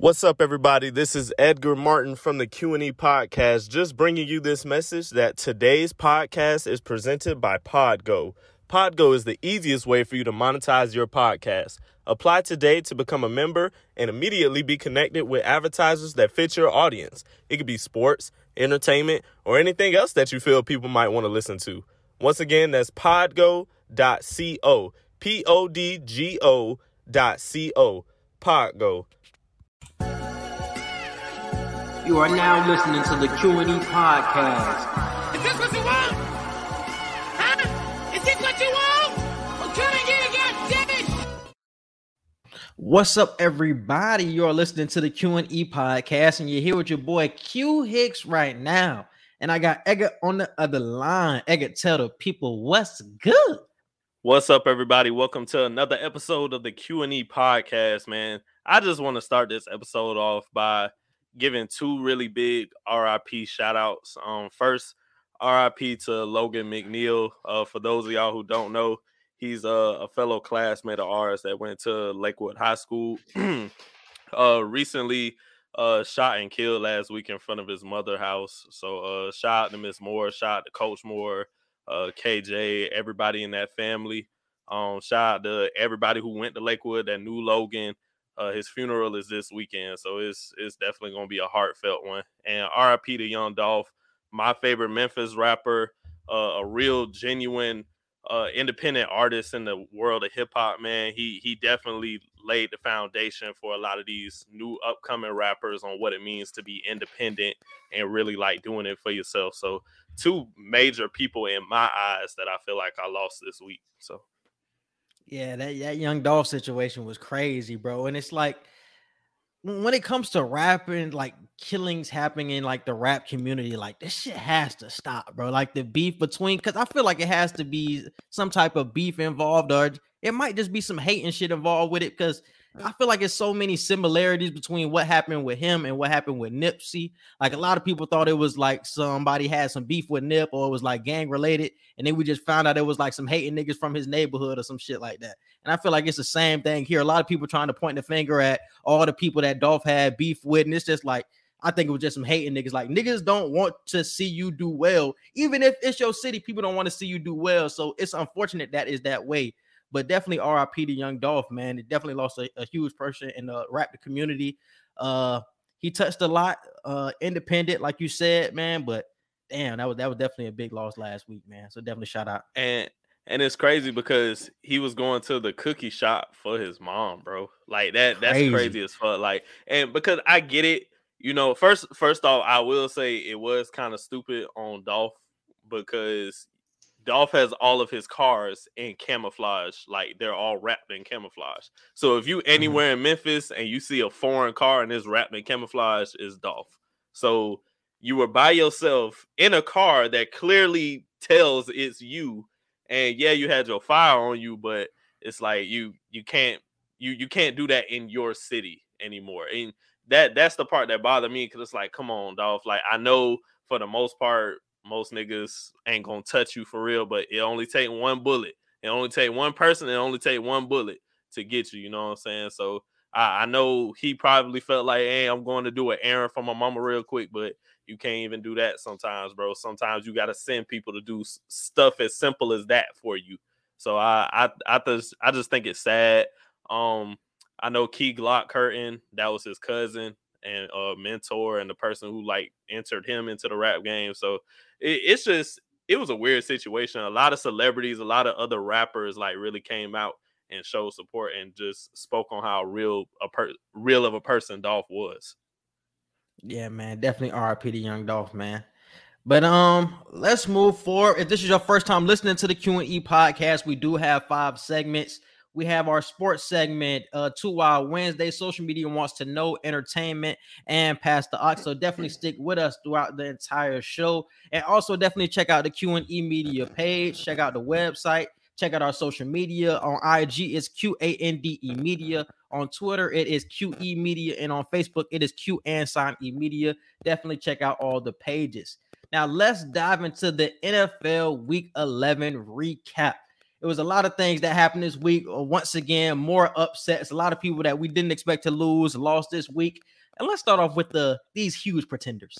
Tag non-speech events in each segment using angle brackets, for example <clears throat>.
What's up, everybody? This is Edgar Martin from the Q&E podcast, just bringing you this message that today's podcast is presented by Podgo. Podgo is the easiest way for you to monetize your podcast. Apply today to become a member and immediately be connected with advertisers that fit your audience. It could be sports, entertainment, or anything else that you feel people might want to listen to. Once again, that's podgo.co. P O D G O dot C O. Podgo. You are now listening to the Q&E podcast. Is this what you want? Huh? Is this what you want? Well, come and get it, goddammit! What's up, everybody? You're listening to the Q&E podcast, and you're here with your boy Q Hicks right now. And I got Edgar on the other line. Edgar, tell the people what's good. What's up, everybody? Welcome to another episode of the Q and E podcast. Man, I just want to start this episode off by giving two really big RIP shout outs. Um, first, RIP to Logan McNeil. Uh, for those of y'all who don't know, he's a, a fellow classmate of ours that went to Lakewood High School. <clears throat> uh, recently, uh, shot and killed last week in front of his mother house. So, uh, shout out to Miss Moore, shout out to Coach Moore uh, KJ, everybody in that family. Um, shout out to everybody who went to Lakewood that knew Logan. Uh, his funeral is this weekend, so it's it's definitely gonna be a heartfelt one. And RIP to Young Dolph, my favorite Memphis rapper, uh, a real genuine uh, independent artist in the world of hip hop. Man, he he definitely laid the foundation for a lot of these new upcoming rappers on what it means to be independent and really like doing it for yourself. So two major people in my eyes that I feel like I lost this week. So yeah, that, that young Dolph situation was crazy, bro. And it's like when it comes to rapping, like killings happening in like the rap community, like this shit has to stop, bro. Like the beef between, because I feel like it has to be some type of beef involved, or it might just be some hate and shit involved with it. Because I feel like it's so many similarities between what happened with him and what happened with Nipsey. Like a lot of people thought it was like somebody had some beef with Nip or it was like gang related, and then we just found out it was like some hating niggas from his neighborhood or some shit like that. And I feel like it's the same thing here. A lot of people trying to point the finger at all the people that Dolph had beef with, and it's just like I think it was just some hating niggas. Like niggas don't want to see you do well, even if it's your city. People don't want to see you do well. So it's unfortunate that is that way. But definitely RIP to Young Dolph, man. It definitely lost a, a huge person in the rap community. Uh, he touched a lot, uh, independent, like you said, man. But damn, that was that was definitely a big loss last week, man. So definitely shout out. And and it's crazy because he was going to the cookie shop for his mom, bro. Like that, that's Crazy. crazy as fuck. Like, and because I get it, you know, first first off, I will say it was kind of stupid on Dolph because Dolph has all of his cars in camouflage, like they're all wrapped in camouflage. So if you mm-hmm. anywhere in Memphis and you see a foreign car and it's wrapped in camouflage, it's Dolph. So you were by yourself in a car that clearly tells it's you, and yeah, you had your fire on you, but it's like you you can't you you can't do that in your city anymore. And that that's the part that bothered me because it's like, come on, Dolph. Like I know for the most part, most niggas ain't gonna touch you for real, but it only take one bullet. It only take one person. It only take one bullet to get you. You know what I'm saying? So I, I know he probably felt like, hey, I'm going to do an errand for my mama real quick, but you can't even do that sometimes, bro. Sometimes you got to send people to do stuff as simple as that for you. So I I I just I just think it's sad. Um, I know Key Glock Curtin, that was his cousin and a mentor and the person who like entered him into the rap game. So it, it's just it was a weird situation. A lot of celebrities, a lot of other rappers like really came out and showed support and just spoke on how real a per- real of a person Dolph was. Yeah, man, definitely RIP to Young Dolph, man. But um, let's move forward. If this is your first time listening to the Q and E podcast, we do have five segments. We have our sports segment, uh, Two Wild Wednesday. Social media wants to know entertainment and pass the ox. So definitely stick with us throughout the entire show, and also definitely check out the Q and E media page. Check out the website. Check out our social media on IG. It's Q A N D E Media. On Twitter, it is QE Media, and on Facebook, it is Q and Sign E Media. Definitely check out all the pages. Now let's dive into the NFL Week 11 recap. It was a lot of things that happened this week. Uh, once again, more upsets. A lot of people that we didn't expect to lose lost this week. And let's start off with the these huge pretenders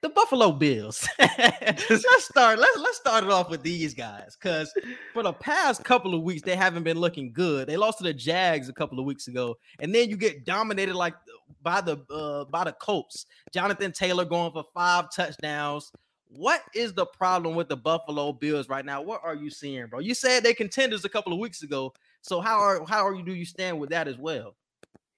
the Buffalo Bills. <laughs> <laughs> let's start. Let's let's start it off with these guys because for the past couple of weeks they haven't been looking good. They lost to the Jags a couple of weeks ago, and then you get dominated like by the uh, by the Colts. Jonathan Taylor going for five touchdowns. What is the problem with the Buffalo Bills right now? What are you seeing, bro? You said they contenders a couple of weeks ago. So how are how are you do you stand with that as well?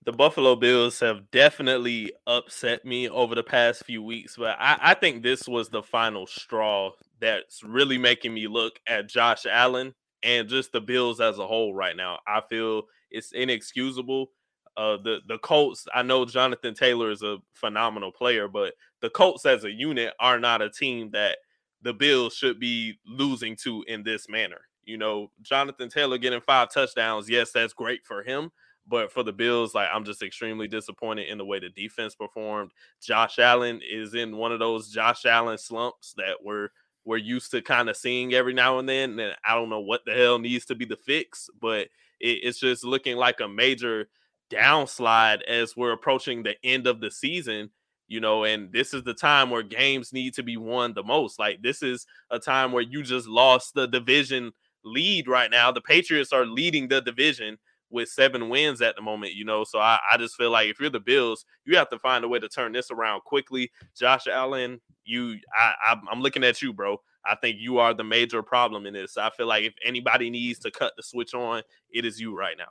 the Buffalo Bills have definitely upset me over the past few weeks, but I, I, think this was the final straw that's really making me look at Josh Allen and just the Bills as a whole right now. I feel it's inexcusable. Uh, the the Colts, I know Jonathan Taylor is a phenomenal player, but the Colts as a unit are not a team that the Bills should be losing to in this manner. You know, Jonathan Taylor getting five touchdowns, yes, that's great for him but for the Bills, like I'm just extremely disappointed in the way the defense performed. Josh Allen is in one of those Josh Allen slumps that we're we're used to kind of seeing every now and then. And I don't know what the hell needs to be the fix, but it, it's just looking like a major downslide as we're approaching the end of the season you know, and this is the time where games need to be won the most. Like this is a time where you just lost the division lead right now. The Patriots are leading the division with seven wins at the moment, you know. So I, I just feel like if you're the Bills, you have to find a way to turn this around quickly. Josh Allen, you I, I'm looking at you, bro. I think you are the major problem in this. I feel like if anybody needs to cut the switch on, it is you right now.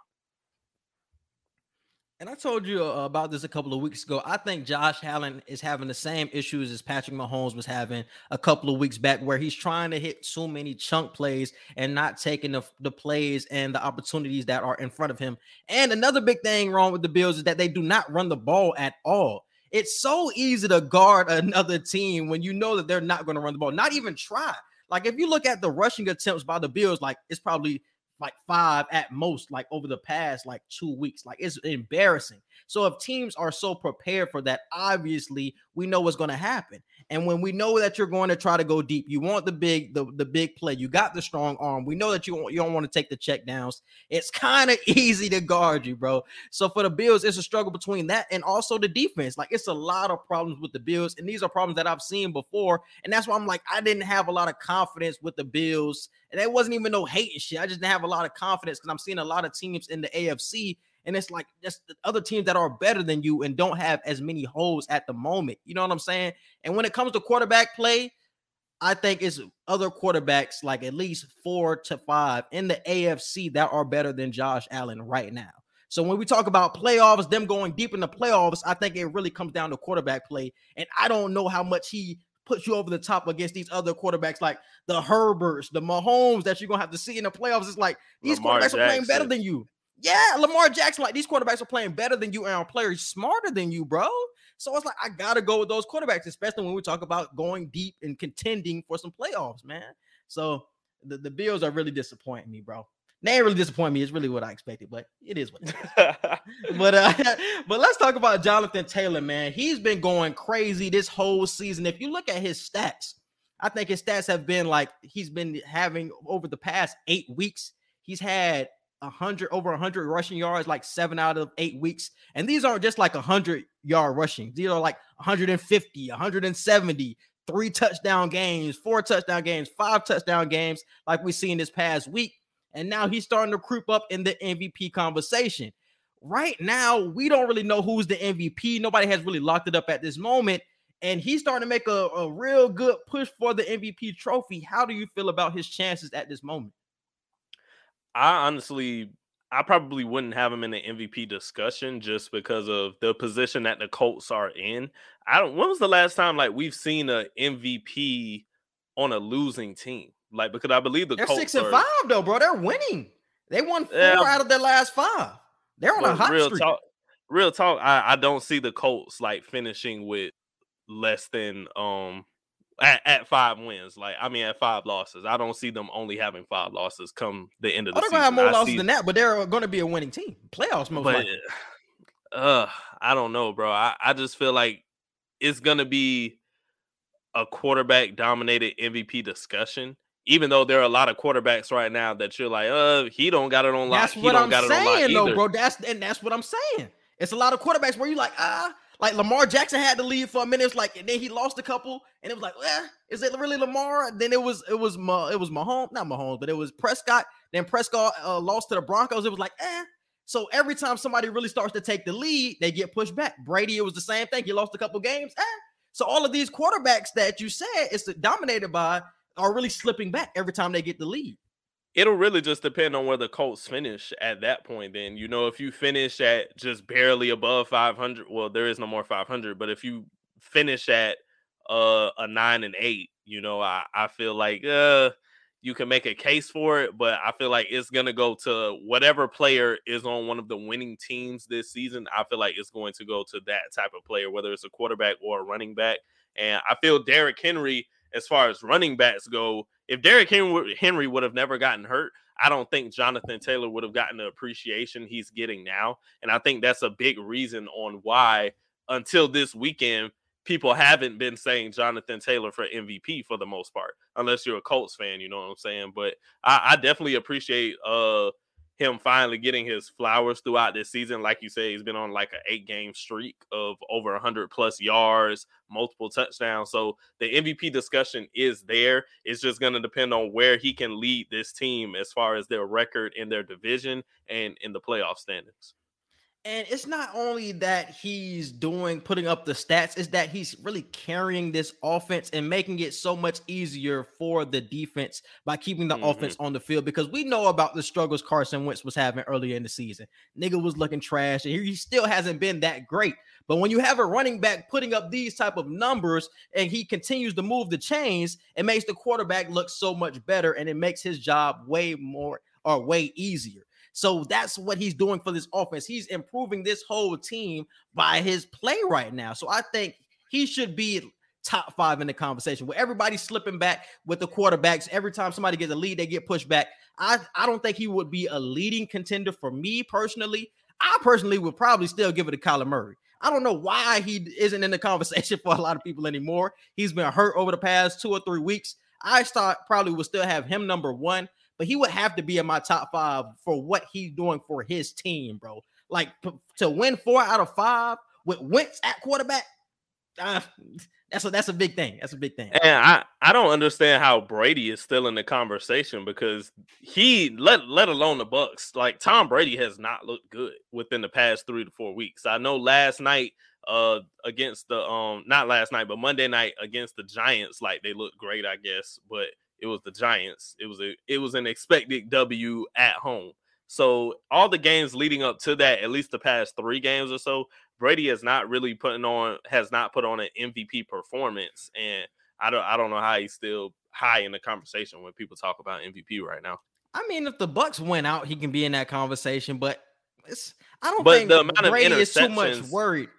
And I told you uh, about this a couple of weeks ago. I think Josh Allen is having the same issues as Patrick Mahomes was having a couple of weeks back, where he's trying to hit so many chunk plays and not taking the, the plays and the opportunities that are in front of him. And another big thing wrong with the Bills is that they do not run the ball at all. It's so easy to guard <laughs> another team when you know that they're not going to run the ball, not even try. Like if you look at the rushing attempts by the Bills, like it's probably like five at most, like over the past like two weeks. Like it's embarrassing. So if teams are so prepared for that, obviously we know what's going to happen. And when we know that you're going to try to go deep, you want the big the, the big play. You got the strong arm. We know that you you don't want to take the check downs. It's kind of <laughs> easy to guard you, bro. So for the Bills, it's a struggle between that and also the defense. Like it's a lot of problems with the Bills, and these are problems that I've seen before. And that's why I'm like, I didn't have a lot of confidence with the Bills, and it wasn't even no hate and shit. I just didn't have a lot of confidence because I'm seeing a lot of teams in the AFC and it's like just the other teams that are better than you and don't have as many holes at the moment. You know what I'm saying? And when it comes to quarterback play, I think it's other quarterbacks like at least four to five in the AFC that are better than Josh Allen right now. So when we talk about playoffs, them going deep in the playoffs, I think it really comes down to quarterback play. And I don't know how much he puts you over the top against these other quarterbacks like the Herberts, the Mahomes that you're gonna have to see in the playoffs. It's like these Lamar quarterbacks Jackson. are playing better than you. Yeah, Lamar Jackson, like these quarterbacks are playing better than you and our players smarter than you, bro. So it's like I gotta go with those quarterbacks, especially when we talk about going deep and contending for some playoffs, man. So the, the Bills are really disappointing me, bro. They ain't really disappoint me. It's really what I expected, but it is what it is. <laughs> but uh, <laughs> but let's talk about Jonathan Taylor, man. He's been going crazy this whole season. If you look at his stats, I think his stats have been like he's been having over the past eight weeks. He's had 100 over 100 rushing yards like seven out of eight weeks and these aren't just like 100 yard rushing. These are like 150 170 three touchdown games four touchdown games five touchdown games like we seen this past week and now he's starting to creep up in the mvp conversation. Right now we don't really know who's the mvp nobody has really locked it up at this moment and he's starting to make a, a real good push for the mvp trophy. How do you feel about his chances at this moment I honestly, I probably wouldn't have him in the MVP discussion just because of the position that the Colts are in. I don't. When was the last time like we've seen a MVP on a losing team? Like because I believe the they're Colts six and are, five though, bro. They're winning. They won four yeah, out of their last five. They're on a hot real streak. Talk, real talk. I, I don't see the Colts like finishing with less than um at, at, five wins. Like I mean, at five losses, I don't see them only having five losses come the end of the oh, they're. Gonna have more I losses than that, but they're going to be a winning team. Playoffs most but, likely. Uh, I don't know, bro. I, I just feel like it's gonna be a quarterback dominated MVP discussion. even though there are a lot of quarterbacks right now that you're like, uh, he don't got it on lock. That's he what don't I'm got it on lock saying, though, either. bro. That's and that's what I'm saying. It's a lot of quarterbacks where you're like, ah, like Lamar Jackson had to leave for a minute. It's like, and then he lost a couple, and it was like, eh, is it really Lamar? Then it was, it was, Ma, it was Mahomes, not Mahomes, but it was Prescott. Then Prescott uh, lost to the Broncos. It was like, eh. So every time somebody really starts to take the lead, they get pushed back. Brady, it was the same thing. He lost a couple games. Eh. So all of these quarterbacks that you said is dominated by are really slipping back every time they get the lead. It'll really just depend on where the Colts finish at that point. Then you know if you finish at just barely above 500, well, there is no more 500. But if you finish at uh, a nine and eight, you know, I I feel like uh you can make a case for it, but I feel like it's gonna go to whatever player is on one of the winning teams this season. I feel like it's going to go to that type of player, whether it's a quarterback or a running back. And I feel Derrick Henry, as far as running backs go, if Derrick Henry, would have never gotten hurt, I don't think Jonathan Taylor would have gotten the appreciation he's getting now. And I think that's a big reason on why until this weekend people haven't been saying Jonathan Taylor for MVP for the most part, unless you're a Colts fan, you know what I'm saying. But I, I definitely appreciate uh him finally getting his flowers throughout this season. Like you say, he's been on like an eight game streak of over 100 plus yards, multiple touchdowns. So the MVP discussion is there. It's just going to depend on where he can lead this team as far as their record in their division and in the playoff standings. And it's not only that he's doing putting up the stats, it's that he's really carrying this offense and making it so much easier for the defense by keeping the Mhm. offense on the field because we know about the struggles Carson Wentz was having earlier in the season. Nigga was looking trash, and he still hasn't been that great. But when you have a running back putting up these type of numbers and he continues to move the chains, it makes the quarterback look so much better and it makes his job way more or way easier. So that's what he's doing for this offense. He's improving this whole team by his play right now. So I think he should be top five in the conversation where everybody's slipping back with the quarterbacks. Every time somebody gets a lead, they get pushed back. I, I don't think he would be a leading contender for me personally. I personally would probably still give it to Kyler Murray. I don't know why he isn't in the conversation <laughs> for a lot of people anymore. He's been hurt over the past two or three weeks. I thought probably would still have him number one, but he would have to be in my top five for what he's doing for his team, bro. Like p- to win four out of five with Wentz at quarterback, uh, that's a that's a big thing. That's a big thing. And I, I don't understand how Brady is still in the conversation because he let let alone the Bucs. Like Tom Brady has not looked good within the past three to four weeks. I know last night uh against the um not last night but Monday night against the Giants like they looked great I guess but it was the Giants. It was a it was an expected W at home. So all the games leading up to that at least the past 3 games or so Brady has not really putting on has not put on an MVP performance. And I don't I don't know how he's still high in the conversation when people talk about MVP right now. I mean, if the Bucs went out, he can be in that conversation, but it's I don't But think the amount of Brady is too much interceptions- worried.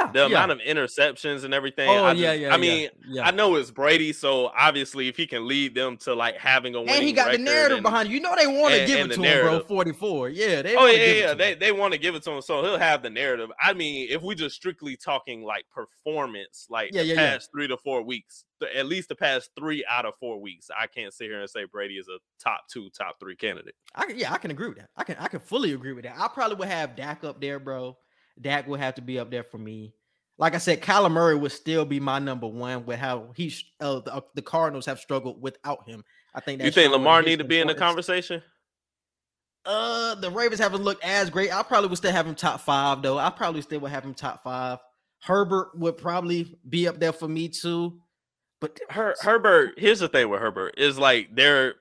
Yeah, the yeah. amount of interceptions and everything oh I yeah, just- yeah. I mean yeah, yeah. I know it's Brady, so obviously if he can lead them to like having a winning and he got the narrative and- behind you. You know they want to give it to him, bro. Forty-four. Yeah, they Oh yeah, yeah, they him. they want to give it to him, so he'll have the narrative. I mean, if we just strictly talking like performance, like Yeah, the yeah, yeah. past three to four weeks, at least the past three out of four weeks, I can't sit here and say Brady is a top two, top three candidate. I can, yeah, I can agree with that. I can I can fully agree with that. I probably would have Dak up there, bro. Dak would have to be up there for me. Like I said, Kyler Murray would still be my number one with how he uh, the, the Cardinals have struggled without him. I think You think Lamar need to be in the conversation? Uh, the Ravens haven't looked as great. I probably would still have him top five, though. I probably still would have him top five. Herbert would probably be up there for me too. But Her, Herbert, here's the thing with Herbert is like there,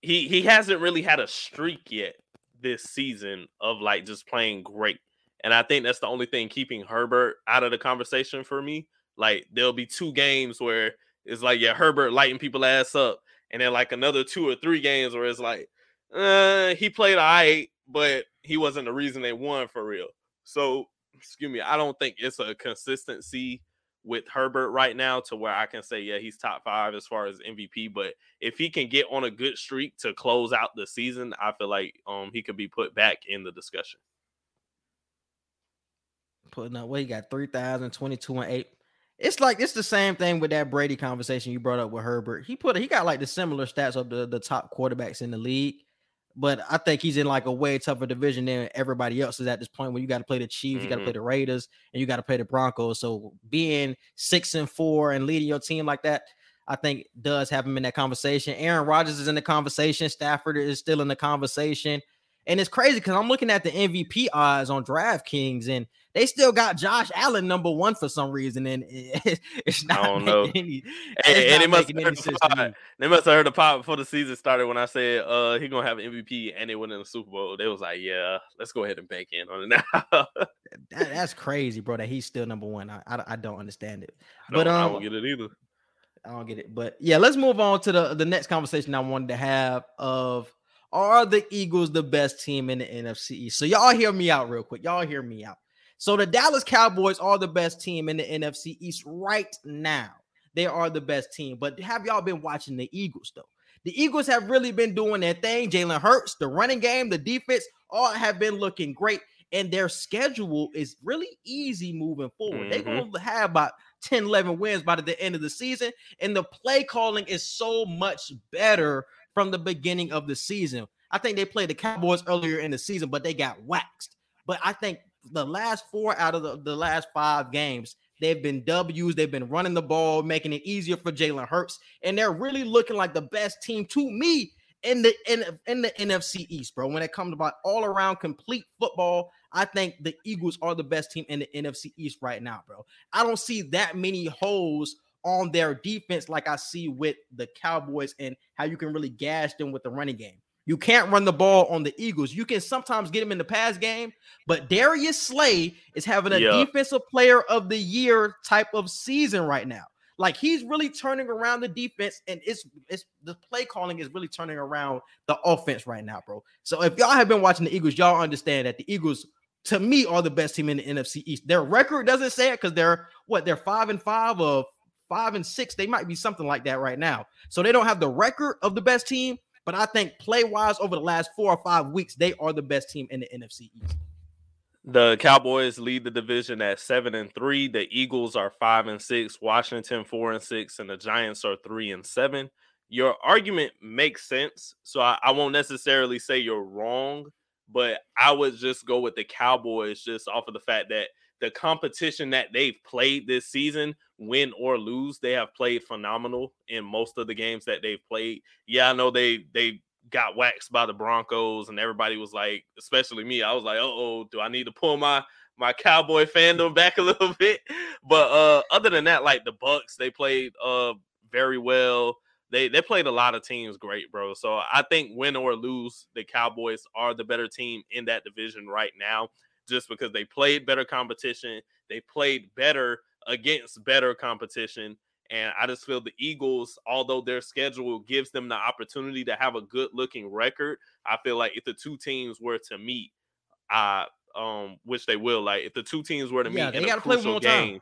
he he hasn't really had a streak yet this season of like just playing great, and I think that's the only thing keeping Herbert out of the conversation for me. Like there'll be two games where it's like yeah, Herbert lighting people ass up, and then like another two or three games where it's like, uh, he played all right, but he wasn't the reason they won for real. So excuse me, I don't think it's a consistency with Herbert right now to where I can say, yeah, he's top five as far as MVP. But if he can get on a good streak to close out the season, I feel like um he could be put back in the discussion. Putting up what he got 3,022 and 8. It's like it's the same thing with that Brady conversation you brought up with Herbert. He put he got like the similar stats of the, the top quarterbacks in the league, but I think he's in like a way tougher division than everybody else is at this point where you got to play the Chiefs, you got to play mm-hmm. the Raiders, and you got to play the Broncos. So being six and four and leading your team like that, I think does have him in that conversation. Aaron Rodgers is in the conversation. Stafford is still in the conversation. And it's crazy because I'm looking at the MVP odds on DraftKings, and they still got Josh Allen number one for some reason, and it- <laughs> it's not I don't know. any. And- it's and it must any the to pod. me. They must have heard the pop before the season started when I said uh he gonna have an MVP and they win in the Super Bowl. They was like, yeah, let's go ahead and bank in on it now. <laughs> That- that's crazy, bro. That he's still number one. I, I, I don't understand it. don't, But I um, don't get it either. I don't get it. But yeah, let's move on to the, the next conversation I wanted to have of are the Eagles the best team in the NFC East? So y'all hear me out real quick. Y'all hear me out. So the Dallas Cowboys are the best team in the NFC East right now. They are the best team. But have y'all been watching the Eagles though? The Eagles have really been doing their thing. Jalen Hurts, the running game, the defense, all have been looking great. And their schedule is really easy moving forward. They're Mhm. going to have about 10, 11 wins by the end of the season. And the play calling is so much better from the beginning of the season. I think they played the Cowboys earlier in the season, but they got waxed. But I think the last four out of the, the last five games, they've been W's. They've been running the ball, making it easier for Jalen Hurts, and they're really looking like the best team to me in the in, in the NFC East, bro. When it comes about all around complete football, I think the Eagles are the best team in the NFC East right now, bro. I don't see that many holes on their defense like I see with the Cowboys and how you can really gash them with the running game. You can't run the ball on the Eagles. You can sometimes get them in the pass game, but Darius Slay is having a Yeah. defensive player of the year type of season right now. Like he's really turning around the defense, and it's it's the play calling is really turning around the offense right now, bro. So if y'all have been watching the Eagles, y'all understand that the Eagles, to me, are the best team in the NFC East. Their record doesn't say it because they're what they're five and five of five and six. They might be something like that right now. So they don't have the record of the best team, but I think play wise over the last four or five weeks, they are the best team in the NFC East. The Cowboys lead the division at seven and three. The Eagles are five and six. Washington four and six, and the Giants are three and seven. Your argument makes sense, so I, I won't necessarily say you're wrong, but I would just go with the Cowboys just off of the fact that the competition that they've played this season, win or lose, they have played phenomenal in most of the games that they've played. Yeah, I know they they got waxed by the Broncos, and everybody was like, especially me, I was like, oh, do I need to pull my my cowboy fandom back a <laughs> little bit? But uh other than that, like the Bucs, they played uh very well. They they played a lot of teams great, bro. So I think win or lose, the Cowboys are the better team in that division right now, just because they played better competition, they played better against better competition. And I just feel the Eagles, although their schedule gives them the opportunity to have a good looking record, I feel like if the two teams were to meet, I um which they will, like if the two teams were to Yeah, meet they in a gotta play one crucial more time. game,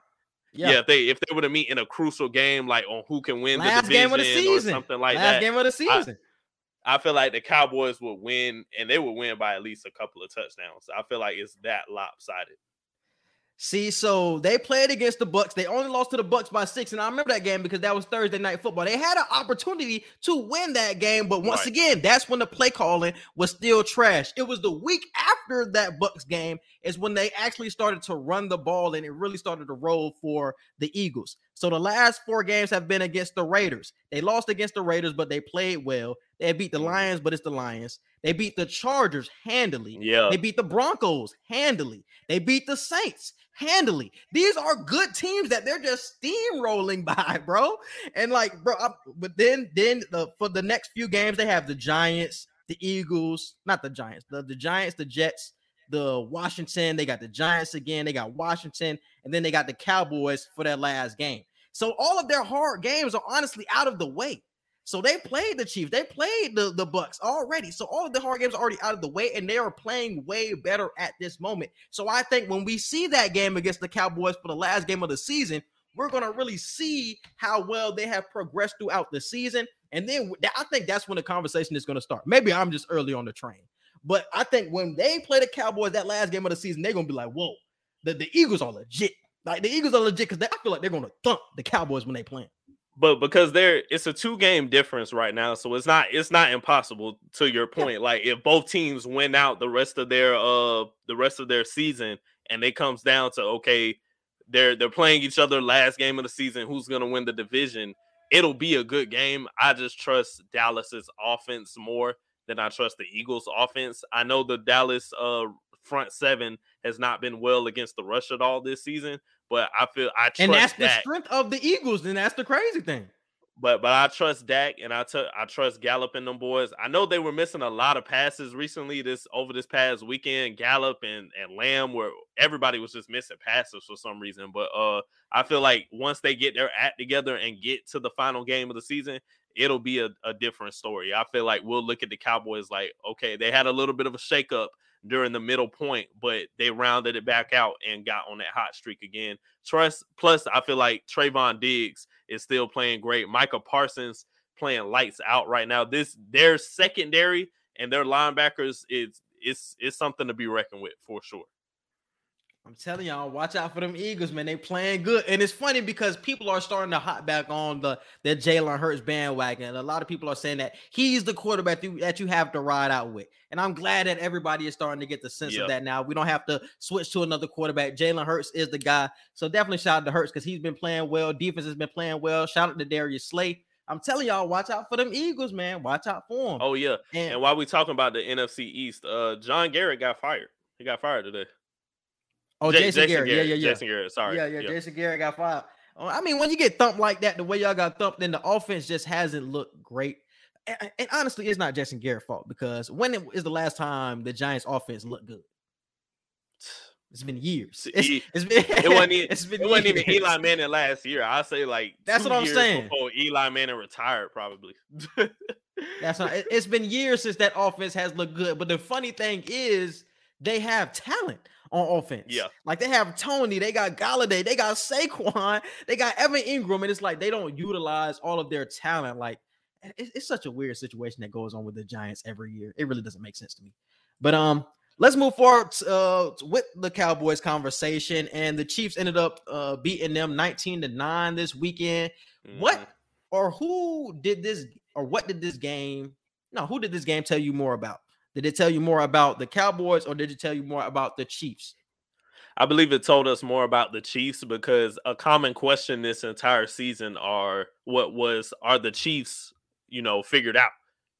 yeah. if they if they were to meet in a crucial game, like on who can win Last the game division of the season, or something like Last that, game of the season. I feel like the Cowboys would win, and they would win by at least a couple of touchdowns. I feel like it's that lopsided. See, so they played against the Bucs. They only lost to the Bucs by six, and I remember that game because that was Thursday night football. They had an opportunity to win that game, but once Right. again, that's when the play calling was still trash. It was the week after that Bucs game is when they actually started to run the ball and it really started to roll for the Eagles. So the last four games have been against the Raiders. They lost against the Raiders, but they played well. They beat the Mhm. Lions, but it's the Lions. They beat the Chargers handily. Yeah, They beat the Broncos handily. They beat the Saints handily. These are good teams that they're just steamrolling <laughs> by, bro. And like, bro, I- but then then the for the next few games they have the Giants, the Eagles, not the Giants, the, the Giants, the Jets, the Washington. They got the Giants again. They got Washington, and then they got the Cowboys for that last game. So all of their hard games are honestly out of the way. So they played the Chiefs, they played the, the Bucs already. So all of the hard games are already out of the way, and they are playing way better at this moment. So I think when we see that game against the Cowboys for the last game of the season, we're gonna really see how well they have progressed throughout the season. And then I think that's when the conversation is gonna start. Maybe I'm just early on the train, but I think when they play the Cowboys that last game of the season, they're gonna be like, whoa, the, the Eagles are legit. Like the Eagles are legit because I feel like they're gonna thump the Cowboys when they play. But because there it's a two game difference right now so it's not it's not impossible to your point like if both teams win out the rest of their uh the rest of their season and it comes down to okay they're they're playing each other last game of the season who's going to win the division it'll be a good game. I just trust dallas's offense more than i trust the eagles offense. I know the dallas uh front seven has not been well against the rush at all this season but i feel i trust And that's the strength of the Eagles, and that's the crazy thing. But but I trust Dak and I t- I trust Gallup and them boys. I know they were missing a lot of passes recently this over this past weekend. Gallup and and Lamb were everybody was just missing passes for some reason. But uh I feel like once they get their act together and get to the final game of the season, it'll be a, a different story. I feel like we'll look at the Cowboys like, okay, they had a little bit of a shakeup during the middle point, but they rounded it back out and got on that hot streak again. Trust plus I feel like Trevon Diggs is still playing great. Micah Parsons playing lights out right now. This their secondary and their linebackers is it's it's something to be reckoned with for sure. I'm telling y'all, watch out for them Eagles, man. They playing good, and it's funny because people are starting to hop back on the the Jalen Hurts bandwagon. A lot of people are saying that he's the quarterback that you- have to ride out with, and I'm glad that everybody is starting to get the sense Yeah. of that now. We don't have to switch to another quarterback. Jalen Hurts is the guy, so definitely shout out to Hurts because he's been playing well. Defense has been playing well. Shout out to Darius Slay. I'm telling y'all, watch out for them Eagles, man. Watch out for them. Oh yeah. and, And while we talking about the NFC East, uh John Garrett got fired. He got fired today. Oh, Ja- Jason, Garrett. Yeah, yeah, yeah. Jason Garrett, sorry. Yeah, yeah, Jason Garrett got fired. Uh, I mean, when you get thumped like that, the way y'all got thumped, then the offense just hasn't looked great. And, and honestly, it's not Jason Garrett's fault because when it- is the last time the Giants' offense looked good? It's been years. It's, it's been. It wasn't, e- <laughs> it's been it wasn't even. Eli Manning last year. I say like That's what I'm saying. Before Eli Manning retired, probably. <laughs> That's not. it- It's been years since that offense has looked good. But the funny thing is, they have talent on offense. Yeah. like they have Toney, they got Golladay, they got Saquon, <laughs> they got Evan Engram, and it's like they don't utilize all of their talent. Like it- it's such a weird situation that goes on with the Giants every year. It really doesn't make sense to me. But um, let's move forward uh, with the Cowboys conversation. And the Chiefs ended up uh, beating them 19 to nine this weekend. What Mhm. or who did this or what did this game? No, who did this game tell you more about? Did it tell you more about the Cowboys or did it tell you more about the Chiefs? I believe it told us more about the Chiefs because a common question this entire season are what was are the Chiefs, you know, figured out?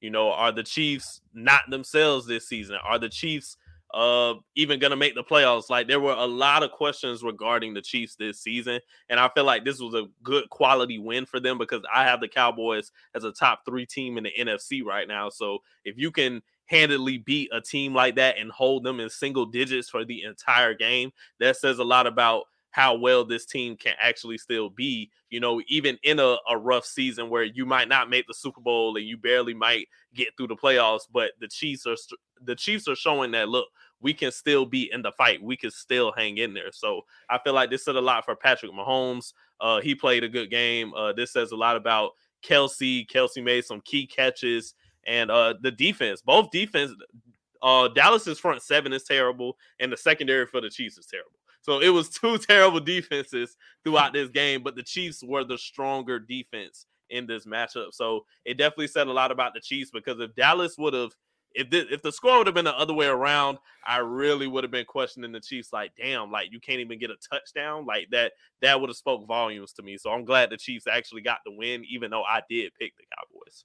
You know, are the Chiefs not themselves this season? Are the Chiefs uh even gonna make the playoffs? Like there were a lot of questions regarding the Chiefs this season, and I feel like this was a good quality win for them because I have the Cowboys as a top three team in the NFC right now. So if you can handedly beat a team like that and hold them in single digits for the entire game, that says a lot about how well this team can actually still be, you know, even in a, a rough season where you might not make the Super Bowl and you barely might get through the playoffs, but the Chiefs are the Chiefs are showing that look, we can still be in the fight. We can still hang in there. So I feel like this said a lot for Patrick Mahomes. Uh, he played a good game. Uh, this says a lot about Kelce. Kelce made some key catches and uh the defense. Both defense uh Dallas's front seven is terrible, and the secondary for the Chiefs is terrible. So it was <laughs> two terrible defenses throughout this game, but the Chiefs were the stronger defense in this matchup. So it definitely said a lot about the Chiefs because if Dallas would have if the, if the score would have been the other way around, I really would have been questioning the Chiefs. Like, damn, like you can't even get a touchdown. Like that, that would have spoke volumes to me. So I'm glad the Chiefs actually got the win, even though I did pick the Cowboys.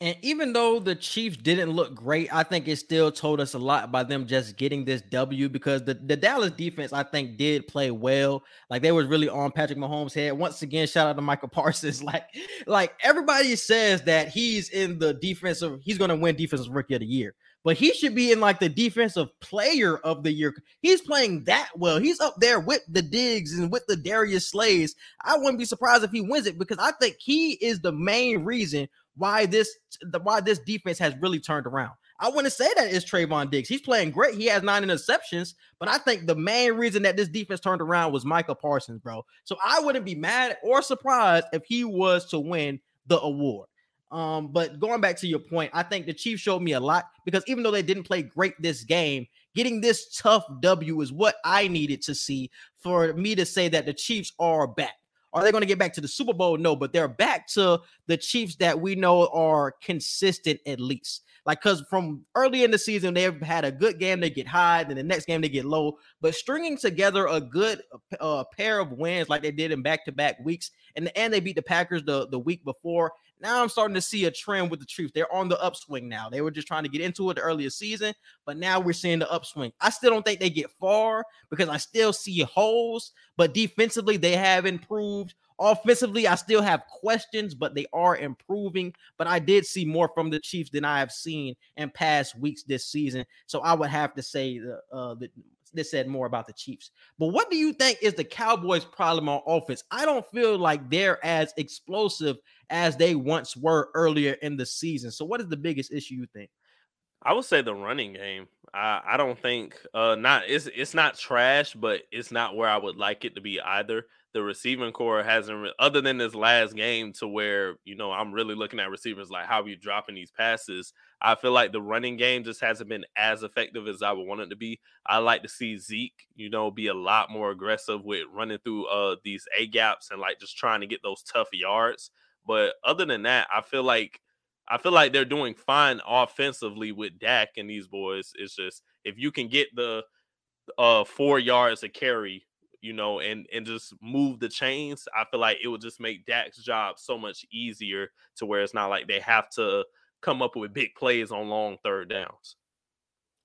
And even though the Chiefs didn't look great, I think it still told us a lot by them just getting this W because the, the Dallas defense, I think, did play well. Like they was really on Patrick Mahomes' head. Once again, shout out to Michael <laughs> Parsons. Like, like everybody says that he's in the defensive, he's gonna win defensive rookie of the year, but he should be in like the defensive player of the year. He's playing that well. He's up there with the Diggs and with the Darius Slays. I wouldn't be surprised if he wins it because I think he is the main reason why this the why this defense has really turned around. I wouldn't say that is Trevon Diggs. He's playing great. He has nine interceptions, but I think the main reason that this defense turned around was Michael Parsons, bro. So I wouldn't be mad or surprised if he was to win the award. Um, but going back to your point, I think the Chiefs showed me a lot because even though they didn't play great this game, getting this tough W is what I needed to see for me to say that the Chiefs are back. Are they going to get back to the Super Bowl? No, but they're back to the Chiefs that we know are consistent at least. Like, because from early in the season, they've had a good game, they get high, then the next game they get low. But stringing together a good uh, pair of wins like they did in back to back weeks, and, and they beat the Packers the, the week before. Now I'm starting to see a trend with the Chiefs. They're on the upswing now. They were just trying to get into it the earlier season, but now we're seeing the upswing. I still don't think they get far because I still see holes, but defensively, they have improved Offensively, I still have questions, but they are improving. But I did see more from the Chiefs than I have seen in past weeks this season. So I would have to say the, uh, the this said more about the Chiefs. But what do you think is the Cowboys' problem on offense? I don't feel like they're as explosive as they once were earlier in the season. So what is the biggest issue you think? I would say the running game. I, I don't think uh not it's it's not trash, but it's not where I would like it to be either the receiving corps hasn't, re- other than this last game, to where you know I'm really looking at receivers like how are you dropping these passes. I feel like the running game just hasn't been as effective as I would want it to be. I like to see Zeke, you know, be a lot more aggressive with running through uh these A gaps and like just trying to get those tough yards. But other than that, I feel like I feel like they're doing fine offensively with Dak and these boys. It's just if you can get the uh four yards a carry you know, and and just move the chains, I feel like it would just make Dak's job so much easier to where it's not like they have to come up with big plays on long third downs.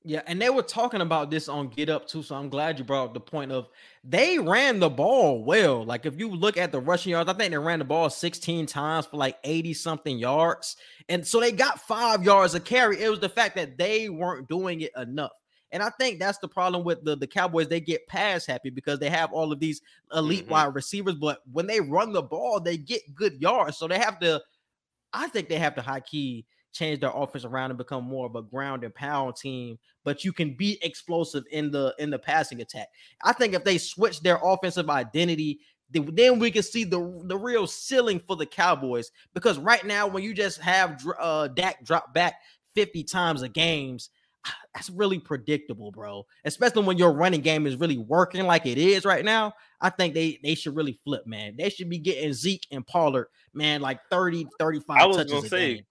Yeah, and they were talking about this on Get Up too. So I'm glad you brought up the point of they ran the ball well. Like if you look at the rushing yards, I think they ran the ball 16 times for like 80 something yards. And so they got five yards of carry. It was the fact that they weren't doing it enough. And I think that's the problem with the, the Cowboys. They get pass happy because they have all of these elite mm-hmm. wide receivers, but when they run the ball, they get good yards. So they have to, I think they have to high key change their offense around and become more of a ground and pound team. But you can be explosive in the in the passing attack. I think if they switch their offensive identity, then we can see the the real ceiling for the Cowboys. Because right now, when you just have uh, Dak drop back 50 times a games, that's really predictable, bro. Especially when your running game is really working like it is right now. I think they they should really flip, man. They should be getting Zeke and Pollard, man, like 30, 35 I was gonna say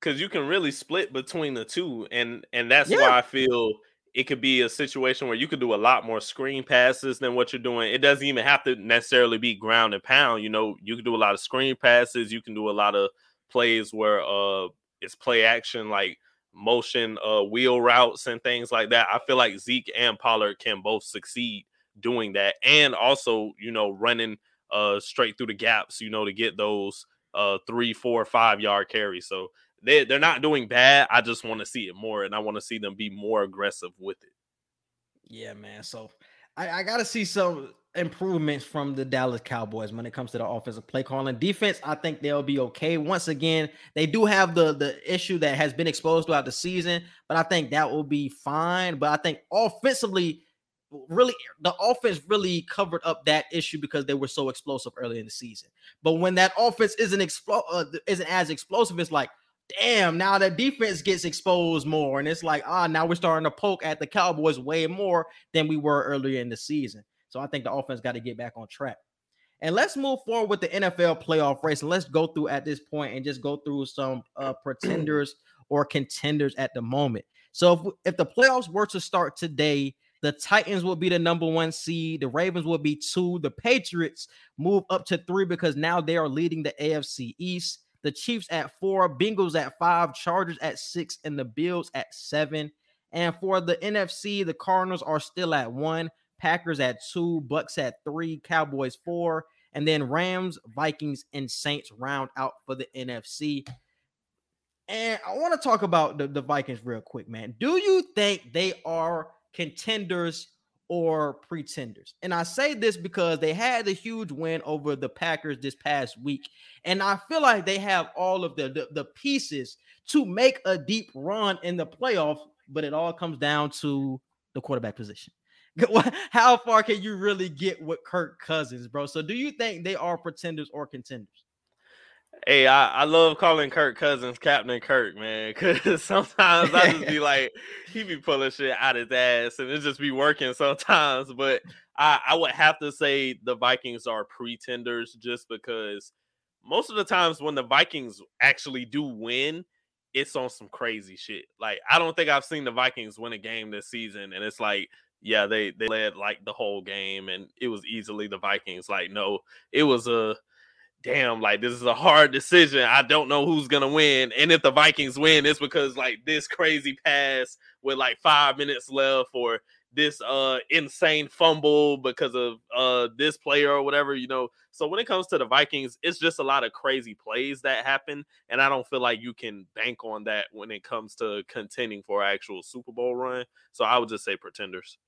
because you can really split between the two, and and that's yeah. why I feel it could be a situation where you could do a lot more screen passes than what you're doing. It doesn't even have to necessarily be ground and pound. You know, you can do a lot of screen passes. You can do a lot of plays where uh it's play action like motion uh wheel routes and things like that. I feel like Zeke and Pollard can both succeed doing that and also, you know, running uh straight through the gaps, you know, to get those uh three, four, five yard carries. So they they're not doing bad. I just want to see it more and I want to see them be more aggressive with it. Yeah, man. So I, I gotta see some improvements from the Dallas Cowboys when it comes to the offensive play calling. Defense, I think they'll be okay. Once again, they do have the the issue that has been exposed throughout the season, but I think that will be fine. But I think offensively, really the offense really covered up that issue because they were so explosive early in the season. But when that offense isn't explo- uh, isn't as explosive, it's like damn, now the defense gets exposed more. And it's like, ah, now we're starting to poke at the Cowboys way more than we were earlier in the season. So I think the offense got to get back on track. And let's move forward with the NFL playoff race. And let's go through at this point and just go through some uh, <clears throat> pretenders or contenders at the moment. So if, if the playoffs were to start today, the Titans will be the number one seed. The Ravens will be two. The Patriots move up to three because now they are leading the AFC East. The Chiefs at four, Bengals at five, Chargers at six, and the Bills at seven. And for the NFC, the Cardinals are still at one. Packers at two, Bucs at three, Cowboys four, and then Rams, Vikings, and Saints round out for the NFC. And I want to talk about the, the Vikings real quick, man. Do you think they are contenders or pretenders? And I say this because they had a huge win over the Packers this past week. And I feel like they have all of the, the, the pieces to make a deep run in the playoff, but it all comes down to the quarterback position. <laughs> how far can you really get with Kirk Cousins, bro? So do you think they are pretenders or contenders? Hey, I, I love calling Kirk Cousins Captain Kirk, man, because <laughs> sometimes I just be <laughs> like, he be pulling shit out his ass, and it just be working sometimes. But I, I would have to say the Vikings are pretenders just because most of the times when the Vikings actually do win, it's on some crazy shit. Like I don't think I've seen the Vikings win a game this season, and it's like, yeah, they they led like the whole game, and it was easily the Vikings. Like, no, it was a damn, like this is a hard decision. I don't know who's gonna win. And if the Vikings win, it's because like this crazy pass with like five minutes left, or this uh insane fumble because of uh this player or whatever, you know. So when it comes to the Vikings, it's just a lot of crazy plays that happen, and I don't feel like you can bank on that when it comes to contending for actual Super Bowl run. So I would just say pretenders.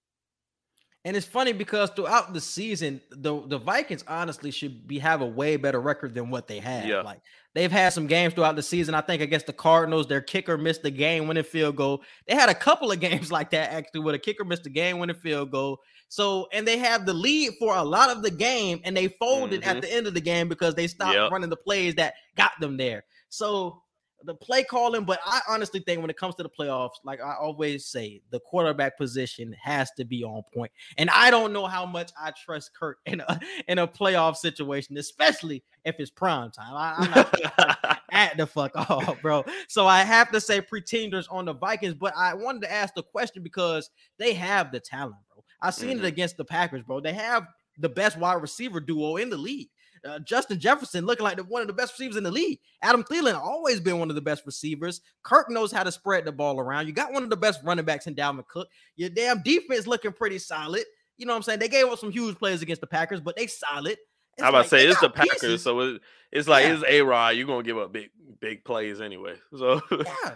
And it's funny because throughout the season, the, the Vikings honestly should be have a way better record than what they have. Yeah. Like they've had some games throughout the season. I think against the Cardinals, their kicker missed the game winning field goal. They had a couple of <laughs> games like that actually, where the kicker missed the game winning field goal. So and they have the lead for a lot of the game, and they folded Mhm. at the end of the game because they stopped Yep. running the plays that got them there. So the play calling, but I honestly think when it comes to the playoffs, like I always say, the quarterback position has to be on point. And I don't know how much I trust Kirk <laughs> in a in a playoff situation, especially if it's prime time. I, I'm not <laughs> at the fuck <laughs> off, bro. So I have to say pretenders on the Vikings, but I wanted to ask the question because they have the talent, bro. I seen Mhm. it against the Packers, bro. They have the best wide receiver duo in the league. Uh, Justin Jefferson looking like the, one of the best receivers in the league. Adam Thielen always been one of the best receivers. Kirk knows how to spread the ball around. You got one of the best running backs in Dalvin Cook. Your damn defense looking pretty solid. You know what I'm saying? They gave up some huge plays against the Packers, but they solid. It's I'm about like to say it's the Packers, pieces. so it, it's like Yeah. it's a Rod. You're gonna give up big big plays anyway. So Yeah.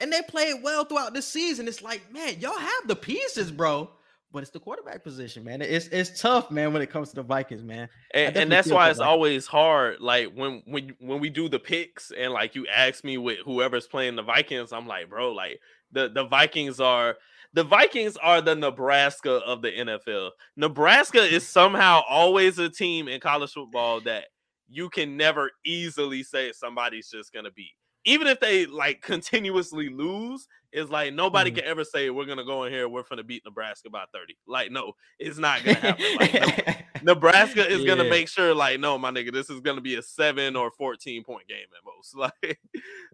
And they played well throughout the season. It's like, man, y'all have the pieces, bro. But it's the quarterback position, man. It's it's tough, man, when it comes to the Vikings, man. and, and that's why it's always hard. Like when when when we do the picks and like you ask me with whoever's playing the Vikings, I'm like, bro, like the the Vikings are the Vikings are the Nebraska of the NFL. Nebraska is somehow always a team in college football that you can never easily say somebody's just gonna beat. Even if they like continuously lose, it's like nobody Mhm. can ever say we're gonna go in here, we're gonna beat Nebraska by 30. Like, no, it's not gonna <laughs> happen. Like, no, Nebraska is gonna make sure, like, no, my nigga, this is gonna be a seven or fourteen point game at most. <laughs> Like,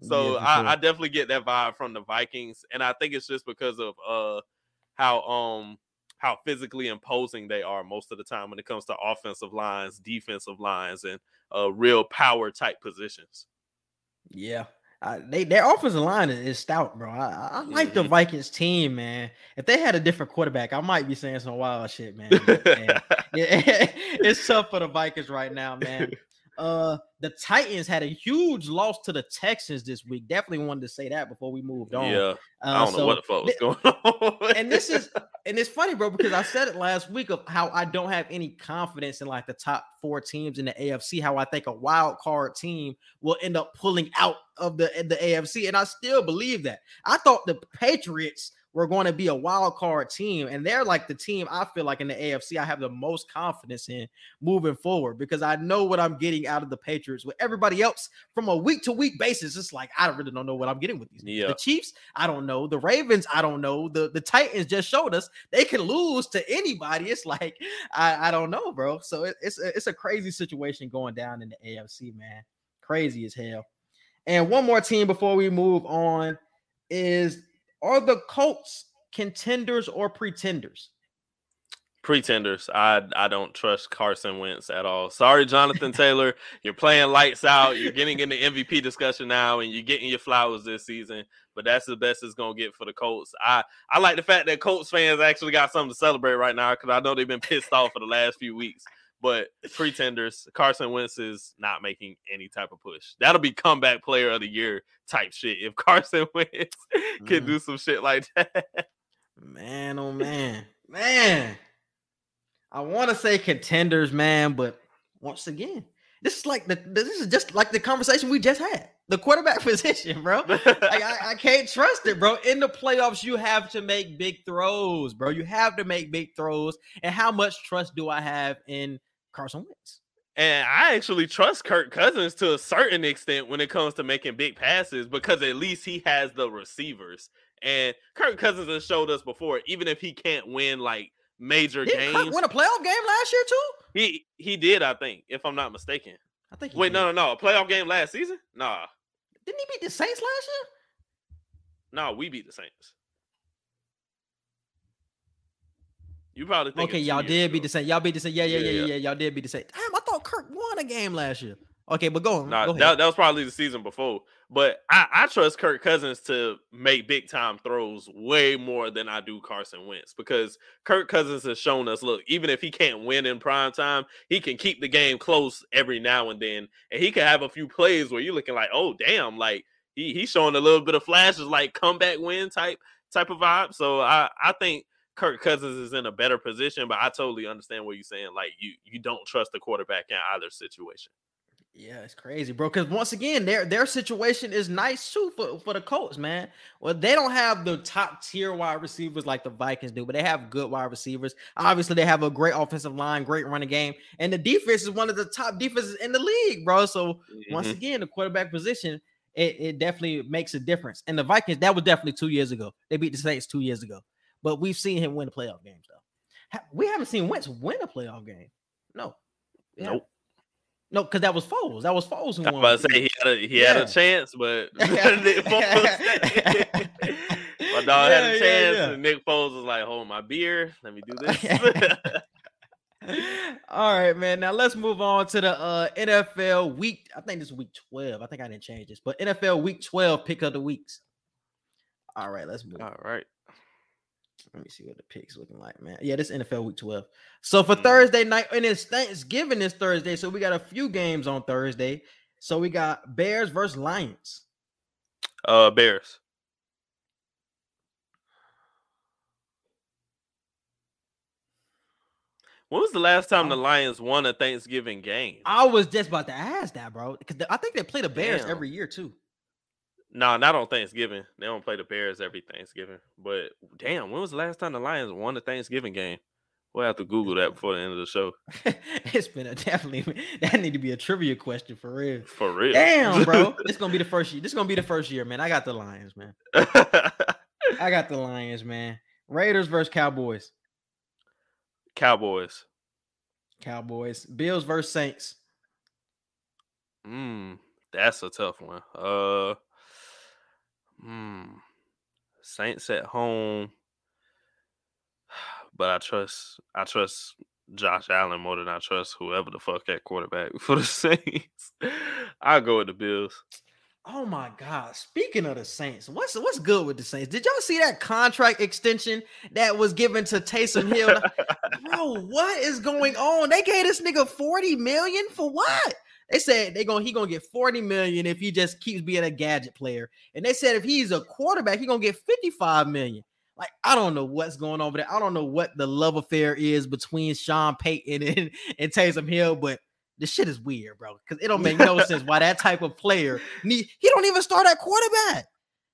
so Yeah, for I, sure. I definitely get that vibe from the Vikings, and I think it's just because of uh how um how physically imposing they are most of the time when it comes to offensive lines, defensive lines, and uh real power type positions. Yeah. They their offensive line is, is stout, bro. I, I like the. Vikings team, man. If they had a different quarterback, I might be saying some wild shit, man. But, man, <laughs> yeah, <laughs> it's tough for the Vikings right now, man. Uh, the Titans had a huge loss to the Texans this week. Definitely wanted to say that before we moved on. yeah, uh, I don't know so what the fuck was going <laughs> on. and this is and it's funny, bro, because I said it last week of how I don't have any confidence in like the top four teams in the AFC. How I think a wild card team will end up pulling out of the the AFC, and I still believe that. I thought the Patriots were going to be a wild card team, and they're like the team I feel like in the AFC I have the most confidence in moving forward because I know what I'm getting out of the Patriots. With everybody else, from a week to week basis, it's like I really don't know what I'm getting with these. Yeah. The Chiefs, I don't know. The Ravens, I don't know. The the Titans just showed us they can lose to anybody. It's like I, I don't know, bro. So it, it's it's a crazy situation going down in the AFC, man. Crazy as hell. And one more team before we move on is are the Colts contenders or pretenders? pretenders. I I don't trust Carson Wentz at all. Sorry, Jonathan Taylor. <laughs> You're playing lights out. You're getting in the MVP discussion now, and you're getting your flowers this season. But that's the best it's gonna get for the Colts. I I like the fact that Colts fans actually got something to celebrate right now because I know they've been pissed off for the last few weeks. But pretenders, Carson Wentz is not making any type of push. That'll be comeback player of the year type shit. If <laughs> Carson Wentz can Mhm. do some shit like <laughs> that. Man, oh man, man. I want to say contenders, man, but once again, this is like the this is just like the conversation we just had. The quarterback <laughs> position, bro. Like, I, I can't trust it, bro. In the playoffs, you have to make big throws, bro. You have to make big throws. And how much trust do I have in Carson Wentz? And I actually trust Kirk Cousins to a certain extent when it comes to making big passes because at least he has the receivers. And Kirk Cousins has showed us before, even if he can't win like major Did games, Kirk win a playoff game last year too? he he did, I think, if I'm not mistaken. I think. he Wait, did. no, no, no, a playoff game last season? Nah, Didn't he beat the Saints last year? nah, we beat the Saints. You probably think Okay, y'all did beat the Saints. Y'all beat the Saints. Yeah, yeah, yeah, yeah, yeah. Y'all did beat the Saints. Damn, I thought Kirk won a game last year. Okay, but go on. Nah, go that, that was probably the season before. But I, I trust Kirk Cousins to make big time throws way more than I do Carson Wentz because Kirk Cousins has shown us look, even if he can't win in prime time, he can keep the game close every now and then. And he can have a few plays where you're looking like, oh, damn, like he, he's showing a little bit of flashes, like comeback win type type of vibe. So I, I think Kirk Cousins is in a better position, but I totally understand what you're saying. Like you you don't trust the quarterback in either situation. Yeah, it's crazy, bro. Because once again, their their situation is nice too for, for the Colts, man. Well, they don't have the top tier wide receivers like the Vikings do, but they have good wide receivers. Obviously, they have a great offensive line, great running game, and the defense is one of the top defenses in the league, bro. So once Mhm. again, the quarterback position, it, it definitely makes a difference. And the Vikings, that was definitely two years ago. They beat the Saints two years ago, but we've seen him win the playoff games though. We haven't seen Wentz win a playoff game. No, haven't. Nope. No, because that was Foles. That was Foles who I was about to say he had a he had a chance, but Nick <laughs> <laughs> Foles, <laughs> my dog had Yeah, a yeah, chance, yeah. and Nick Foles was like, "Hold my beer, let me do this." All right, man. Now let's move on to the uh, NFL week. I think this is week 12. I think I didn't change this, but NFL week 12 pick of the weeks. All right, let's move. All right, Let me see what the picks looking like, man. Yeah, this NFL week 12. So for Mhm. Thursday night, and it's Thanksgiving this Thursday. So we got a few games on Thursday. So we got Bears versus Lions. uh, Bears. When was the last time the Lions won a Thanksgiving game? I was just about to ask that, bro. Because I think they play the Bears Damn. every year too. No, not on Thanksgiving. They don't play the Bears every Thanksgiving. But damn, when was the last time the Lions won the Thanksgiving game? We'll have to Google that before the end of the show. <laughs> it's been a definitely <laughs> that need to be a trivia question for real. For real. Damn, bro. <laughs> this gonna be the first year. This gonna be the first year, man. I got the Lions, man. I got the Lions, man. Raiders versus Cowboys. Cowboys. Cowboys. Bills versus Saints. Mm, that's a tough one. Uh, mm, Saints at home, <sighs> but I trust I trust Josh Allen more than I trust whoever the fuck that quarterback <laughs> for the Saints. I'll go with the Bills. Oh my God! Speaking of the Saints, what's what's good with the Saints? Did y'all see that contract extension that was given to Taysom Hill? <laughs> Bro, what is going on? They gave this nigga 40 million for what? They said they gonna he gonna get 40 million if he just keeps being a gadget player. And they said if he's a quarterback, he gonna get 55 million. Like, I don't know what's going on over there. I don't know what the love affair is between Sean Payton <laughs> and, and Taysom Hill, but the shit is weird, bro. Because it don't make no <laughs> sense why that type of player need he don't even start at quarterback.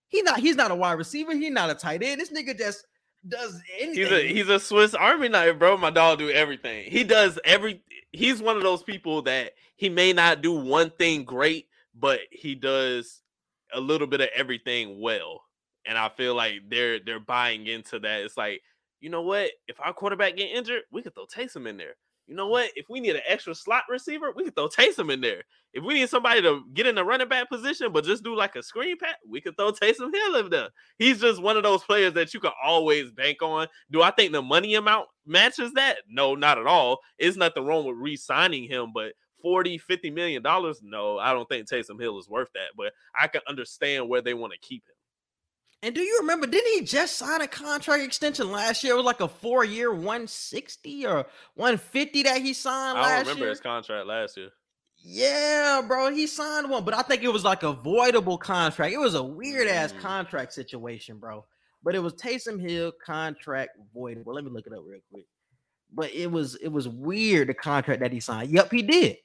He not he's not a wide receiver, he's not a tight end. This nigga just does anything. He's a he's a Swiss Army knife, bro. My dog do everything. He does every. He's one of those people that he may not do one thing great, but he does a little bit of everything well. And I feel like they're they're buying into that. It's like, you know what? If our quarterback get injured, we could throw Taysom in there. You know what? If we need an extra slot receiver, we could throw Taysom in there. If we need somebody to get in the running back position, but just do like a screen pass, we could throw Taysom Hill in there. He's just one of those players that you can always bank on. Do I think the money amount matches that? No, not at all. It's nothing wrong with re-signing him, but 40, 50 million dollars, no, I don't think Taysom Hill is worth that. But I can understand where they want to keep him. And do you remember? Didn't he just sign a contract extension last year? It was like a four-year, 160 or 150 that he signed I remember year. his contract last year. Yeah, bro, he signed one, but I think it was like a voidable contract. It was a weird ass Mm. contract situation, bro. But it was Taysom Hill contract voidable. Let me look it up real quick. But it was it was weird the contract that he signed. Yep, he did.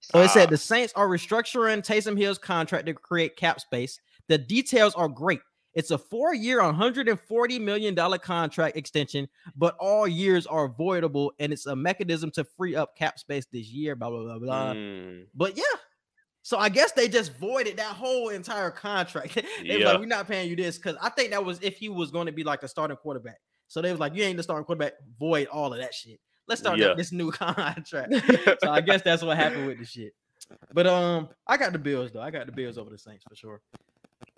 So it Ah. said the Saints are restructuring Taysom Hill's contract to create cap space. The details are great. It's a four-year, 140 million dollar contract extension, but all years are voidable, and it's a mechanism to free up cap space this year. Blah blah blah blah. Mm, But yeah. So I guess they just voided that whole entire contract. <laughs> they Yeah. like, we're not paying you this because I think that was if he was going to be like a starting quarterback. So they was like, you ain't the starting quarterback, void all of that shit. Let's start Yeah. this new <laughs> contract. <laughs> so I guess that's what happened with the shit. But um, I got the Bills though. I got the Bills over the Saints for sure.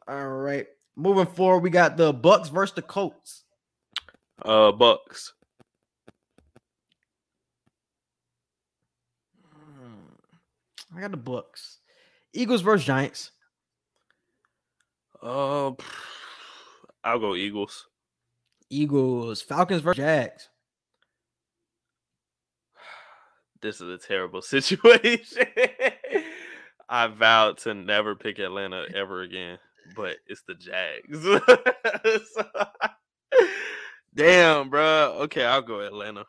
All right, moving forward, we got the Bucs versus the Colts. uh, Bucs. I got the Bucs. Eagles versus Giants. Uh, I'll go Eagles. Eagles. Falcons versus Jags. This is a terrible <laughs> situation. I vowed to never pick Atlanta ever again, but it's the Jags. <laughs> So- Damn, bro. Okay, I'll go Atlanta.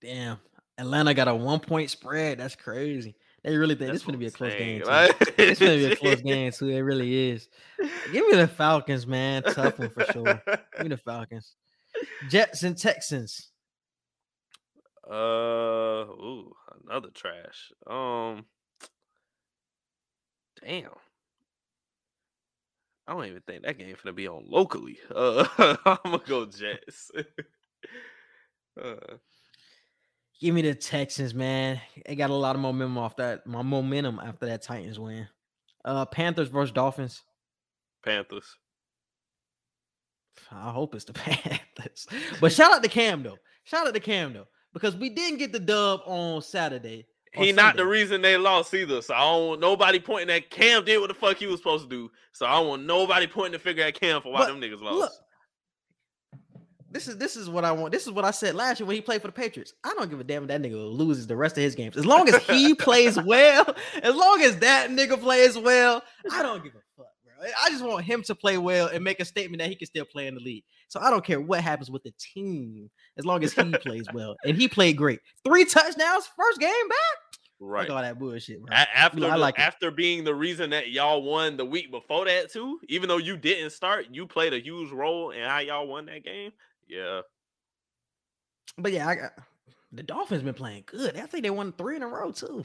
Damn. Atlanta got a one point spread. That's crazy. They really think this is gonna be a close saying, game. Right? It's gonna be a close <laughs> game too. It really is. Give me the Falcons, man. Tough one for sure. Give me the Falcons. Jets and Texans. Uh, ooh, another trash. Um, damn. I don't even think that game gonna be on locally. Uh, <laughs> I'm gonna go Jets. <laughs> uh, Give me the Texans, man. They got a lot of momentum off that. My momentum after that Titans win. Uh, Panthers versus Dolphins. Panthers. I hope it's the <laughs> Panthers. But shout out to Cam though. Shout out to Cam though, because we didn't get the dub on Saturday. He not the reason they lost either. So I don't want nobody pointing at Cam did what the fuck he was supposed to do. So I don't want nobody pointing the finger at Cam for why But them niggas lost. Look, this is this is what I want. This is what I said last year when he played for the Patriots. I don't give a damn if that nigga loses the rest of his games. As long as he <laughs> plays well, as long as that nigga plays well, I don't give a fuck, bro. I just want him to play well and make a statement that he can still play in the league. So I don't care what happens with the team, as long as he plays well. And he played great. Three touchdowns, first game back. Right. Fuck all that bullshit, bro. After I the- like it. after being the reason that y'all won the week before that too, even though you didn't start, you played a huge role in how y'all won that game. Yeah, But yeah, I got the Dolphins been playing good. I think they won three in a row too.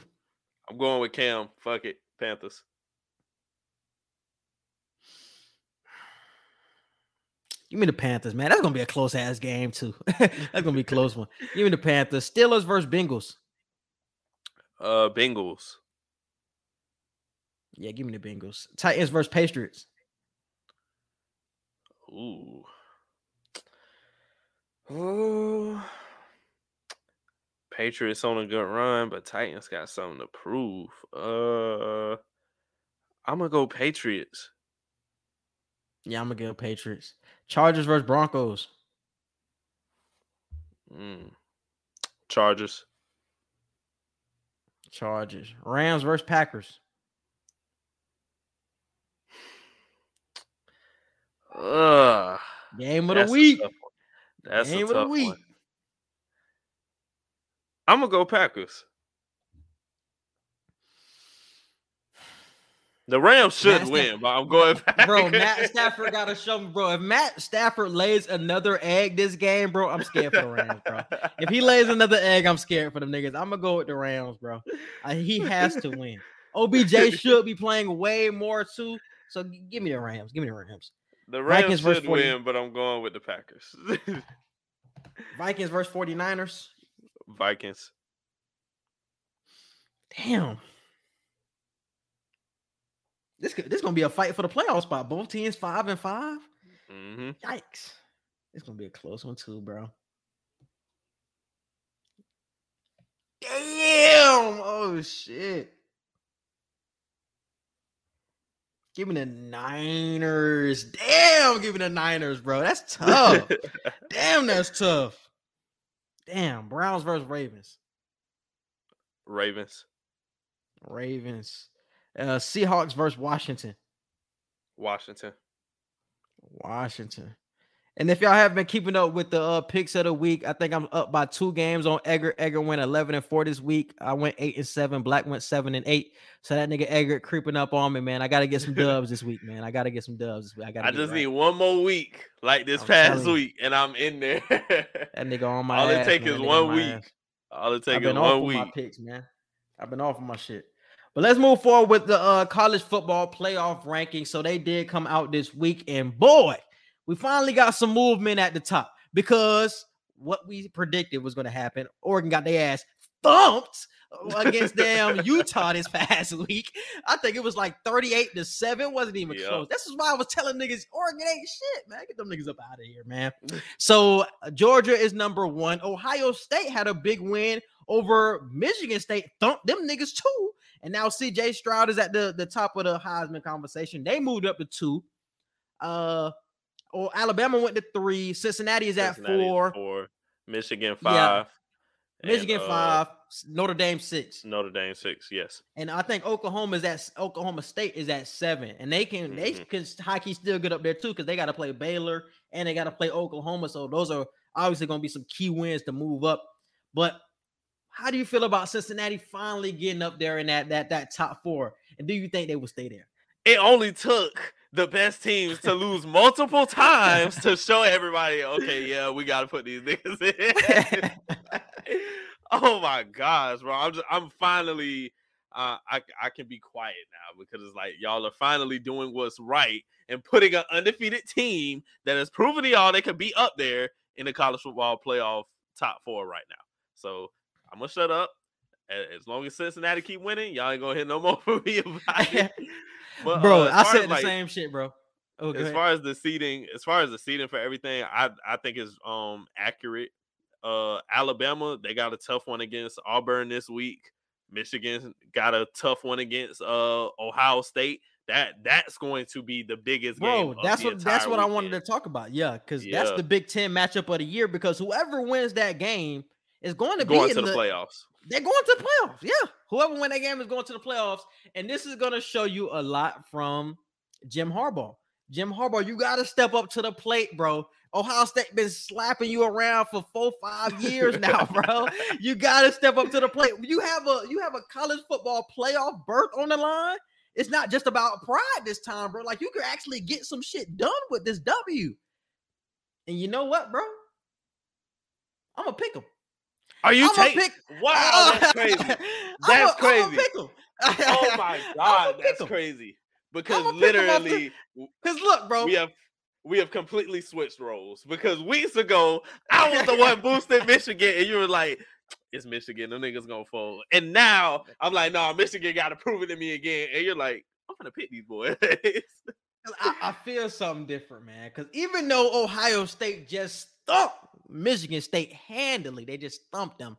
I'm going with Cam. Fuck it, Panthers. <sighs> Give me the Panthers, man. That's gonna be a close ass game too. <laughs> That's gonna be a close one. Give me the Panthers. Steelers versus Bengals. Uh, Bengals. Yeah, give me the Bengals. Titans versus Patriots. Ooh. Oh. Patriots on a good run, but Titans got something to prove. Uh, I'm gonna go Patriots. Yeah, I'm gonna go Patriots. Chargers versus Broncos. Mm. Chargers. Chargers. Rams versus Packers. Ugh. Game of That's the week. That's Game a of the week. one. I'm gonna go Packers. The Rams should Matt win, but I'm going Packers. Bro, Matt <laughs> Stafford gotta show me, bro. If Matt Stafford lays another egg this game, bro, I'm scared for the Rams, bro. If he lays another egg, I'm scared for them niggas. I'm gonna go with the Rams, bro. Uh, he has to win. OBJ should be playing way more too. So give me the Rams. Give me the Rams. The Rams versus should 40 win, but I'm going with the Packers. <laughs> Vikings versus 49ers. Vikings. Damn. This this gonna be a fight for the playoff spot. Both teams five and five. hmm Yikes. It's gonna be a close one too, bro. Damn. Oh shit. Give me the Niners. Damn, give me the Niners, bro. That's tough. <laughs> Damn, that's tough. Damn, Browns versus Ravens. Ravens. Ravens. Uh Seahawks versus Washington. Washington. Washington. And if y'all have been keeping up with the uh, picks of the week, I think I'm up by two games on Edgar. Edgar went 11 and 4 this week. I went 8 and 7. Black went 7 and 8. So that nigga Edgar creeping up on me, man. I got <laughs> to get some dubs this week, man. I got to get some dubs. I, gotta I just right. need one more week like this I'm past week, and I'm in there. <laughs> that nigga on my All ass, it take man. is one week. ass. All it I've take is been off one week. picks, man. I've been off of my shit. But let's move forward with the uh, college football playoff rankings. So they did come out this week, and boy, we finally got some movement at the top because what we predicted was going to happen. Oregon got their ass thumped against <laughs> them Utah this past week. I think it was like 38 to 7. Wasn't even Yep. close. This is why I was telling niggas Oregon ain't shit, man. Get them niggas up out of here, man. <laughs> So uh, Georgia is number one. Ohio State had a big win over Michigan State. Thumped them niggas too. And now CJ Stroud is at the, the top of the Heisman conversation. They moved up to two. Uh or Alabama went to three. Cincinnati is at Cincinnati is four. four. Michigan Yeah. five. and, Michigan uh, five. Notre Dame six. Notre Dame six. Yes. And I think Oklahoma is at Oklahoma State is at seven, and they can they Mhm. can hockey still get up there too because they got to play Baylor and they got to play Oklahoma. So those are obviously going to be some key wins to move up. But how do you feel about Cincinnati finally getting up there in that that that top four? And do you think they will stay there? It only took the best teams to lose multiple times to show everybody, okay, yeah, we got to put these niggas in. <laughs> oh my gosh, bro! I'm just, I'm finally, uh, I I can be quiet now because it's like y'all are finally doing what's right and putting an undefeated team that has proven to y'all they could be up there in the college football playoff top four right now. So I'm gonna shut up. As long as Cincinnati keep winning, y'all ain't gonna hear no <laughs> more from me about it. <laughs> But, bro, uh, I said the like, same shit, bro. Oh, as far as the seating, as far as the seating for everything, I I think is um accurate. Uh Alabama, they got a tough one against Auburn this week. Michigan got a tough one against uh Ohio State. That that's going to be the biggest game. Bro, that's what that's what I wanted to talk about. Yeah, because that's the Big Ten matchup of the year. Because whoever wins that game is going to be going in to the the, playoffs. They're going to the playoffs. Yeah, whoever win that game is going to the playoffs, and this is going to show you a lot from Jim Harbaugh. Jim Harbaugh, you got to step up to the plate, bro. Ohio State been slapping you around for four, five years <laughs> now, bro. You got to step up to the plate. You have a you have a college football playoff berth on the line. It's not just about pride this time, bro. Like you could actually get some shit done with this W. And you know what, bro? I'm gonna pick them. Are you taking? pick. Wow, that's <laughs> crazy. That's crazy. Oh <laughs> my god, that's crazy. Because I'ma pick 'em off the- literally, Cause look, bro. we have we have completely switched roles. Because weeks ago, I was the one <laughs> boosting Michigan, and you were like, "It's Michigan, them niggas gonna fold." And now I'm like, "No, Michigan got to prove it to me again." And you're like, "I'm gonna pick these boys." I, I feel something different, man. Because even though Ohio State just thumped Michigan State handily, they just thumped them.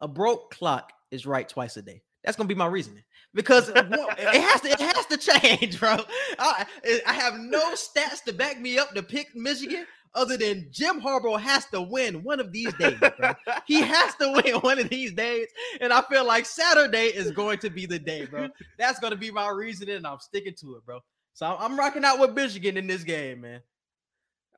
A broke clock is right twice a day. That's gonna be my reasoning because it has to. It has to <laughs> change, bro. I, I have no stats to back me up to pick Michigan, other than Jim Harbaugh has to win one of these days, bro. He has to win one of these days, and I feel like Saturday is going to be the day, bro. That's gonna be my reasoning, and I'm sticking to it, bro. So I'm I'm rocking out with Michigan in this game, man.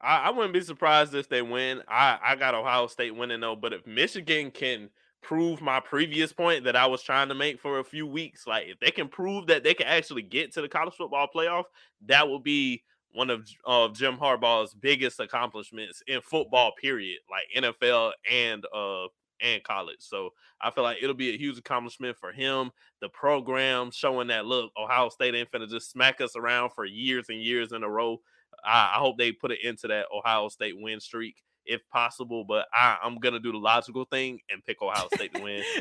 I, I wouldn't be surprised if they win. I, I got Ohio State winning though, but if Michigan can prove my previous point that I was trying to make for a few weeks, like if they can prove that they can actually get to the college football playoff, that will be one of of Jim Harbaugh's biggest accomplishments in football. Period, like NFL and uh and college. So I feel like it'll be a huge accomplishment for him. The program showing that look, Ohio State ain't finna just smack us around for years and years in a row. I, I hope they put it into that Ohio State win streak if possible. But I, I'm gonna do the logical thing and pick Ohio State to win. <laughs>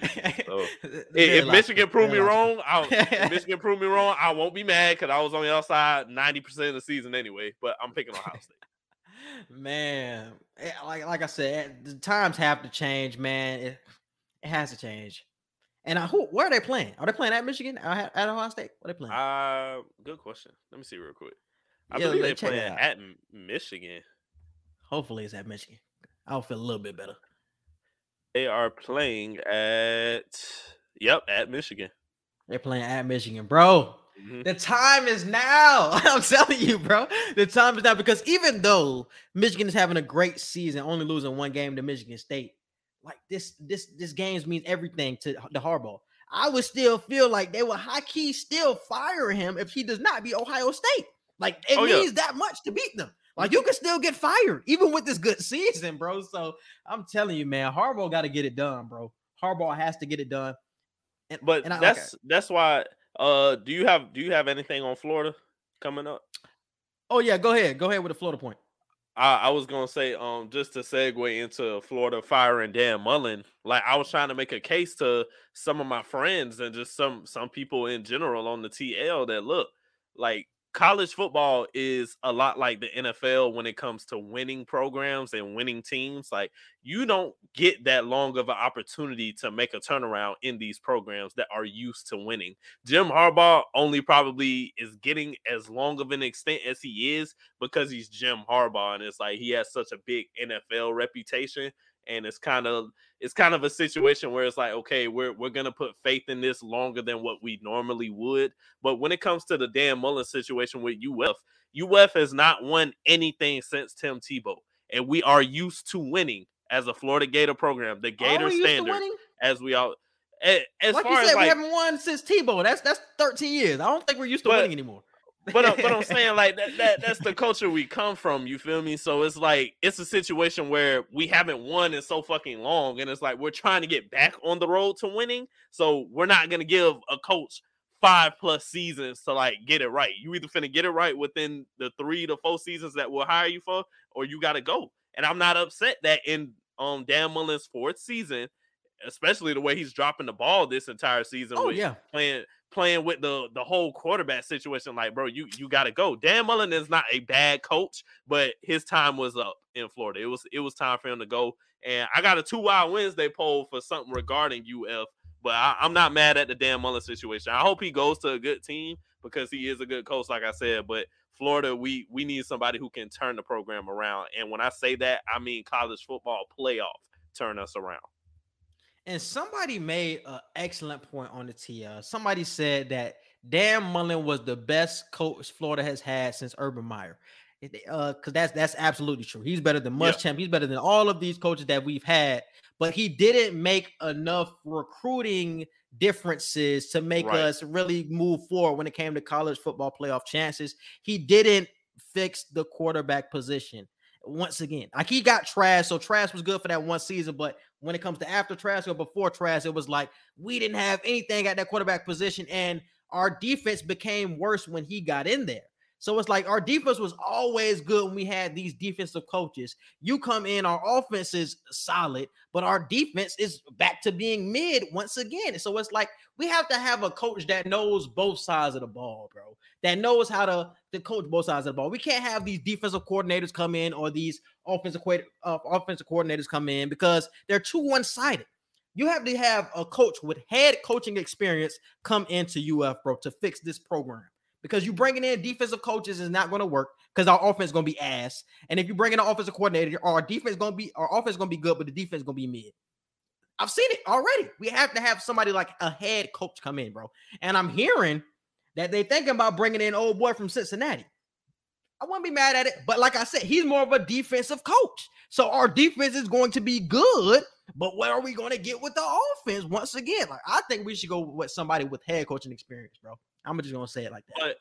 So, If, if Michigan prove me wrong, I'll, if <laughs> Michigan prove me wrong, I won't be mad because I was on the outside 90% of the season anyway. But I'm picking Ohio State. man, eh, like like I said, the times have to change, man. It, it has to change. And I, who, where are they playing? Are they playing at Michigan? At at Ohio State? What are they playing? Uh, good question. Let me see real quick. I Yeah, believe it playing at Michigan. Hopefully, it's at Michigan. I'll feel a little bit better. They are playing at yep at Michigan. They're playing at Michigan, bro. Mhm. The time is now. <laughs> I'm telling you, bro. The time is now because even though Michigan is having a great season, only losing one game to Michigan State, like this, this, this games means everything to the Harbaugh. I would still feel like they would high key still fire him if he does not beat Ohio State. Like it Oh, yeah. means that much to beat them. Like you can still get fired even with this good season, bro. So I'm telling you, man, Harbaugh got to get it done, bro. Harbaugh has to get it done. And, But and I- that's that's why. Uh, do you have do you have anything on Florida coming up? oh yeah, go ahead, go ahead with the Florida point. I, I was gonna say, um, just to segue into Florida firing Dan Mullen, like I was trying to make a case to some of my friends and just some some people in general on the TL that look like college football is a lot like the NFL when it comes to winning programs and winning teams. Like you don't get that long of an opportunity to make a turnaround in these programs that are used to winning. Jim Harbaugh only probably is getting as long of an extent as he is because he's Jim Harbaugh and it's like he has such a big NFL reputation and it's kind of it's kind of a situation where it's like okay we're we're to put faith in this longer than what we normally would but when it comes to the Dan Mullen situation with UF UF has not won anything since Tim Tebow and we are used to winning as a Florida Gator program the Are Gator we used to standard as we all as like far you as said, like we haven't won since Tebow. That's that's 13 years. I don't think we're used to But- winning anymore. But, I- but I'm <laughs> saying like that, that that's the culture we come from. You feel me? So it's like it's a situation where we haven't won in so fucking long, and it's like we're trying to get back on the road to winning. So we're not gonna give a coach five plus seasons to like get it right. You either finna get it right within the three to four seasons that we'll hire you for, or you gotta go. And I'm not upset that in um Dan Mullen's fourth season, especially the way he's dropping the ball this entire season. Oh with yeah, playing playing with the the whole quarterback situation. Like, bro, you you got to go. Dan Mullen is not a bad coach, but his time was up in Florida. It was it was time for him to go. And I got a two wild Wednesday poll for something regarding UF, but I, I'm not mad at the Dan Mullen situation. I hope he goes to a good team because he is a good coach, like I said. But Florida, we we need somebody who can turn the program around. And when I say that, I mean college football playoff turn us around. And somebody made an excellent point on the TL. Somebody said that Dan Mullen was the best coach Florida has had since Urban Meyer. It- Uh, because that's that's absolutely true. He's better than. Muschamp. He's better than all of these coaches that we've had. But he didn't make enough recruiting differences to make Right. us really move forward when it came to college football playoff chances. He didn't fix the quarterback position once again. Like he got Trask, so Trask was good for that one season. But when it comes to after Trask or before Trask, it was like we didn't have anything at that quarterback position, and our defense became worse when he got in there. So it's like our defense was always good when we had these defensive coaches. You come in, our offense is solid, but our defense is back to being mid once again. So it's like we have to have a coach that knows both sides of the ball, bro. That knows how to, to coach both sides of the ball. We can't have these defensive coordinators come in or these offensive uh, offensive coordinators come in because they're too one-sided. You have to have a coach with head coaching experience come into UF, bro, to fix this program. Because you bringing in defensive coaches is not going to work because our offense is going to be ass. And if you bring in an offensive coordinator, our defense going to be our offense going to be good, but the defense is going to be mid. I've seen it already. We have to have somebody like a head coach come in, bro. And I'm hearing that they thinking about bringing in old boy from Cincinnati. I wouldn't be mad at it, but like I said, he's more of a defensive coach. So our defense is going to be good, but what are we going to get with the offense once again? Like I think we should go with somebody with head coaching experience, bro. I'm just gonna say it like that. But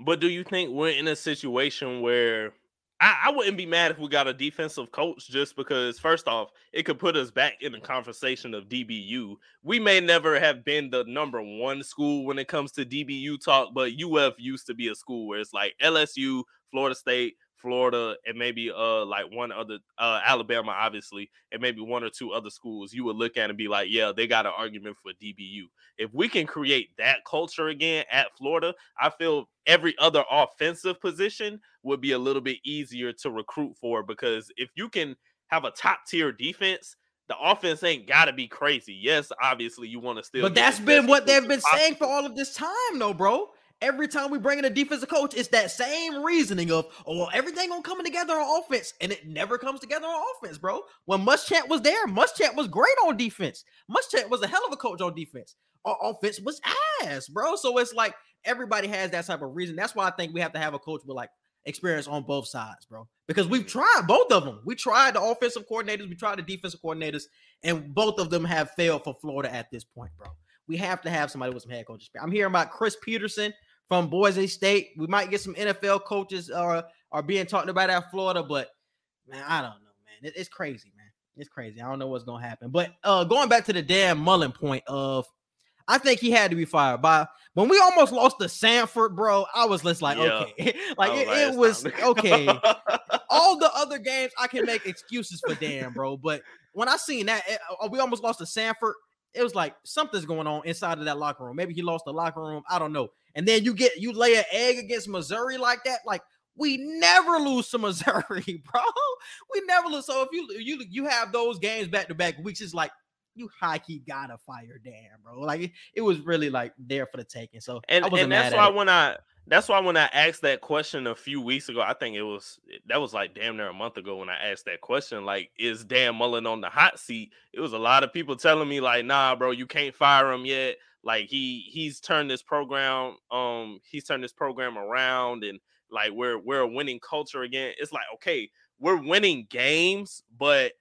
but do you think we're in a situation where I, I wouldn't be mad if we got a defensive coach just because first off, it could put us back in the conversation of DBU. We may never have been the number one school when it comes to DBU talk, but UF used to be a school where it's like LSU, Florida State, Florida, and maybe uh like one other uh Alabama, obviously, and maybe one or two other schools, you would look at and be like, yeah, they got an argument for DBU. If we can create that culture again at Florida, I feel every other offensive position would be a little bit easier to recruit for because if you can have a top tier defense, the offense ain't got to be crazy. Yes, obviously you want to still. But that's been what they've been saying for all of this time, though, bro. Every time we bring in a defensive coach, it's that same reasoning of, oh, well, everything gonna come together on offense, and it never comes together on offense, bro. When Muschamp was there, Muschamp was great on defense. Muschamp was a hell of a coach on defense. Our offense was ass, bro. So it's like everybody has that type of reason. That's why I think we have to have a coach with like experience on both sides, bro. Because we've tried both of them. We tried the offensive coordinators, we tried the defensive coordinators, and both of them have failed for Florida at this point, bro. We have to have somebody with some head coaches. I'm hearing about Chris Petersen from Boise State. We might get some NFL coaches uh, are being talked about at Florida, but man, I don't know, man. It, it's crazy, man. It's crazy. I don't know what's gonna happen. But uh, going back to the Dan Mullen point of I think he had to be fired by when we almost lost to Samford, bro. I was just like, Yeah. okay, <laughs> like it, it was okay. <laughs> All the other games I can make excuses for Dan, bro. But when I seen that, it- uh, we almost lost to Samford. It was like something's going on inside of that locker room. Maybe he lost the locker room. I don't know. And then you get you lay an egg against Missouri like that. Like we never lose to <laughs> Missouri, bro. We never lose. So if you you you have those games back to back weeks, it's like you high key gotta fire Dan, bro. Like it, it was really like there for the taking. So and and that's why when I that's why when I asked that question a few weeks ago, I think it was that was like damn near a month ago when I asked that question. Like, is Dan Mullen on the hot seat? It was a lot of people telling me like, nah, bro, you can't fire him yet. Like he he's turned this program, um, he's turned this program around, and like we're we're a winning culture again. It's like okay, we're winning games, but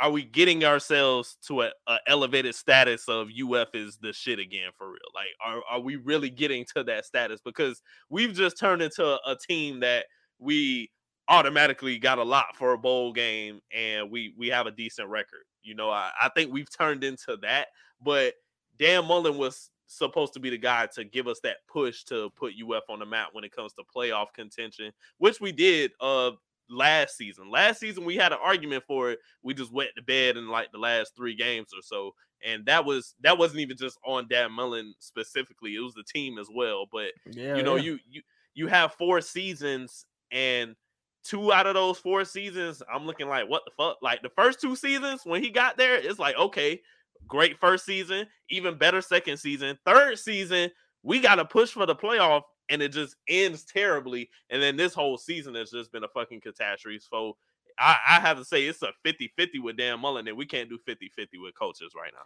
are we getting ourselves to a, a elevated status of UF is the shit again for real? Like, are, are we really getting to that status? Because we've just turned into a, a team that we automatically got a lot for a bowl game and we we have a decent record. You know, I, I think we've turned into that, but Dan Mullen was supposed to be the guy to give us that push to put UF on the map when it comes to playoff contention, which we did uh last season. Last season we had an argument for it. We just wet the bed in like the last three games or so. And that was that wasn't even just on Dan Mullen specifically. It was the team as well. But yeah, you know, yeah. you you you have four seasons and two out of those four seasons, I'm looking like what the fuck? Like the first two seasons when he got there, it's like okay, great first season, even better second season. Third season, we got to push for the playoff, and it just ends terribly. And then this whole season has just been a fucking catastrophe. So I, I have to say it's a 50-50 with Dan Mullen, and we can't do 50-50 with coaches right now.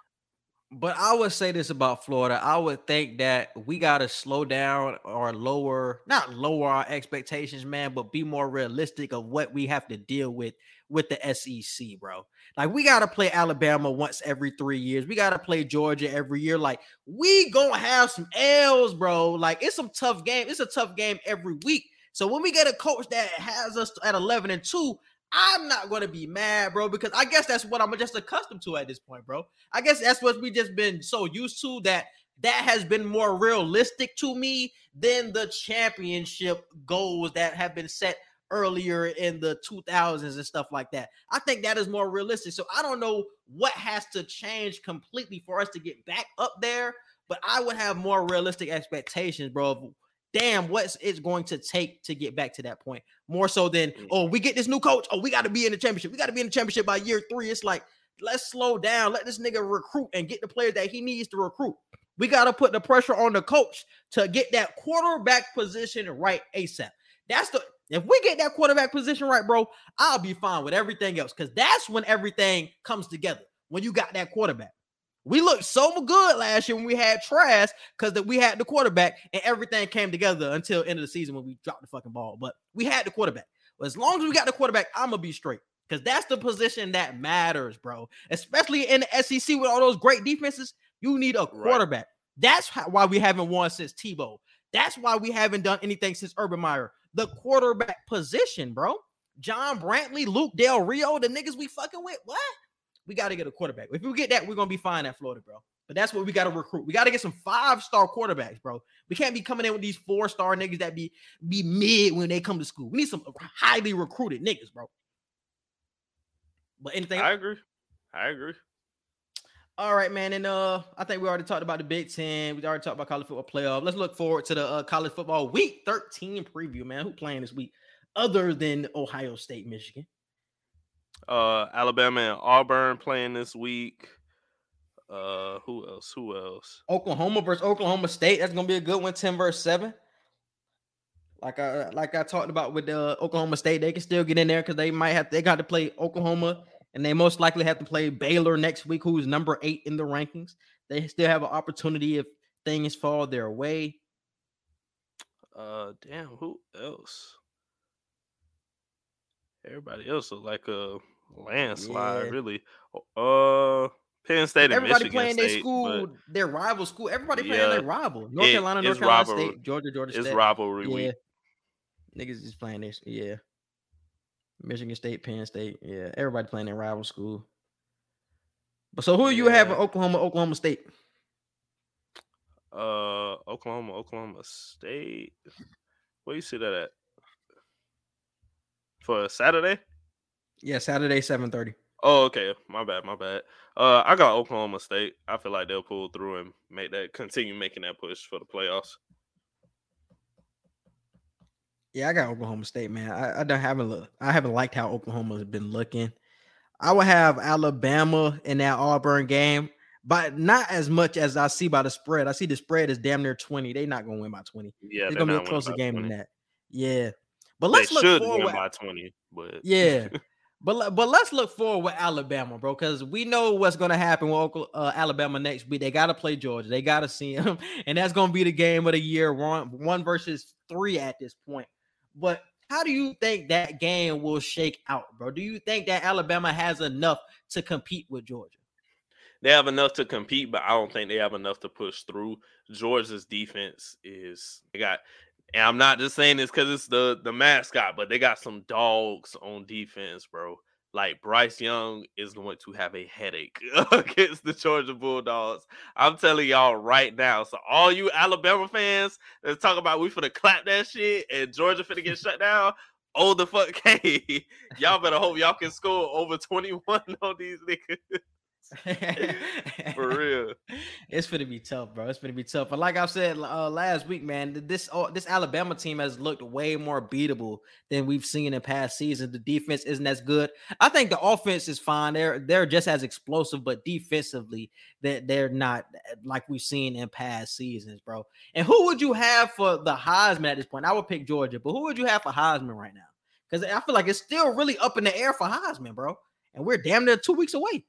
But I would say this about Florida. I would think that we got to slow down or lower, not lower our expectations, man, but be more realistic of what we have to deal with with the SEC, bro. Like we got to play Alabama once every 3 years. We got to play Georgia every year. Like we to have some L's, bro. Like it's some tough game. It's a tough game every week. So when we get a coach that has us at 11 and 2, I'm not to be mad, bro, because I guess that's what I'm just accustomed to at this point, bro. I guess that's what we just been so used to that that has been more realistic to me than the championship goals that have been set earlier in the 2000s and stuff like that. I think that is more realistic. So I don't know what has to change completely for us to get back up there, but I would have more realistic expectations, bro. of, Damn, what's it's going to take to get back to that point? More so than Mm. oh, we get this new coach. Oh, we got to be in the championship. We got to be in the championship by year three. It's like let's slow down. Let this nigga recruit and get the players that he needs to recruit. We got to put the pressure on the coach to get that quarterback position right ASAP. That's the if we get that quarterback position right, bro, I'll be fine with everything else because that's when everything comes together. When you got that quarterback, we looked so good last year when we had Trask because that we had the quarterback and everything came together until end of the season when we dropped the fucking ball. But we had the quarterback. But as long as we got the quarterback, I'm gonna be straight because that's the position that matters, bro. Especially in the SEC with all those great defenses, you need a Right. quarterback. That's why we haven't won since Tebow. That's why we haven't done anything since Urban Meyer. The quarterback position, bro. John Brantley, Luke Del Rio, the niggas we fucking with. What? We got to get a quarterback. If we get that, we're gonna be fine at Florida, bro. But that's what we got to recruit. We got to get some five star quarterbacks, bro. We can't be coming in with these four star niggas that be be mid when they come to school. We need some highly recruited niggas, bro. But anything? I agree. I agree. All right, man. And uh, I think we already talked about the Big Ten. We already talked about college football playoff. Let's look forward to the uh, college football week 13 preview, man. Who playing this week other than Ohio State, Michigan? Uh, Alabama and Auburn playing this week. Uh, who else? Who else? Oklahoma versus Oklahoma State. That's gonna be a good one. 10 versus 7. Like I like I talked about with uh, Oklahoma State, they can still get in there because they might have they got to play Oklahoma and they most likely have to play Baylor next week, who's number eight in the rankings. They still have an opportunity if things fall their way. Uh, damn, who else? Everybody else look like a landslide, Yeah. really. Uh, Penn State and Everybody Michigan playing their school, their rival school. Everybody playing their rival. North it- Carolina, North Carolina rivalry. State, Georgia, Georgia State. it's rivalry yeah. week. Niggas just playing this. Yeah. Michigan State, Penn State. Yeah. Everybody playing their rival school. But so who you have in Oklahoma, Oklahoma State? Uh, Oklahoma, Oklahoma State. Where you see that at? For Saturday? Yeah, Saturday, 7:30. Oh, okay. My bad, my bad. Uh, I got Oklahoma State. I feel like they'll pull through and make that continue making that push for the playoffs. Yeah, I got Oklahoma State, man. I, I don't haven't look. I haven't liked how Oklahoma has been looking. I would have Alabama in that Auburn game, but not as much as I see by the spread. I see the spread is damn near 20. They're not gonna win by 20. Yeah, it's they're gonna be a closer game 20. than that. Yeah. But let's look should forward. win by twenty, but Yeah. <laughs> But but let's look forward with Alabama, bro, because we know what's going to happen with Okla- uh, Alabama next week. They got to play Georgia. They got to see them, <laughs> and that's going to be the game of the year, one one versus three at this point. But how do you think that game will shake out, bro? Do you think that Alabama has enough to compete with Georgia? they have enough to compete, but I don't think they have enough to push through. Georgia's defense is they got, and I'm not just saying this because it's the the mascot, but they got some dogs on defense, bro. Like Bryce Young is going to have a headache <laughs> against the Georgia Bulldogs. I'm telling y'all right now. So all you Alabama fans that's talking about we finna clap that shit and Georgia finna get shut down. Oh the fuck <laughs> K. y'all better hope y'all can score over 21 <laughs> on these niggas. For real. It's gonna be tough, bro. It's gonna be tough. But like I said uh, last week, man, this uh, this Alabama team has looked way more beatable than we've seen in past seasons. The defense isn't as good. I think the offense is fine. They're they're just as explosive, but defensively, they're, they're not uh, like we've seen in past seasons, bro. And who would you have for the Heisman at this point? I would pick Georgia, but who would you have for Heisman right now? Because I feel like it's still really up in the air for Heisman, bro. And we're damn near two weeks away.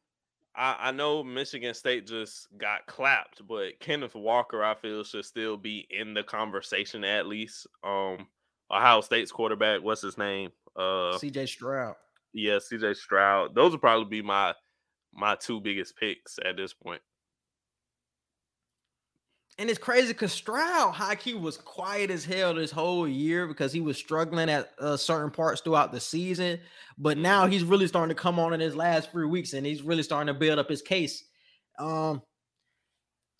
I, I know Michigan State just got clapped, but Kenneth Walker, I feel, should still be in the conversation at least. Um, Ohio State's quarterback, what's his name? Uh, CJ Stroud. yeah, CJ Stroud. Those would probably be my my two biggest picks at this point. And it's crazy because Stroud, high key, was quiet as hell this whole year because he was struggling at uh, certain parts throughout the season. But now he's really starting to come on in his last three weeks, and he's really starting to build up his case. Um,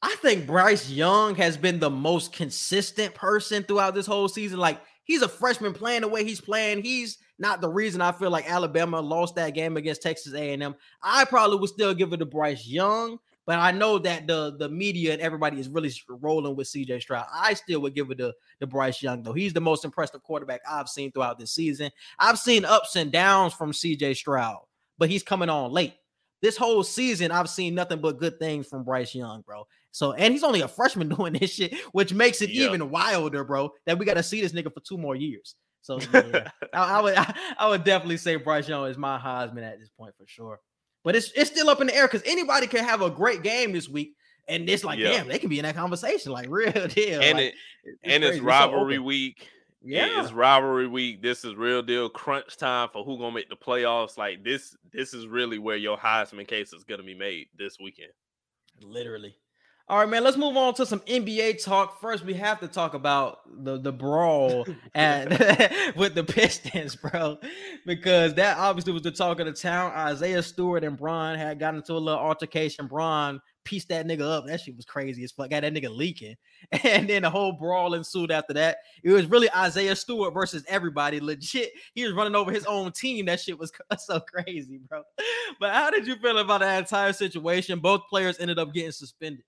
I think Bryce Young has been the most consistent person throughout this whole season. Like he's a freshman playing the way he's playing. He's not the reason I feel like Alabama lost that game against Texas A&M. I probably would still give it to Bryce Young. But I know that the the media and everybody is really rolling with CJ Stroud. I still would give it to, to Bryce Young, though. He's the most impressive quarterback I've seen throughout this season. I've seen ups and downs from CJ Stroud, but he's coming on late. This whole season, I've seen nothing but good things from Bryce Young, bro. So, and he's only a freshman <laughs> doing this shit, which makes it Yeah. even wilder, bro, that we got to see this nigga for two more years. So, <laughs> yeah, I, I would I, <laughs> I would definitely say Bryce Young is my Heisman at this point for sure. But it's it's still up in the air because anybody can have a great game this week, and it's like, Yeah. damn, they can be in that conversation, like <laughs> real deal. and like, it it's and crazy. it's so rivalry open. week. Yeah, it's rivalry week. This is real deal crunch time for who gonna make the playoffs. Like this, this is really where your Heisman case is gonna be made this weekend. literally. All right, man. Let's move on to some NBA talk. First, we have to talk about the the brawl <laughs> at <laughs> with the Pistons, bro, because that obviously was the talk of the town. Isaiah Stewart and Bron had gotten into a little altercation. Bron pieced that nigga up. That shit was crazy as fuck. Got that nigga leaking, <laughs> and then the whole brawl ensued after that. It was really Isaiah Stewart versus everybody. Legit, he was running over his own team. That shit was so crazy, bro. But how did you feel about that entire situation? Both players ended up getting suspended.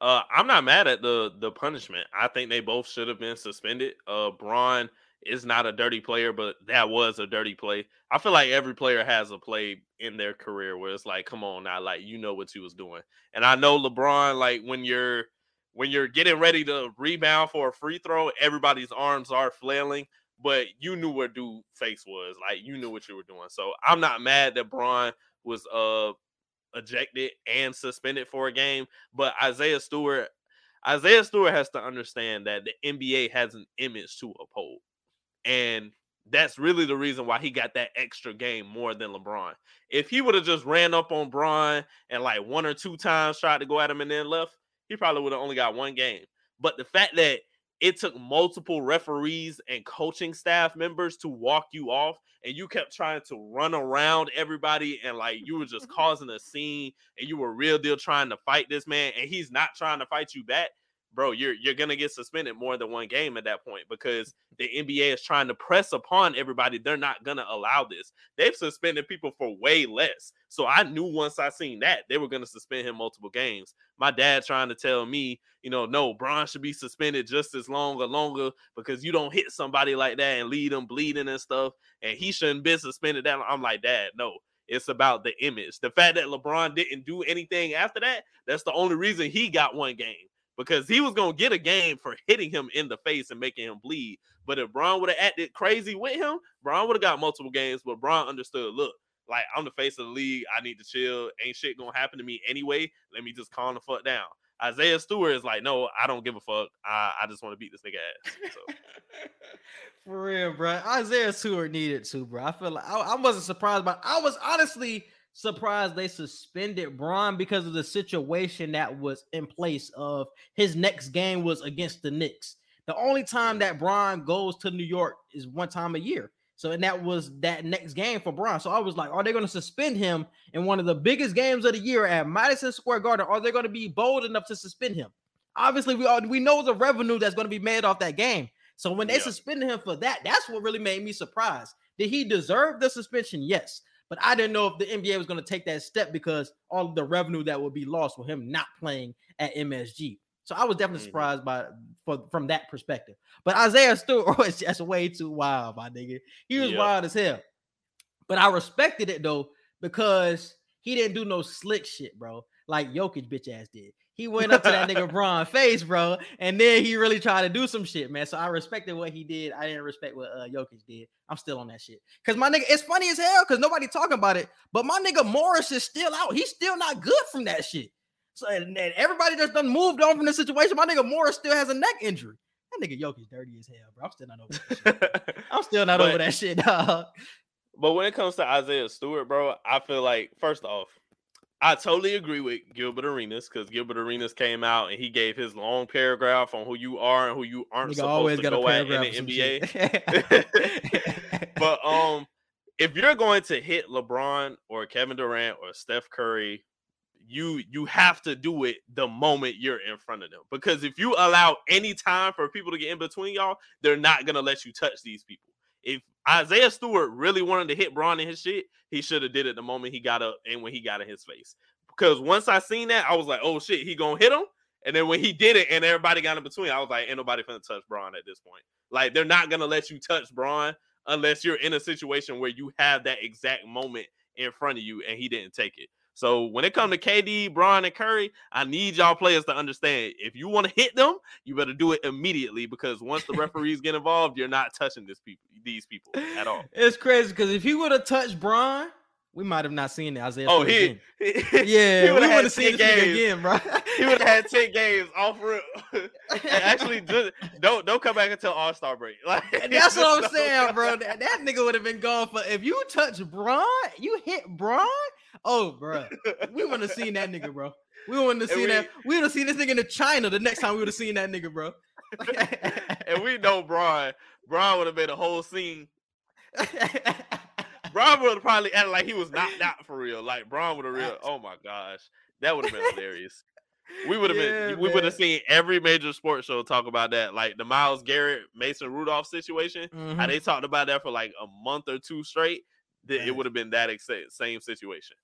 Uh, I'm not mad at the the punishment. I think they both should have been suspended. Uh, Bron is not a dirty player, but that was a dirty play. I feel like every player has a play in their career where it's like, come on now, like you know what you was doing. And I know LeBron, like when you're when you're getting ready to rebound for a free throw, everybody's arms are flailing, but you knew where dude face was. Like you knew what you were doing. So I'm not mad that Bron was uh ejected and suspended for a game. But Isaiah Stewart, Isaiah Stewart has to understand that the NBA has an image to uphold. And that's really the reason why he got that extra game more than LeBron. If he would have just ran up on Bron and like one or two times tried to go at him and then left, he probably would have only got one game. But the fact that it took multiple referees and coaching staff members to walk you off and you kept trying to run around everybody and like you were just <laughs> causing a scene and you were real deal trying to fight this man and he's not trying to fight you back bro, you're you're gonna get suspended more than one game at that point because the NBA is trying to press upon everybody. They're not gonna allow this. They've suspended people for way less. So I knew once I seen that they were gonna suspend him multiple games. My dad trying to tell me, you know, no, Bron should be suspended just as long or longer because you don't hit somebody like that and lead them bleeding and stuff, and he shouldn't be suspended. That I'm like, Dad, no. It's about the image. The fact that LeBron didn't do anything after that, that's the only reason he got one game because he was gonna get a game for hitting him in the face and making him bleed. But if Bron would have acted crazy with him, Bron would have got multiple games. But Bron understood, look, like I'm the face of the league. I need to chill. Ain't shit gonna happen to me anyway. Let me just calm the fuck down. Isaiah Stewart is like, no, I don't give a fuck. I, I just want to beat this nigga ass. So. <laughs> For real, bro. Isaiah Stewart needed to, bro. I feel like I, I wasn't surprised, but I was honestly surprised they suspended Bron because of the situation that was in place of his next game was against the Knicks. The only time that Bron goes to New York is one time a year. So, and that was that next game for Bron. So I was like, are they going to suspend him in one of the biggest games of the year at Madison Square Garden? Are they going to be bold enough to suspend him? Obviously, we all we know the revenue that's going to be made off that game. So when they yeah. suspended him for that, that's what really made me surprised. Did he deserve the suspension? Yes. But I didn't know if the NBA was going to take that step because all of the revenue that would be lost with him not playing at MSG. So I was definitely mm-hmm. surprised by for, from that perspective. But Isaiah Stewart <laughs> was just way too wild, my nigga. He was yep. wild as hell. But I respected it though because he didn't do no slick shit, bro, like Jokic bitch ass did. He went up to that nigga <laughs> Bron face, bro, and then he really tried to do some shit, man. So I respected what he did. I didn't respect what uh, Jokic did. I'm still on that shit. Cause my nigga, it's funny as hell because nobody talking about it. But my nigga Morris is still out. He's still not good from that shit. So and, and everybody just done moved on from the situation. My nigga Morris still has a neck injury. That nigga Jokic dirty as hell, bro. I'm still not over. <laughs> I'm still not but, over that shit, dog. But when it comes to Isaiah Stewart, bro, I feel like first off, I totally agree with Gilbert Arenas because Gilbert Arenas came out and he gave his long paragraph on who you are and who you aren't Nigga supposed to go at in the NBA. <laughs> but um, if you're going to hit LeBron or Kevin Durant or Steph Curry, you you have to do it the moment you're in front of them because if you allow any time for people to get in between y'all, they're not gonna let you touch these people. If Isaiah Stewart really wanted to hit Bron in his shit, he should have did it the moment he got up and when he got in his face. Because once I seen that, I was like, oh shit, he gonna hit him. And then when he did it and everybody got in between, I was like, ain't nobody gonna touch Bron at this point. Like they're not gonna let you touch Bron unless you're in a situation where you have that exact moment in front of you and he didn't take it. So when it comes to KD, Bron, and Curry, I need y'all players to understand if you want to hit them, you better do it immediately because once the <laughs> referees get involved, you're not touching this people, these people at all. It's crazy because if he would have touched Bron, we might have not seen it. Isaiah. Oh, <laughs> he, he, yeah, he we would have seen games again, bro. he would have had ten <laughs> games off real. <laughs> actually, just, don't don't come back until All Star break. Like that's what I'm saying, bro. That, that nigga would have been gone for if you touch Bron, you hit Bron. Oh, bro, we would have seen that nigga, bro. We wouldn't have seen we, that. We would have seen this nigga in China the next time we would have seen that nigga, bro. and we know Bron. Bron would have made a whole scene. Bron would have probably acted like he was knocked <laughs> out for real. Like Bron would have real. Oh my gosh, that would have been hilarious. We would have yeah, been. We would have seen every major sports show talk about that, like the Myles Garrett, Mason Rudolph situation. Mm-hmm. How they talked about that for like a month or two straight. That it would have been that ex- same situation.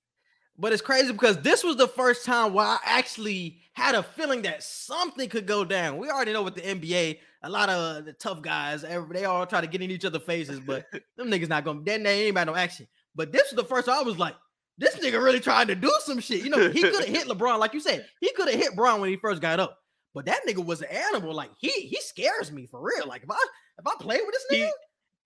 But it's crazy because this was the first time where I actually had a feeling that something could go down. We already know with the NBA, a lot of the tough guys, they all try to get in each other's faces, but <laughs> them niggas not gonna then they ain't about no action. But this was the first time I was like, this nigga really trying to do some shit. You know, he could have hit <laughs> LeBron, like you said, he could have hit Bron when he first got up. But that nigga was an animal. Like he he scares me for real. Like if I if I play with this nigga,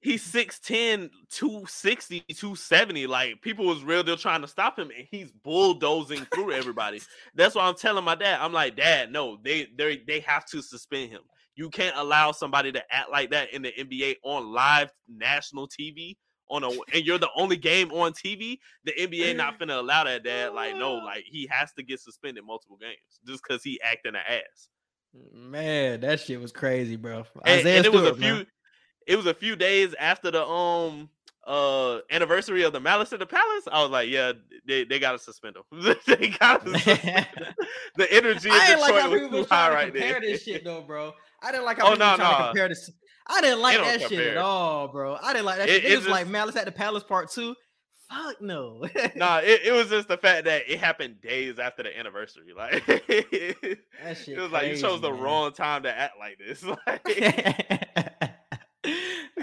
he's 6'10, 260, 270. Like people was real deal trying to stop him, and he's bulldozing through everybody. That's why I'm telling my dad. I'm like, Dad, no, they they they have to suspend him. You can't allow somebody to act like that in the NBA on live national TV. On a and you're the only game on TV. The NBA not <laughs> finna allow that, Dad. Like, no, like he has to get suspended multiple games just because he acting an ass. Man, that shit was crazy, bro. And, Isaiah and it was a few man. It was a few days after the um uh anniversary of the Malice at the Palace. I was like, yeah, they, they gotta suspend him. <laughs> they gotta <laughs> suspend the energy in I didn't like how was people too high trying to right compare there. this shit though, bro. I didn't like how Oh, people no, trying to compare this. I didn't like that don't shit at all, bro. I didn't like that It- shit. It, it was like Malice at the Palace Part Two. Fuck no. nah, it, it was just the fact that it happened days after the anniversary. Like <laughs> it that shit. was like you chose the man. wrong time to act like this. Like,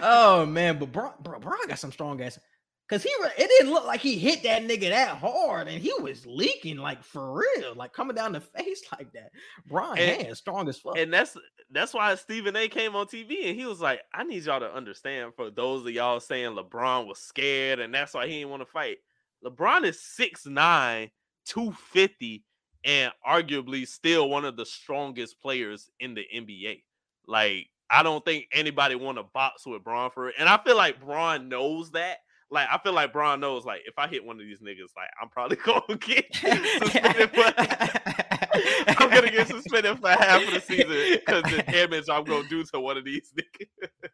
oh man, but Bron, bro, Bron got some strong ass. Cause he, re- it didn't look like he hit that nigga that hard, and he was leaking like for real, like coming down the face <laughs> like that. Bron And- strong as fuck. and that's that's why Stephen A came on TV and he was like, I need y'all to understand for those of y'all saying LeBron was scared and that's why he didn't want to fight. LeBron is 6'9, 250, and arguably still one of the strongest players in the NBA. Like, I don't think anybody want to box with Bron for it. And I feel like Bron knows that. Like, I feel like Bron knows, like, if I hit one of these niggas, like, I'm probably <laughs> gonna get <laughs> suspended for <laughs> I'm gonna get suspended for half of the season because the damage I'm gonna do to one of these niggas.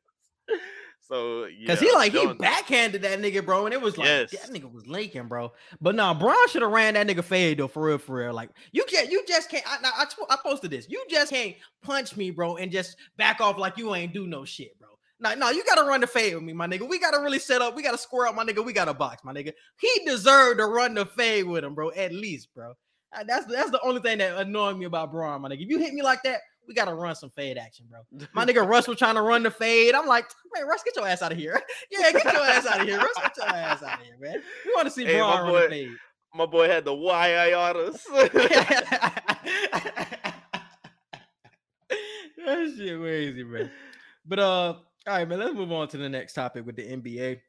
So yeah, Cause he like he backhanded that nigga, bro, and it was like Yes. that nigga was leaking, bro. But nah, Bron should have ran that nigga fade though, for real, for real. Like you can't, you just can't. I, I, I posted this. You just can't punch me, bro, and just back off like you ain't do no shit, bro. No, no, you gotta run the fade with me, my nigga. We gotta really set up. We gotta square up, my nigga. We gotta box, my nigga. He deserved to run the fade with him, bro. At least, bro. Uh, That's that's the only thing that annoyed me about Bron, my nigga. If you hit me like that, we gotta run some fade action, bro. My nigga <laughs> Russ was trying to run the fade. I'm like, man, Russ, get your ass out of here. <laughs> Yeah, get your ass out of here. Russ, get your ass out of here, man. We want to see Hey, my Bron run boy- the fade. my boy had the YI YIRs. <laughs> that shit crazy, man. But uh, all right, man. Let's move on to the next topic with the NBA.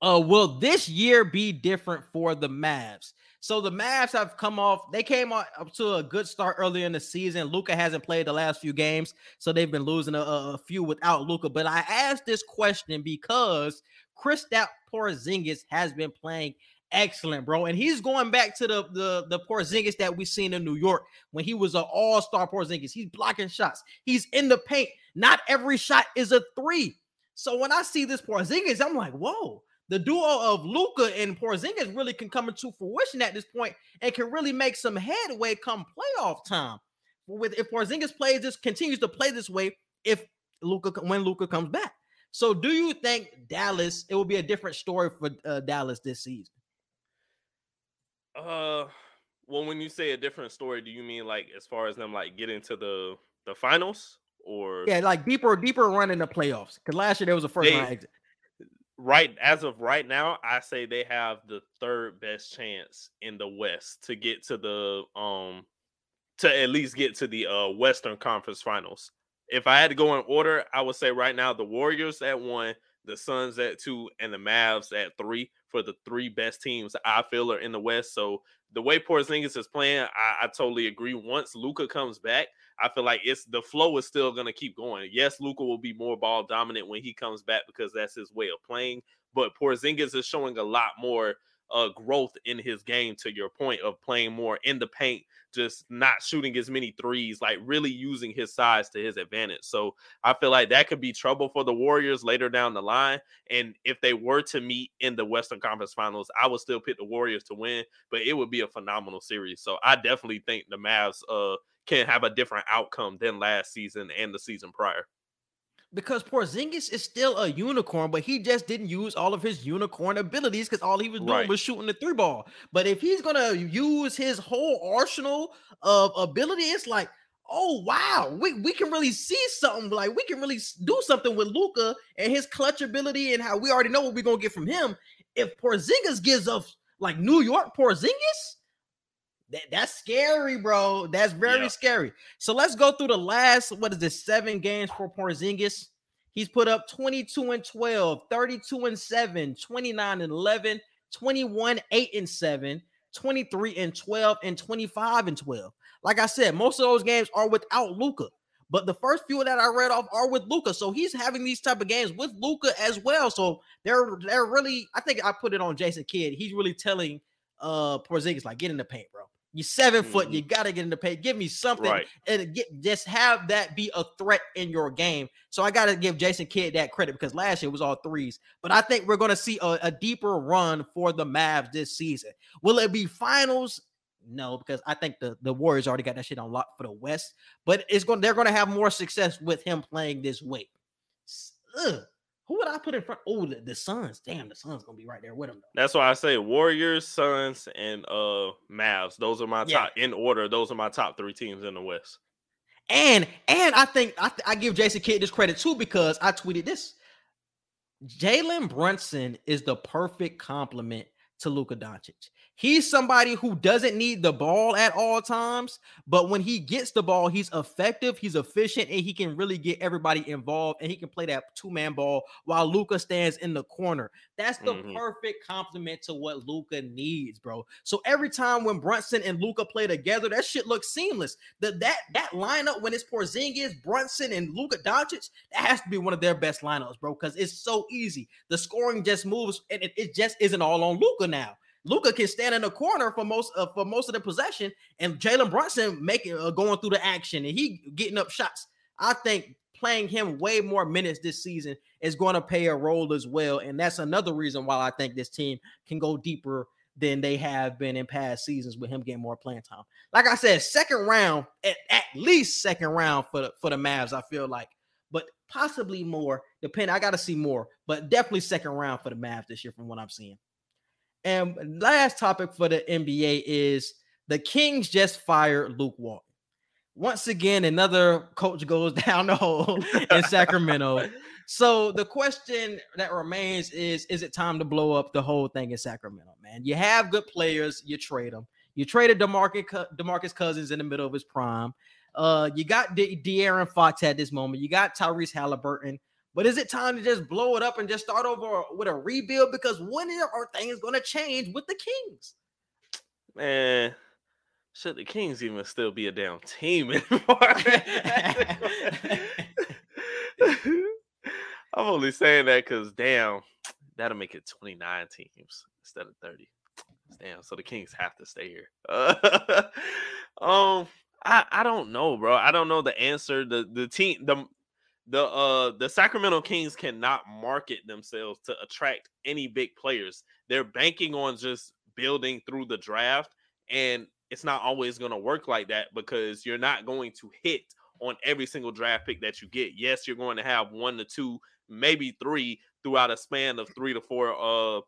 Uh, will this year be different for the Mavs? So the Mavs have come off. They came up to a good start earlier in the season. Luka hasn't played the last few games, so they've been losing a, a few without Luka. But I asked this question because Kristaps Porzingis has been playing excellent, bro, and he's going back to the the the Porzingis that we seen in New York when he was an All Star Porzingis. He's blocking shots. He's in the paint. Not every shot is a three. So when I see this Porzingis, I'm like, whoa. The duo of Luka and Porzingis really can come into fruition at this point and can really make some headway come playoff time. With if Porzingis plays this, continues to play this way, if Luka when Luka comes back. So, do you think Dallas? It will be a different story for uh, Dallas this season. uh, well, when you say a different story, do you mean like as far as them like getting to the the finals or Yeah, like deeper, deeper run in the playoffs. Because last year there was a first They- round exit. Right as of right now, I say they have the third best chance in the West to get to the um to at least get to the uh Western Conference Finals. If I had to go in order, I would say right now the Warriors at one, the Suns at two, and the Mavs at three for the three best teams I feel are in the West. So the way Porzingis is playing, I, I totally agree. Once Luka comes back, I feel like it's the flow is still gonna keep going. Yes, Luka will be more ball dominant when he comes back because that's his way of playing. But Porzingis is showing a lot more uh, growth in his game. To your point of playing more in the paint, just not shooting as many threes, like really using his size to his advantage. So I feel like that could be trouble for the Warriors later down the line. And if they were to meet in the Western Conference Finals, I would still pick the Warriors to win, but it would be a phenomenal series. So I definitely think the Mavs uh can have a different outcome than last season and the season prior. because Porzingis is still a unicorn, but he just didn't use all of his unicorn abilities because all he was doing Right. was shooting the three ball. But if he's gonna use his whole arsenal of ability, it's like, oh wow, we, we can really see something. Like we can really do something with Luka and his clutch ability and how we already know what we're gonna get from him. If Porzingis gives us like New York Porzingis, that, that's scary, bro. That's very Yeah. scary. So let's go through the last, what is this, seven games for Porzingis. He's put up 22 and 12, 32 and 7, 29 and 11, 21, 8 and 7, 23 and 12, and 25 and 12. Like I said, most of those games are without Luka. But the first few that I read off are with Luka. So he's having these type of games with Luka as well. So they're they're really, I think I put it on Jason Kidd. He's really telling uh Porzingis, like, get in the paint, bro. You're 7 foot. You mm-hmm. got to get in the paint. Give me something Right. and get just have that be a threat in your game. So I got to give Jason Kidd that credit because last year it was all threes. But I think we're going to see a, a deeper run for the Mavs this season. Will it be finals? No, because I think the, the Warriors already got that shit on lock for the West. But it's going they're going to have more success with him playing this way. Ugh. Who would I put in front? Oh, the, the Suns. Damn, the Suns gonna be right there with them. Though. That's why I say Warriors, Suns, and uh Mavs. Those are my Yeah. top in order. Those are my top three teams in the West. And and I think I, th- I give Jason Kidd this credit too because I tweeted this. Jalen Brunson is the perfect complement to Luka Doncic. He's somebody who doesn't need the ball at all times, but when he gets the ball, he's effective, he's efficient, and he can really get everybody involved and he can play that two-man ball while Luka stands in the corner. That's the Mhm. perfect complement to what Luka needs, bro. So every time when Brunson and Luka play together, that shit looks seamless. The, that that lineup when it's Porzingis, Brunson, and Luka Doncic, that has to be one of their best lineups, bro, because it's so easy. The scoring just moves, and it, it just isn't all on Luca now. Luka can stand in the corner for most uh, for most of the possession, and Jalen Brunson making uh, going through the action, and he getting up shots. I think playing him way more minutes this season is going to play a role as well, and that's another reason why I think this team can go deeper than they have been in past seasons with him getting more playing time. Like I said, second round, at, at least second round for the, for the Mavs. I feel like, but possibly more. Depending, I got to see more, but definitely second round for the Mavs this year from what I'm seeing. And last topic for the NBA is the Kings just fired Luke Walton. Once again, another coach goes <laughs> down the hole in Sacramento. So the question that remains is: Is it time to blow up the whole thing in Sacramento? Man, you have good players, you trade them. You traded Demarcus Demarcus Cousins in the middle of his prime. Uh, you got De- De'Aaron Fox at this moment. You got Tyrese Halliburton. But is it time to just blow it up and just start over with a rebuild? Because when are things going to change with the Kings? Man, should the Kings even still be a damn team <laughs> anymore? <laughs> I'm only saying that because damn, that'll make it 29 teams instead of 30. Damn, so the Kings have to stay here. <laughs> um, I I don't know, bro. I don't know the answer. The the team the the uh the Sacramento Kings cannot market themselves to attract any big players. They're banking on just building through the draft, and it's not always going to work like that because you're not going to hit on every single draft pick that you get. Yes, you're going to have one to two, maybe three throughout a span of three to four uh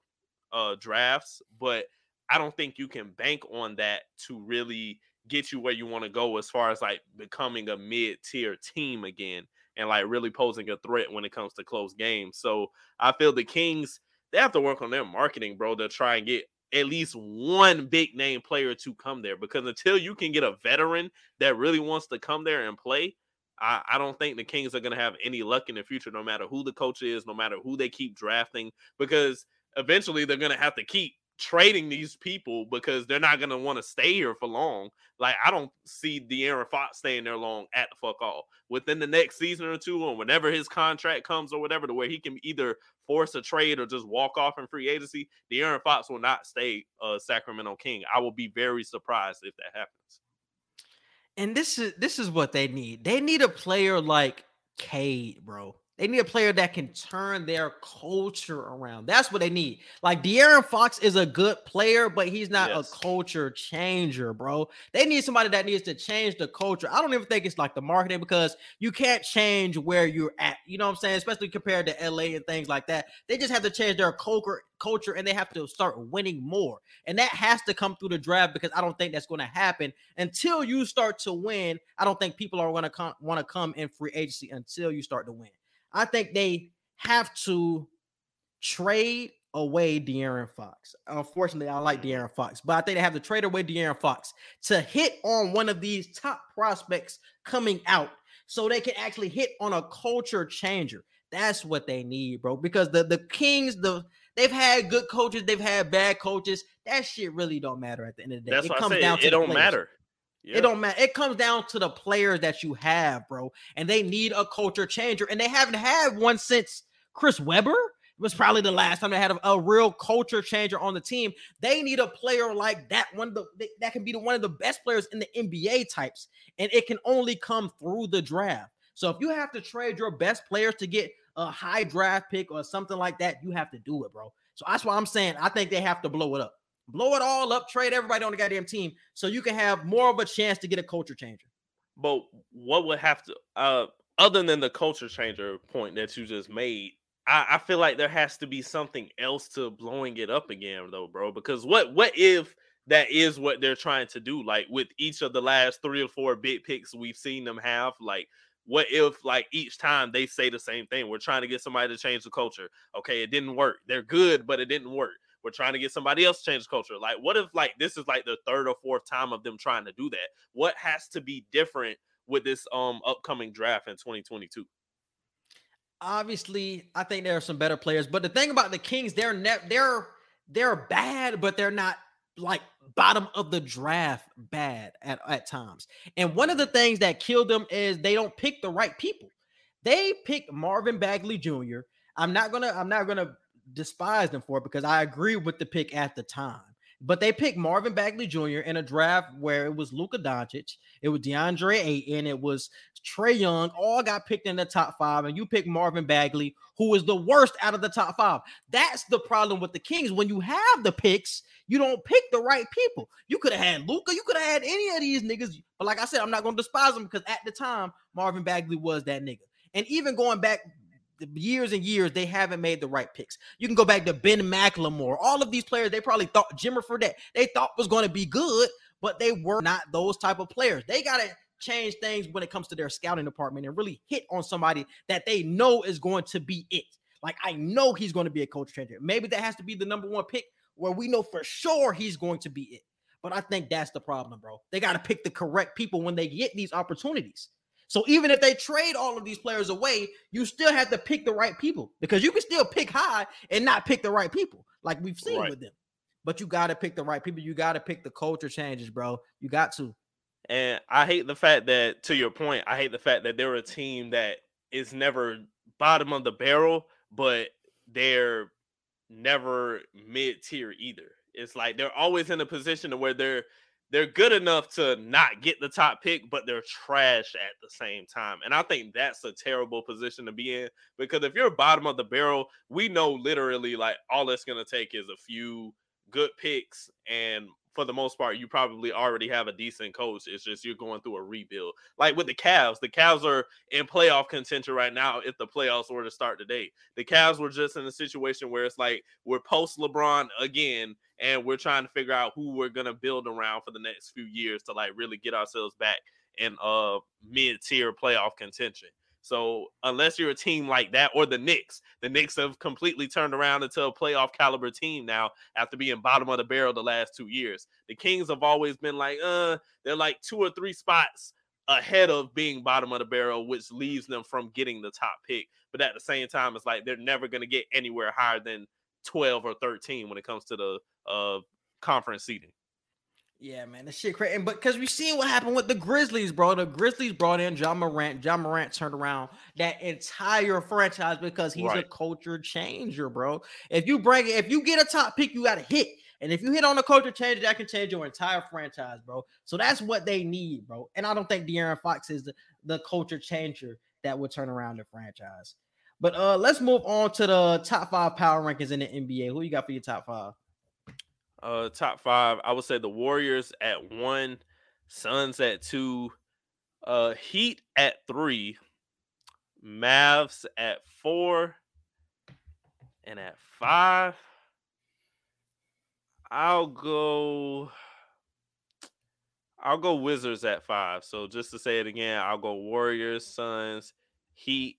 uh drafts, but I don't think you can bank on that to really get you where you want to go as far as like becoming a mid-tier team again and like really posing a threat when it comes to close games. So I feel the Kings they have to work on their marketing, bro, to try and get at least one big name player to come there because until you can get a veteran that really wants to come there and play, I, I don't think the Kings are going to have any luck in the future, no matter who the coach is, no matter who they keep drafting, because eventually they're going to have to keep trading these people because they're not to want to stay here for long. Like, I don't see De'Aaron Fox staying there long at the fuck all. Within the next season or two, or whenever his contract comes or whatever, to where he can either force a trade or just walk off in free agency, De'Aaron Fox will not stay a Sacramento King. I will be very surprised if that happens. And this is this is what they need. They need a player like Cade, bro. They need a player that can turn their culture around. That's what they need. Like De'Aaron Fox is a good player, but he's not Yes. a culture changer, bro. They need somebody that needs to change the culture. I don't even think it's like the marketing because you can't change where you're at. You know what I'm saying? Especially compared to LA and things like that. They just have to change their culture culture and they have to start winning more. And that has to come through the draft because I don't think that's going to happen until you start to win. I don't think people are going to come want to come in free agency until you start to win. I think they have to trade away De'Aaron Fox. Unfortunately, I like De'Aaron Fox, but I think they have to trade away De'Aaron Fox to hit on one of these top prospects coming out so they can actually hit on a culture changer. That's what they need, bro. Because the the Kings, the they've had good coaches, they've had bad coaches. That shit really don't matter at the end of the day. That's it comes said. down to It don't players. matter. Yeah. It don't matter. It comes down to the players that you have, bro. And they need a culture changer. And they haven't had one since Chris Webber. It was probably the last time they had a, a real culture changer on the team. They need a player like that. One of the that can be the one of the best players in the NBA types. And it can only come through the draft. So if you have to trade your best players to get a high draft pick or something like that, you have to do it, bro. So that's why I'm saying I think they have to blow it up. Blow it all up, trade everybody on the goddamn team so you can have more of a chance to get a culture changer. But what would have to uh other than the culture changer point that you just made, I, I feel like there has to be something else to blowing it up again, though, bro. Because what what if that is what they're trying to do? Like with each of the last three or four big picks we've seen them have, like what if like each time they say the same thing? We're trying to get somebody to change the culture. Okay, it didn't work. They're good, but it didn't work. We're trying to get somebody else to change the culture. Like, what if like this is like the third or fourth time of them trying to do that? What has to be different with this um upcoming draft in 2022? Obviously, I think there are some better players, but the thing about the Kings, they're ne- they're they're bad, but they're not like bottom of the draft bad at, at times. And one of the things that killed them is they don't pick the right people. They picked Marvin Bagley Jr. I'm not gonna I'm not gonna despise them for it because I agree with the pick at the time. But they picked Marvin Bagley Jr. in a draft where it was Luka Doncic, it was DeAndre Ayton, it was Trae Young, all got picked in the top five, and you pick Marvin Bagley, who is the worst out of the top five. That's the problem with the Kings. When you have the picks, you don't pick the right people. You could have had Luka, you could have had any of these niggas. But like I said, I'm not to despise them because at the time, Marvin Bagley was that nigga. And even going back years and years, they haven't made the right picks. You can go back to Ben McLemore. All of these players, they probably thought Jimmer Fredette, they thought was going to be good, but they were not those type of players. They got to change things when it comes to their scouting department and really hit on somebody that they know is going to be it. Like I know he's going to be a coach changer. Maybe that has to be the number one pick where we know for sure he's going to be it. But I think that's the problem, bro. They got to pick the correct people when they get these opportunities. So even if they trade all of these players away, you still have to pick the right people because you can still pick high and not pick the right people, like we've seen Right. with them. But you got to pick the right people. You got to pick the culture changes, bro. You got to. And I hate the fact that, to your point, I hate the fact that they're a team that is never bottom of the barrel, but they're never mid tier either. It's like they're always in a position to where they're they're good enough to not get the top pick, but they're trash at the same time. And I think that's a terrible position to be in because if you're bottom of the barrel, we know literally like all it's gonna take is a few good picks and for the most part, you probably already have a decent coach. It's just you're going through a rebuild. Like with the Cavs, the Cavs are in playoff contention right now. If the playoffs were to start today, the Cavs were just in a situation where it's like we're post LeBron again, and we're trying to figure out who we're gonna build around for the next few years to like really get ourselves back in uh mid tier playoff contention. So unless you're a team like that or the Knicks, the Knicks have completely turned around into a playoff caliber team now after being bottom of the barrel the last two years. The Kings have always been like, uh, they're like two or three spots ahead of being bottom of the barrel, which leaves them from getting the top pick. But at the same time, it's like they're never going to get anywhere higher than 12 or 13 when it comes to the uh conference seating. Yeah, man, this shit crazy. But because we seen what happened with the Grizzlies, bro. The Grizzlies brought in Ja Morant. Ja Morant turned around that entire franchise because he's a culture changer, bro. If you bring it, if you get a top pick, you got to hit. And if you hit on a culture changer, that can change your entire franchise, bro. So that's what they need, bro. And I don't think De'Aaron Fox is the, the culture changer that would turn around the franchise. But uh let's move on to the top five power rankings in the NBA. Who you got for your top five? Uh top 5, I would say the Warriors at 1, Suns at 2, uh Heat at 3, Mavs at 4, and at 5 I'll go I'll go Wizards at 5. So just to say it again, I'll go Warriors, Suns, Heat,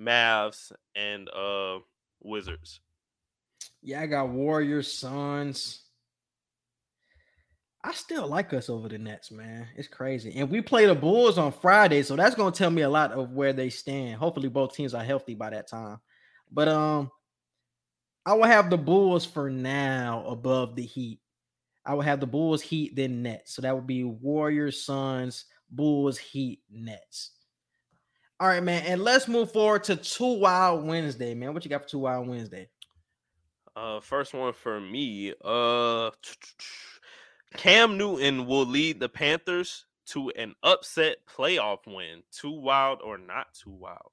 Mavs and uh Wizards. Yeah, I got Warriors, Suns. I still like us over the Nets, man. It's crazy. And we play the Bulls on Friday, so that's gonna tell me a lot of where they stand. Hopefully, both teams are healthy by that time. But um, I will have the Bulls for now above the Heat. I will have the Bulls, Heat, then Nets. So that would be Warriors, Suns, Bulls, Heat, Nets. All right, man. And let's move forward to Too Wild Wednesday, man. What you got for Too Wild Wednesday? Uh, first one for me. Uh, Cam Newton will lead the Panthers to an upset playoff win. Too wild or not too wild?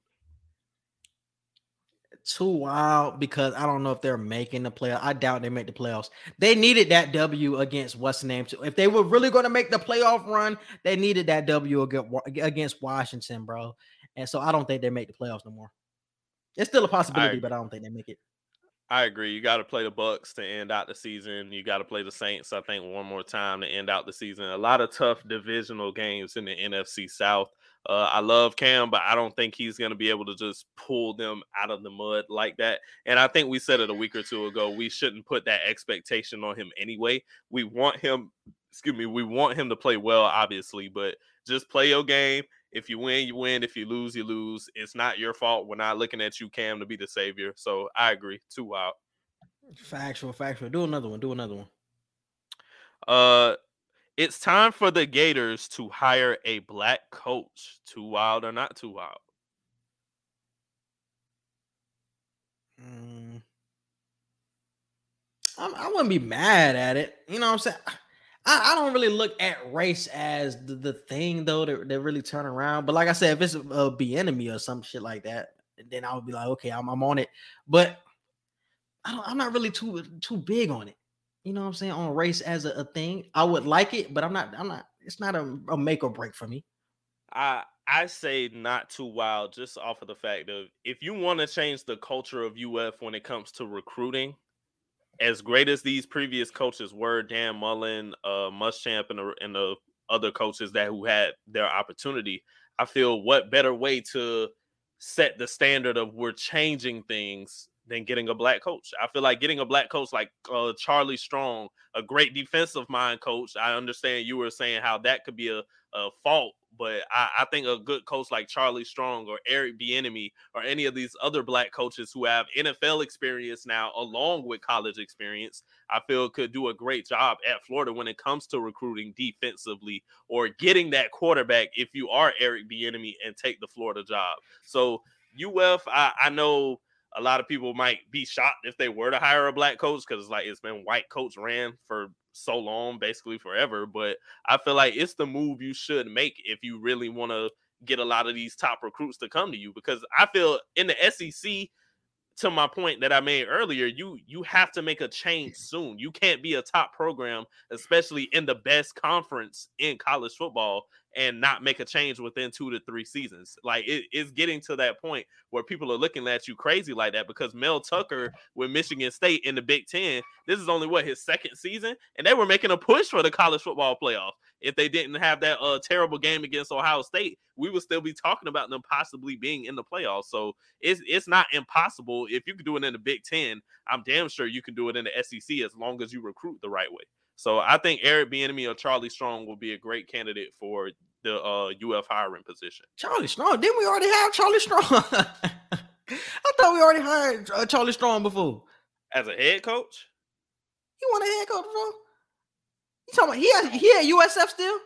Too wild because I don't know if they're making the playoff. I doubt they make the playoffs. They needed that W against what's the name? Too. If they were really going to make the playoff run, they needed that W against Washington, bro. And so I don't think they make the playoffs no more. It's still a possibility, I, but I don't think they make it. I agree. You got to play the Bucs to end out the season. You got to play the Saints, I think, one more time to end out the season. A lot of tough divisional games in the NFC South. Uh, I love Cam, but I don't think he's going to be able to just pull them out of the mud like that. And I think we said it a week or two ago. We shouldn't put that expectation on him anyway. We want him, excuse me, we want him to play well, obviously, but just play your game if you win, you win. If you lose, you lose. It's not your fault. We're not looking at you, Cam, to be the savior. So I agree. Two out. Factual, factual. Do another one. Do another one. Uh, it's time for the Gators to hire a black coach. Too wild or not too wild? Mm. I'm, I wouldn't be mad at it. You know what I'm saying? I, I, don't really look at race as the, the thing though that, that really turn around. But like I said, if it's a, a Bieniemy or some shit like that, then I would be like, okay, I'm, I'm on it. But I I'm not really too too big on it. You know what I'm saying? On race as a, a thing, I would like it, but I'm not. I'm not. It's not a, a make or break for me. I I say not too wild, just off of the fact of if you want to change the culture of UF when it comes to recruiting, as great as these previous coaches were, Dan Mullen, uh, Muschamp, and the, and the other coaches that who had their opportunity, I feel what better way to set the standard of we're changing things than getting a black coach. I feel like getting a black coach like uh, Charlie Strong, a great defensive mind coach. I understand you were saying how that could be a, a fault but I, I, think a good coach like Charlie Strong or Eric Bieniemy or any of these other black coaches who have NFL experience now, along with college experience, I feel could do a great job at Florida when it comes to recruiting defensively or getting that quarterback if you are Eric Bieniemy and take the Florida job. So UF, I, I know a lot of people might be shocked if they were to hire a black coach because it's like it's been white coach ran for so long, basically forever. But I feel like it's the move you should make if you really want to get a lot of these top recruits to come to you. Because I feel in the SEC, to my point that I made earlier, you you have to make a change <laughs> soon. You can't be a top program, especially in the best conference in college football, and not make a change within two to three seasons. Like it, it's getting to that point where people are looking at you crazy like that because Mel Tucker with Michigan State in the Big Ten, this is only what his second season, and they were making a push for the college football playoff. If they didn't have that uh, terrible game against Ohio State, we would still be talking about them possibly being in the playoffs. So it's it's not impossible. If you can do it in the Big Ten, I'm damn sure you can do it in the SEC as long as you recruit the right way. So I think Eric Bieniemy or Charlie Strong will be a great candidate for the uh, UF hiring position. Charlie Strong? Didn't we already have Charlie Strong? <laughs> I thought we already hired uh, Charlie Strong before. As a head coach? He won a head coach before? You talking about he had, he at USF still?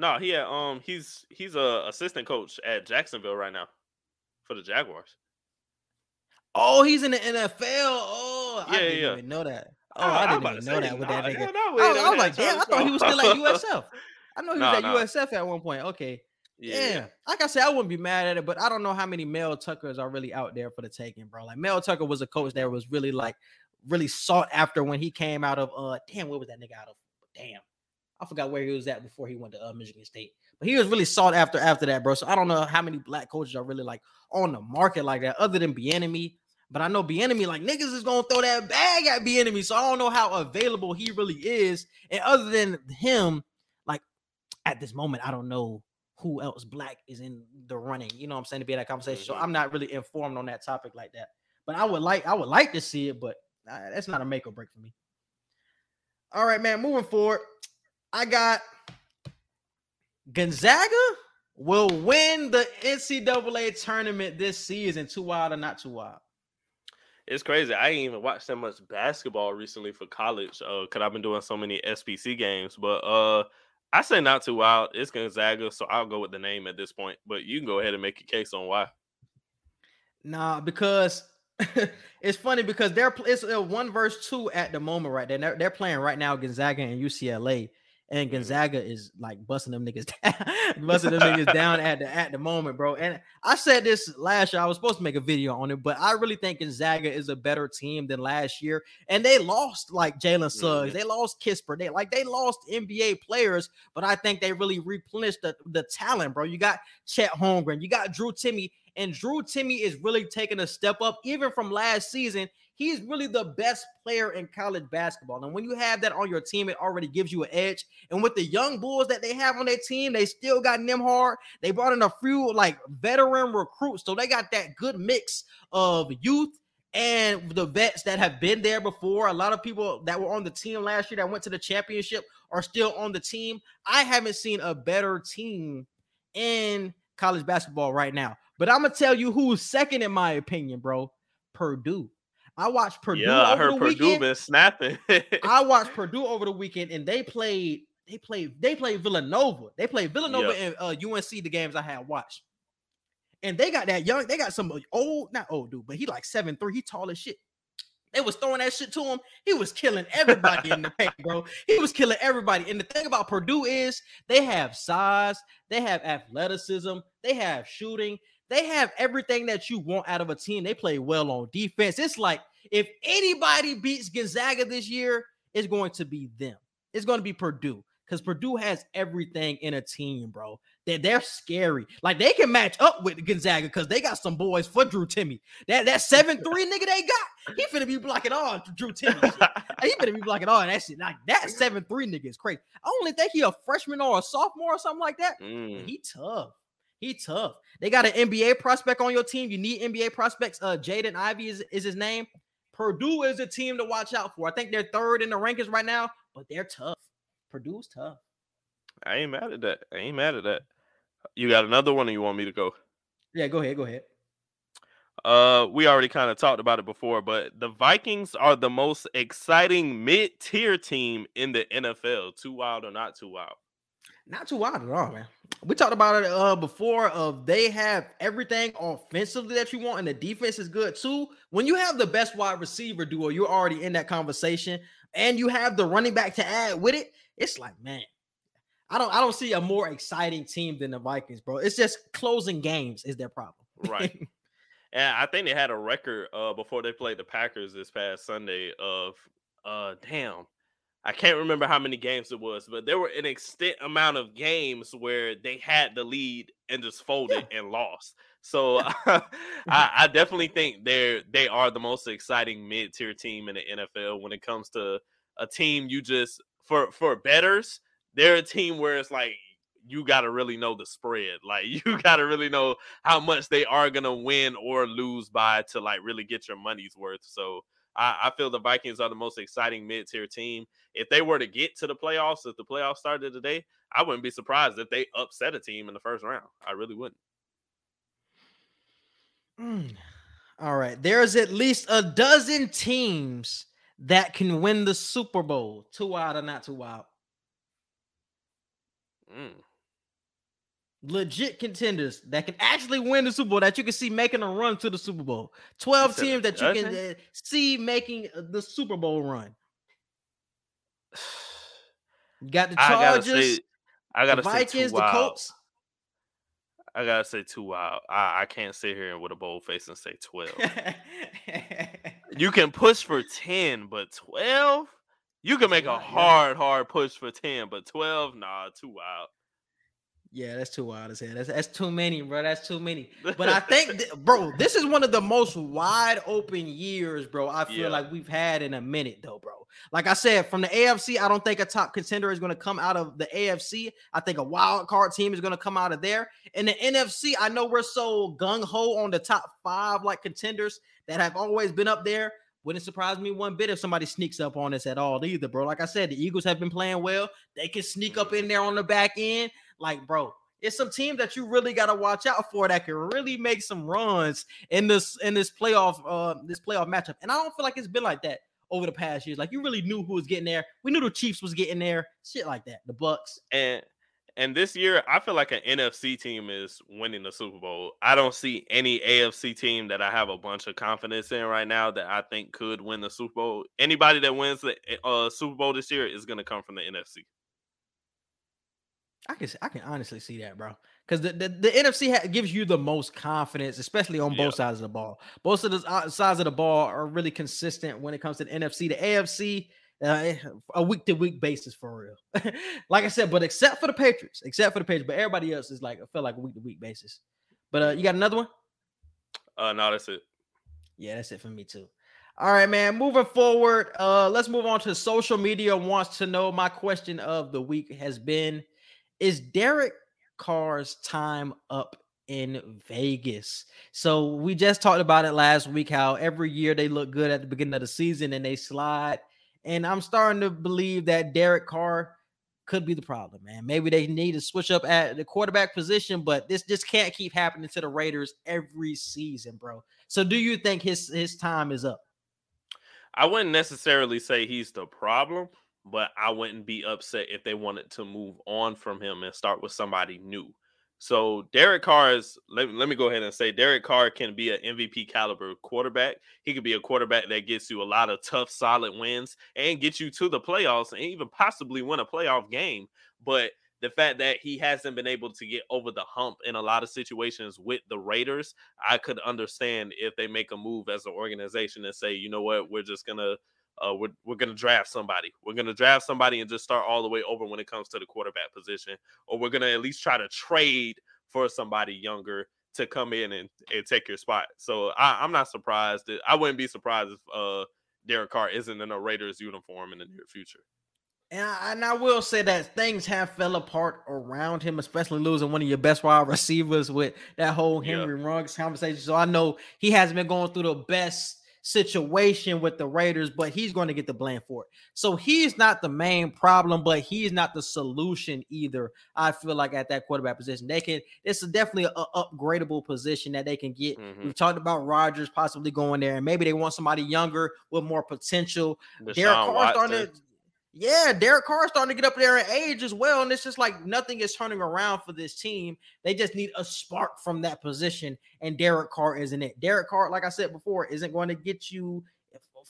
No, he had, um he's he's a assistant coach at Jacksonville right now for the Jaguars. Oh, he's in the NFL. Oh, yeah, I didn't yeah. even know that. Oh, I, I didn't even know that with that nigga. No, I, I was like, damn, I thought he was still at <laughs> USF. I know he was at USF at one point. Okay. Yeah. yeah. Like I said, I wouldn't be mad at it, but I don't know how many Mel Tuckers are really out there for the taking, bro. Like Mel Tucker was a coach that was really like really sought after when he came out of uh damn, where was that nigga out of? Damn. I forgot where he was at before he went to uh, Michigan State. But he was really sought after after that, bro. So I don't know how many black coaches are really like on the market like that, other than Bieniemy. But I know Bieniemy, like niggas is gonna throw that bag at Bieniemy. So I don't know how available he really is. And other than him, like at this moment, I don't know who else black is in the running. You know what I'm saying to be in that conversation. So mm-hmm. I'm not really informed on that topic like that. But I would like I would like to see it, but uh, that's not a make or break for me. All right, man. Moving forward, I got Gonzaga will win the NCAA tournament this season. Too wild or not too wild? It's crazy. I ain't even watched that much basketball recently for college uh because I've been doing so many SPC games. But uh I say not too wild. It's Gonzaga, so I'll go with the name at this point. But you can go ahead and make your case on why. Nah, because <laughs> it's funny because they're it's a one verse two at the moment right there. They're, they're playing right now Gonzaga and UCLA, and Gonzaga is like busting them niggas <laughs> down, busting them niggas <laughs> down at the at the moment, bro. And I said this last year. I was supposed to make a video on it, but I really think Gonzaga is a better team than last year. And they lost like Jalen Suggs, Mhm. they lost Kispert, they like they lost NBA players, but I think they really replenished the, the talent, bro. You got Chet Holmgren, you got Drew Timme, and Drew Timme is really taking a step up, even from last season. He's really the best player in college basketball. And when you have that on your team, it already gives you an edge. And with the young bulls that they have on their team, they still got Nembhard. They brought in a few like veteran recruits. So they got that good mix of youth and the vets that have been there before. A lot of people that were on the team last year that went to the championship are still on the team. I haven't seen a better team in college basketball right now. But I'm gonna tell you who's second in my opinion, bro. Purdue. I watched Purdue yeah, I heard Purdue weekend. been snapping. <laughs> I watched Purdue over the weekend, and they played. They played. They played Villanova. They played Villanova and uh, UNC. The games I had watched, and they got that young. They got some old, not old dude, but he like seven three. He tall as shit. They was throwing that shit to him. He was killing everybody in the paint, bro. <laughs> He was killing everybody. And the thing about Purdue is they have size, they have athleticism, they have shooting, they have everything that you want out of a team. They play well on defense. It's like if anybody beats Gonzaga this year, it's going to be them. It's going to be Purdue because Purdue has everything in a team, bro. They're, they're scary. Like they can match up with Gonzaga because they got some boys for Drew Timme. That that seven <laughs> three nigga they got, he finna be blocking all Drew Timme. shit. <laughs> He finna be blocking all that shit. Like that seven three nigga is crazy. I only think he a freshman or a sophomore or something like that. Mm. He tough. He tough. They got an NBA prospect on your team. You need NBA prospects. Uh, Jaden Ivey is, is his name. Purdue is a team to watch out for. I think they're third in the rankings right now, but they're tough. Purdue's tough. I ain't mad at that. I ain't mad at that. You got another one, or you want me to go? Yeah, go ahead. Go ahead. Uh, we already kind of talked about it before, but the Vikings are the most exciting mid-tier team in the NFL. Too wild or not too wild? Not too wild at all, man. We talked about it uh before. Of they have everything offensively that you want, and the defense is good too. When you have the best wide receiver duo, you're already in that conversation, and you have the running back to add with it. It's like, man, I don't, I don't see a more exciting team than the Vikings, bro. It's just closing games is their problem. Right. <laughs> And I think they had a record uh before they played the Packers this past Sunday of uh damn. I can't remember how many games it was, but there were an extent amount of games where they had the lead and just folded and lost. So <laughs> I, I definitely think they're they are the most exciting mid tier team in the NFL when it comes to a team you just for for betters. They're a team where it's like you got to really know the spread. <laughs> Like you got to really know how much they are gonna win or lose by to like really get your money's worth. So I, I feel the Vikings are the most exciting mid-tier team. If they were to get to the playoffs, if the playoffs started today, I wouldn't be surprised if they upset a team in the first round. I really wouldn't. Mm. All right. There's at least a dozen teams that can win the Super Bowl. Too wild or not too wild? Mm. Legit contenders that can actually win the Super Bowl that you can see making a run to the Super Bowl. 12 said teams that you can uh, see making uh, the Super Bowl run. You <sighs> got the I gotta Chargers, say, I gotta the say Vikings, too the wild. Colts. I gotta say too wild. I, I can't sit here and with a bold face and say twelve. <laughs> you can push for ten, but twelve, you can make a hard, hard push for ten, but twelve, nah, too wild. Yeah, that's too wild as hell. That's that's too many, bro. That's too many. But I <laughs> think, th- bro, this is one of the most wide open years, bro. I feel Yeah. like we've had in a minute, though, bro. Like I said, from the AFC, I don't think a top contender is going to come out of the AFC. I think a wild card team is going to come out of there. In the NFC, I know we're so gung ho on the top five like contenders that have always been up there. Wouldn't surprise me one bit if somebody sneaks up on us at all either, bro. Like I said, the Eagles have been playing well. They can sneak up in mm-hmm. there on the back end. Like, bro, it's some team that you really got to watch out for that can really make some runs in this in this playoff uh this playoff matchup. And I don't feel like it's been like that over the past years. Like you really knew who was getting there. We knew the Chiefs was getting there. Shit like that. The Bucs. And and this year, I feel like an NFC team is winning the Super Bowl. I don't see any AFC team that I have a bunch of confidence in right now that I think could win the Super Bowl. Anybody that wins the uh, Super Bowl this year is going to come from the NFC. I can I can honestly see that, bro. Because the, the, the, NFC ha- gives you the most confidence, especially on both yeah. sides of the ball. Both of the uh, sides of the ball are really consistent when it comes to the NFC. The AFC, uh, a week to week basis for real. <laughs> like I said, but except for the Patriots, except for the Patriots, but everybody else is like I feel like a week to week basis. But uh, you got another one? Uh, no, that's it. Yeah, that's it for me too. All right, man. Moving forward, uh, let's move on to social media. Wants to know my question of the week has been: Is Derek Carr's time up in Vegas. So we just talked about it last week how every year they look good at the beginning of the season and they slide. And I'm starting to believe that Derek Carr could be the problem, man. Maybe they need to switch up at the quarterback position, but this just can't keep happening to the Raiders every season, bro. So do you think his his time is up? I wouldn't necessarily say he's the problem, but I wouldn't be upset if they wanted to move on from him and start with somebody new. So Derek Carr is let, let me go ahead and say Derek Carr can be an MVP caliber quarterback. He could be a quarterback that gets you a lot of tough, solid wins and get you to the playoffs and even possibly win a playoff game. But the fact that he hasn't been able to get over the hump in a lot of situations with the Raiders, I could understand if they make a move as an organization and say, you know what, we're just gonna uh, we're, we're going to draft somebody. We're going to draft somebody and just start all the way over when it comes to the quarterback position. Or we're going to at least try to trade for somebody younger to come in and, and take your spot. So I, am not surprised. That, I wouldn't be surprised if uh, Derek Carr isn't in a Raiders uniform in the near future. And I, and I will say that things have fell apart around him, especially losing one of your best wide receivers with that whole Henry yeah. Ruggs conversation. So I know he hasn't been going through the best situation with the Raiders, but he's going to get the blame for it. So he's not the main problem, but he's not the solution either. I feel like at that quarterback position, they can. It's definitely an upgradable position that they can get. Mm-hmm. We've talked about Rodgers possibly going there, and maybe they want somebody younger with more potential. Deshaun Derek Carr starting to yeah, Derek Carr starting to get up there in age as well. And it's just like nothing is turning around for this team. They just need a spark from that position. And Derek Carr isn't it. Derek Carr, like I said before, isn't going to get you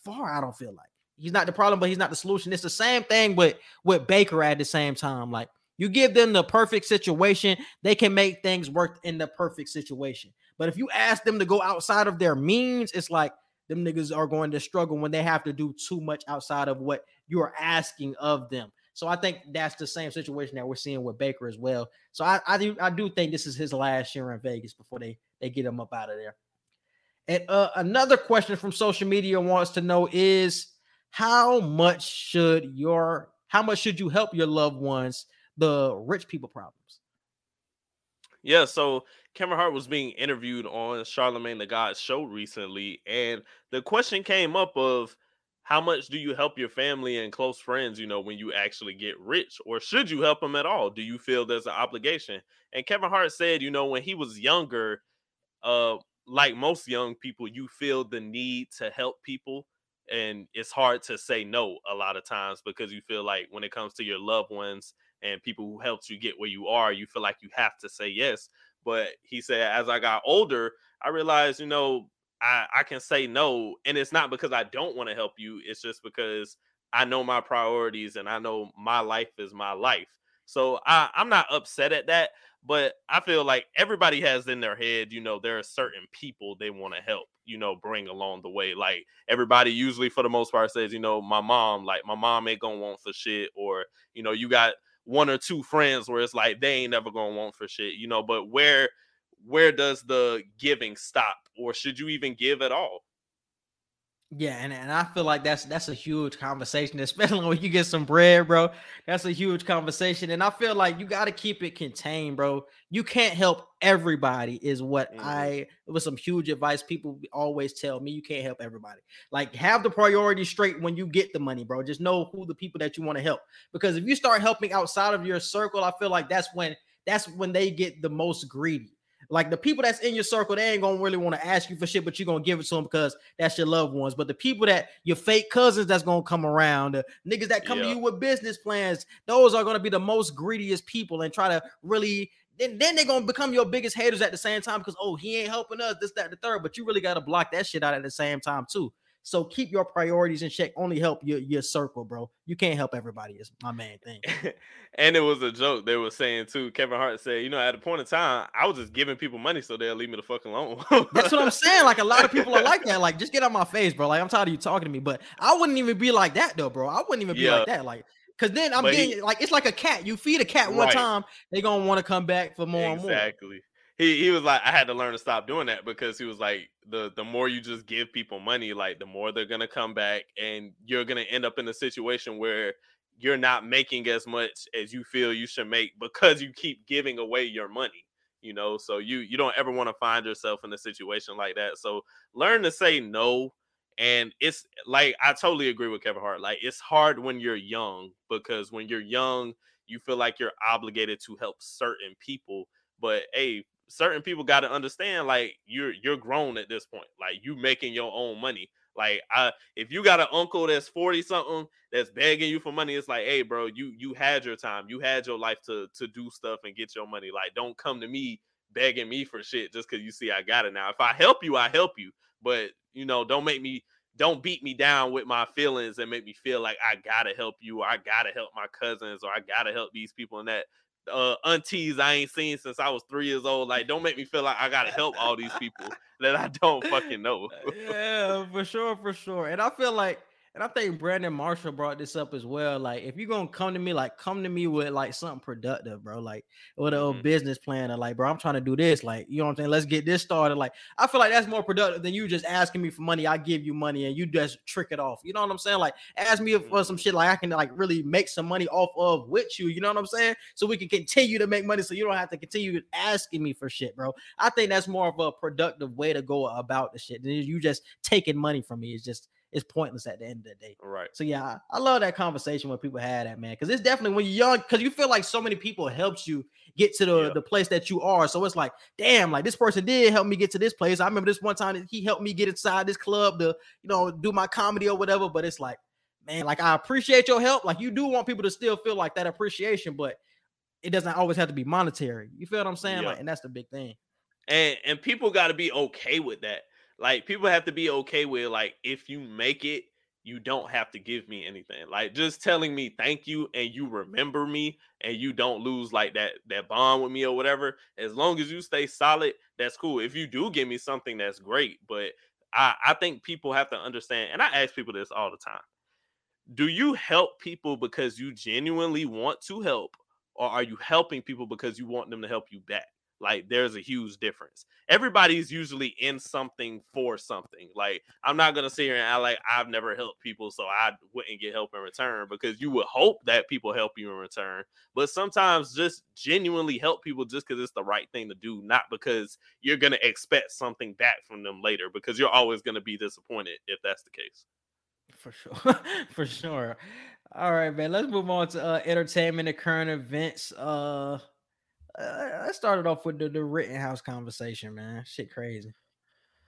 far. I don't feel like he's not the problem, but he's not the solution. It's the same thing with, with Baker at the same time. Like you give them the perfect situation, they can make things work in the perfect situation. But if you ask them to go outside of their means, it's like them niggas are going to struggle when they have to do too much outside of what you are asking of them. So I think that's the same situation that we're seeing with Baker as well. So I, I do I do think this is his last year in Vegas before they they get him up out of there. And uh, another question from social media wants to know is how much should your how much should you help your loved ones the rich people problems? Yeah, so Kevin Hart was being interviewed on Charlemagne the God's show recently, and the question came up of how much do you help your family and close friends, you know, when you actually get rich, or should you help them at all? Do you feel there's an obligation? And Kevin Hart said, you know, when he was younger, uh, like most young people, you feel the need to help people. And it's hard to say no a lot of times because you feel like when it comes to your loved ones and people who helped you get where you are, you feel like you have to say yes. But he said, as I got older, I realized, you know, I, I can say no. And it's not because I don't want to help you. It's just because I know my priorities and I know my life is my life. So I, I'm not upset at that, but I feel like everybody has in their head, you know, there are certain people they want to help, you know, bring along the way. Like everybody usually for the most part says, you know, my mom, like my mom ain't gonna want for shit, or you know, you got one or two friends where it's like they ain't never gonna want for shit, you know, but where where does the giving stop or should you even give at all Yeah, and, and I feel like that's that's a huge conversation, <laughs> especially when you get some bread, bro. That's a huge conversation. And I feel like you got to keep it contained, bro. You can't help everybody, is what Mhm. I it was some huge advice people always tell me. You can't help everybody. Like have the priority straight when you get the money, bro. Just know who the people that you want to help. Because if you start helping outside of your circle, I feel like that's when that's when they get the most greedy. Like the people that's in your circle, they ain't gonna really want to ask you for shit, but you're gonna give it to them because that's your loved ones. But the people that your fake cousins that's gonna come around, the niggas that come Yeah. to you with business plans, those are gonna be the most greediest people and try to really then, then they're gonna become your biggest haters at the same time because oh he ain't helping us, this, that, the third. But you really gotta block that shit out at the same time too. So keep your priorities in check. Only help your, your circle, bro. You can't help everybody, is my main thing. <laughs> and it was a joke. They were saying too. Kevin Hart said, you know, at a point in time, I was just giving people money so they'll leave me the fuck alone. That's what I'm <laughs> saying. Like a lot of people are like that. Like, just get out my face, bro. Like, I'm tired of you talking to me. But I wouldn't even be like that though, bro. I wouldn't even be Yeah. like that. Like, cause then I'm But he- getting like it's like a cat. You feed a cat one Right. time, they gonna want to come back for more and more. exactly. He he was like, I had to learn to stop doing that because he was like, the the more you just give people money, like the more they're gonna come back, and you're gonna end up in a situation where you're not making as much as you feel you should make because you keep giving away your money. You know, so you you don't ever want to find yourself in a situation like that. So learn to say no. And it's like I totally agree with Kevin Hart. Like it's hard when you're young because when you're young, you feel like you're obligated to help certain people. But hey, certain people got to understand like you're you're grown at this point. Like you making your own money. Like I if you got an uncle that's 40 something that's begging you for money, it's like, hey, bro, you you had your time, you had your life to to do stuff and get your money. Like, don't come to me begging me for shit just because you see I got it now. If I help you, I help you. But you know, don't make me don't beat me down with my feelings and make me feel like I gotta help you or I gotta help my cousins or I gotta help these people and that uh aunties I ain't seen since I was three years old. Like, don't make me feel like I gotta help all these people <laughs> that I don't fucking know. yeah, for sure, for sure. And I feel like, and I think Brandon Marshall brought this up as well. Like, if you're gonna come to me, like, come to me with like something productive, bro. Like, with a Mhm. business plan, or like, bro, I'm trying to do this. Like, you know what I'm saying? Let's get this started. Like, I feel like that's more productive than you just asking me for money. I give you money and you just trick it off. You know what I'm saying? Like, ask me for some shit like I can like really make some money off of with you. You know what I'm saying? So we can continue to make money, so you don't have to continue asking me for shit, bro. I think that's more of a productive way to go about the shit than you just taking money from me. It's just it's pointless at the end of the day. right. So yeah, I, I love that conversation when people had that man, because it's definitely when you're young, because you feel like so many people helped you get to the, Yeah. the place that you are. So it's like, damn, like this person did help me get to this place. I remember this one time that he helped me get inside this club to, you know, do my comedy or whatever. But it's like, man, like I appreciate your help. Like you do want people to still feel like that appreciation, but it doesn't always have to be monetary. You feel what I'm saying? Yeah. Like, and that's the big thing. and and people got to be okay with that like people have to be okay with like if you make it you don't have to give me anything like just telling me thank you and you remember me and you don't lose like that that bond with me or whatever as long as you stay solid that's cool. If you do give me something that's great but i i think people have to understand and i ask people this all the time do you help people because you genuinely want to help or are you helping people because you want them to help you back like there's a huge difference. Everybody's usually in something for something. Like I'm not gonna sit here and like I've never helped people, so I wouldn't get help in return because you would hope that people help you in return. But sometimes just genuinely help people just because it's the right thing to do, not because you're gonna expect something back from them later, because you're always gonna be disappointed if that's the case. For sure. <laughs> For sure. All right, man. Let's move on to uh entertainment and current events. Uh uh, let's start it off with the, the Rittenhouse conversation, man. Shit crazy.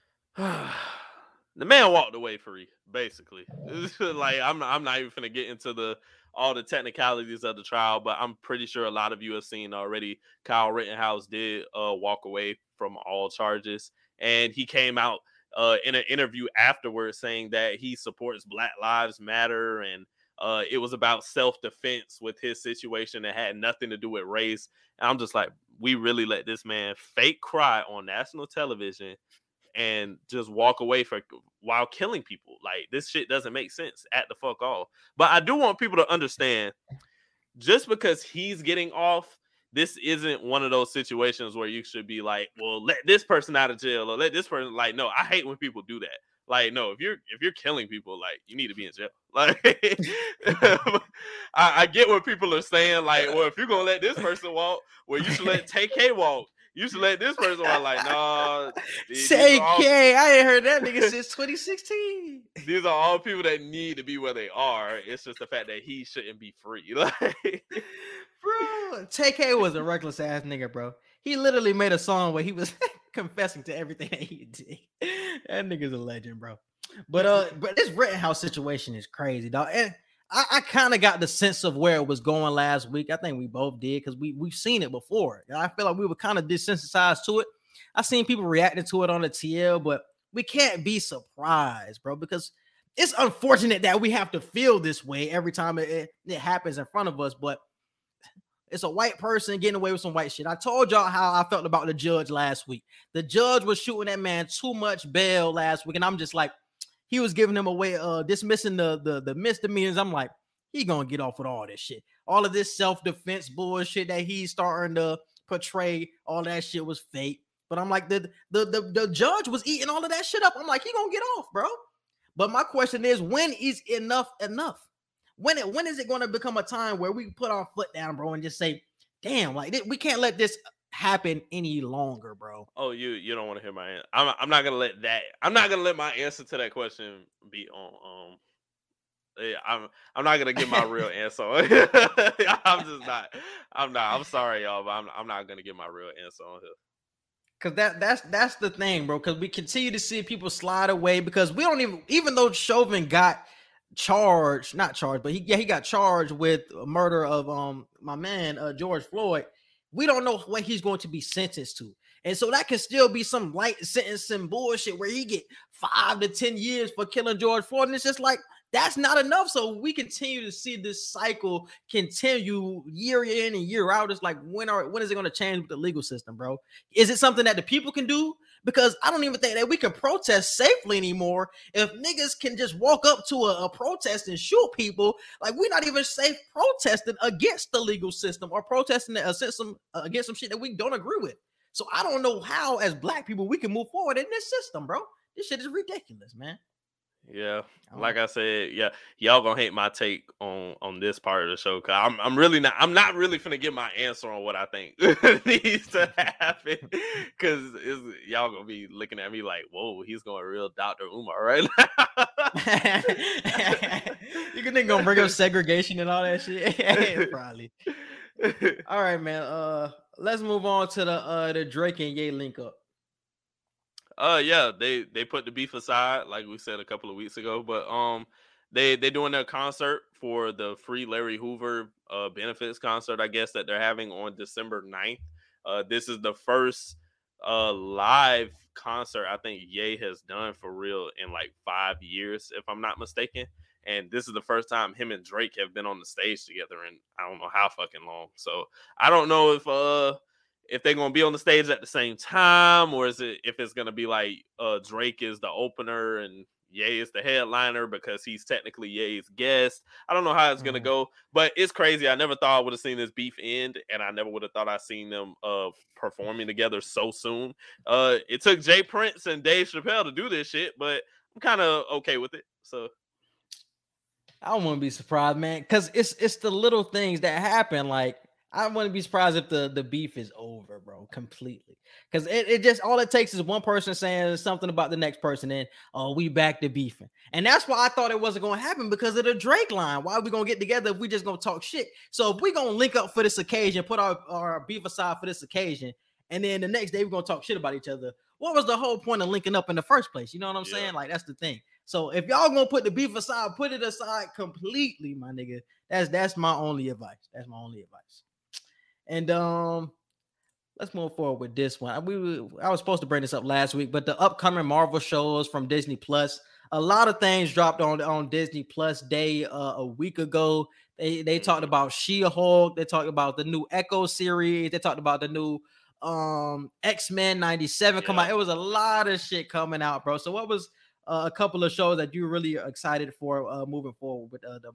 <sighs> the man walked away free, basically. <laughs> like I'm not, I'm not even gonna get into the all the technicalities of the trial, but I'm pretty sure a lot of you have seen already. Kyle Rittenhouse did uh, walk away from all charges, and he came out uh, in an interview afterwards saying that he supports Black Lives Matter and. Uh, it was about self-defense with his situation that had nothing to do with race. And I'm just like, we really let this man fake cry on national television and just walk away for while killing people. Like this shit doesn't make sense at the fuck all. But I do want people to understand just because he's getting off, this isn't one of those situations where you should be like, well, let this person out of jail or let this person like no, I hate when people do that. Like, no, if you're if you're killing people, like you need to be in jail. <laughs> Like, <laughs> <laughs> I, I get what people are saying. Like, well, if you're gonna let this person walk, well, you should let Tay-K walk. You should let this person walk. Like, nah. these- these Say are all- K, I ain't heard that nigga since 2016. these are all people that need to be where they are. It's just the fact that he shouldn't be free. Like, Bro, Tay-K was a reckless ass nigga, bro. He literally made a song where he was <laughs> confessing to everything that he did. <laughs> That nigga's a legend, bro. But uh, <laughs> but this Rittenhouse situation is crazy, dog. And I, I kind of got the sense of where it was going last week. I think we both did because we we've seen it before. And I feel like we were kind of desensitized to it. I've seen people reacting to it on the TL, but we can't be surprised, bro, because it's unfortunate that we have to feel this way every time it, it, it happens in front of us. But it's a white person getting away with some white shit. I told y'all how I felt about the judge last week. The judge was shooting that man too much bail last week, and I'm just like, he was giving him away, uh, dismissing the the the misdemeanors. I'm like, he gonna get off with all this shit, all of this self defense bullshit that he's starting to portray. All that shit was fake. But I'm like, the the the, the judge was eating all of that shit up. I'm like, he gonna get off, bro. But my question is, when is enough enough? When it when is it going to become a time where we put our foot down, bro, and just say, "Damn, like we can't let this happen any longer, bro." oh, you you don't want to hear my answer. I'm I'm not gonna let that. I'm not gonna let my answer to that question be on. Um, yeah, I'm I'm not gonna give my real <laughs> answer. <laughs> I'm just not. I'm not. I'm sorry, y'all, but I'm I'm not gonna give my real answer on here. Cause that that's that's the thing, bro. Cause we continue to see people slide away because we don't even even though Chauvin got charged, not charged, but he yeah, he got charged with murder of um my man uh George Floyd. We don't know what he's going to be sentenced to. And so that can still be some light sentencing bullshit where he get five to ten years for killing George Floyd. And it's just like that's not enough. So we continue to see this cycle continue year in and year out. It's like when are when is it going to change with the legal system, bro? Is it something that the people can do? Because I don't even think that we can protest safely anymore. If niggas can just walk up to a, a protest and shoot people, like we're not even safe protesting against the legal system or protesting uh, some, uh, against some shit that we don't agree with. So I don't know how, as black people, we can move forward in this system, bro. This shit is ridiculous, man. Yeah, like I said, yeah, y'all gonna hate my take on on this part of the show. Cause I'm I'm really not I'm not really finna get my answer on what I think <laughs> needs to happen. <laughs> Cause it's, y'all gonna be looking at me like, whoa, he's going real Dr. Umar right now. you think gonna bring up segregation and all that shit? <laughs> Probably. All right, man. Uh, let's move on to the uh the Drake and Ye link up. Uh yeah, they they put the beef aside, like we said a couple of weeks ago. But um they they doing their concert for the free Larry Hoover uh benefits concert, I guess, that they're having on December 9th. Uh this is the first uh live concert I think Ye has done for real in like five years, if I'm not mistaken. And this is the first time him and Drake have been on the stage together in I don't know how fucking long. So I don't know if uh if they're gonna be on the stage at the same time, or is it if it's gonna be like uh Drake is the opener and Ye is the headliner because he's technically Ye's guest. I don't know how it's gonna Mhm. go, but it's crazy. I never thought I would have seen this beef end, and I never would have thought I seen them uh performing together so soon. Uh it took J. Prince and Dave Chappelle to do this shit, but I'm kind of okay with it. So I wouldn't be surprised, man, because it's it's the little things that happen. Like I wouldn't be surprised if the the beef is over, bro, completely. Because it, it just all it takes is one person saying something about the next person, and oh, we back to beefing. And that's why I thought it wasn't gonna happen because of the Drake line. Why are we gonna get together if we just gonna talk shit? So if we gonna link up for this occasion, put our, our beef aside for this occasion, and then the next day we're gonna talk shit about each other. What was the whole point of linking up in the first place? You know what I'm Yeah. saying? Like that's the thing. So if y'all gonna put the beef aside, put it aside completely, my nigga. That's that's my only advice. That's my only advice. And um, let's move forward with this one. We were- I was supposed to bring this up last week, but the upcoming Marvel shows from Disney Plus, a lot of things dropped on on Disney Plus Day uh, a week ago. They they talked Mhm. about She-Hulk. They talked about the new Echo series. They talked about the new um X-Men 97 come out. It was a lot of shit coming out, bro. So what was uh, a couple of shows that you really excited for uh, moving forward with uh, the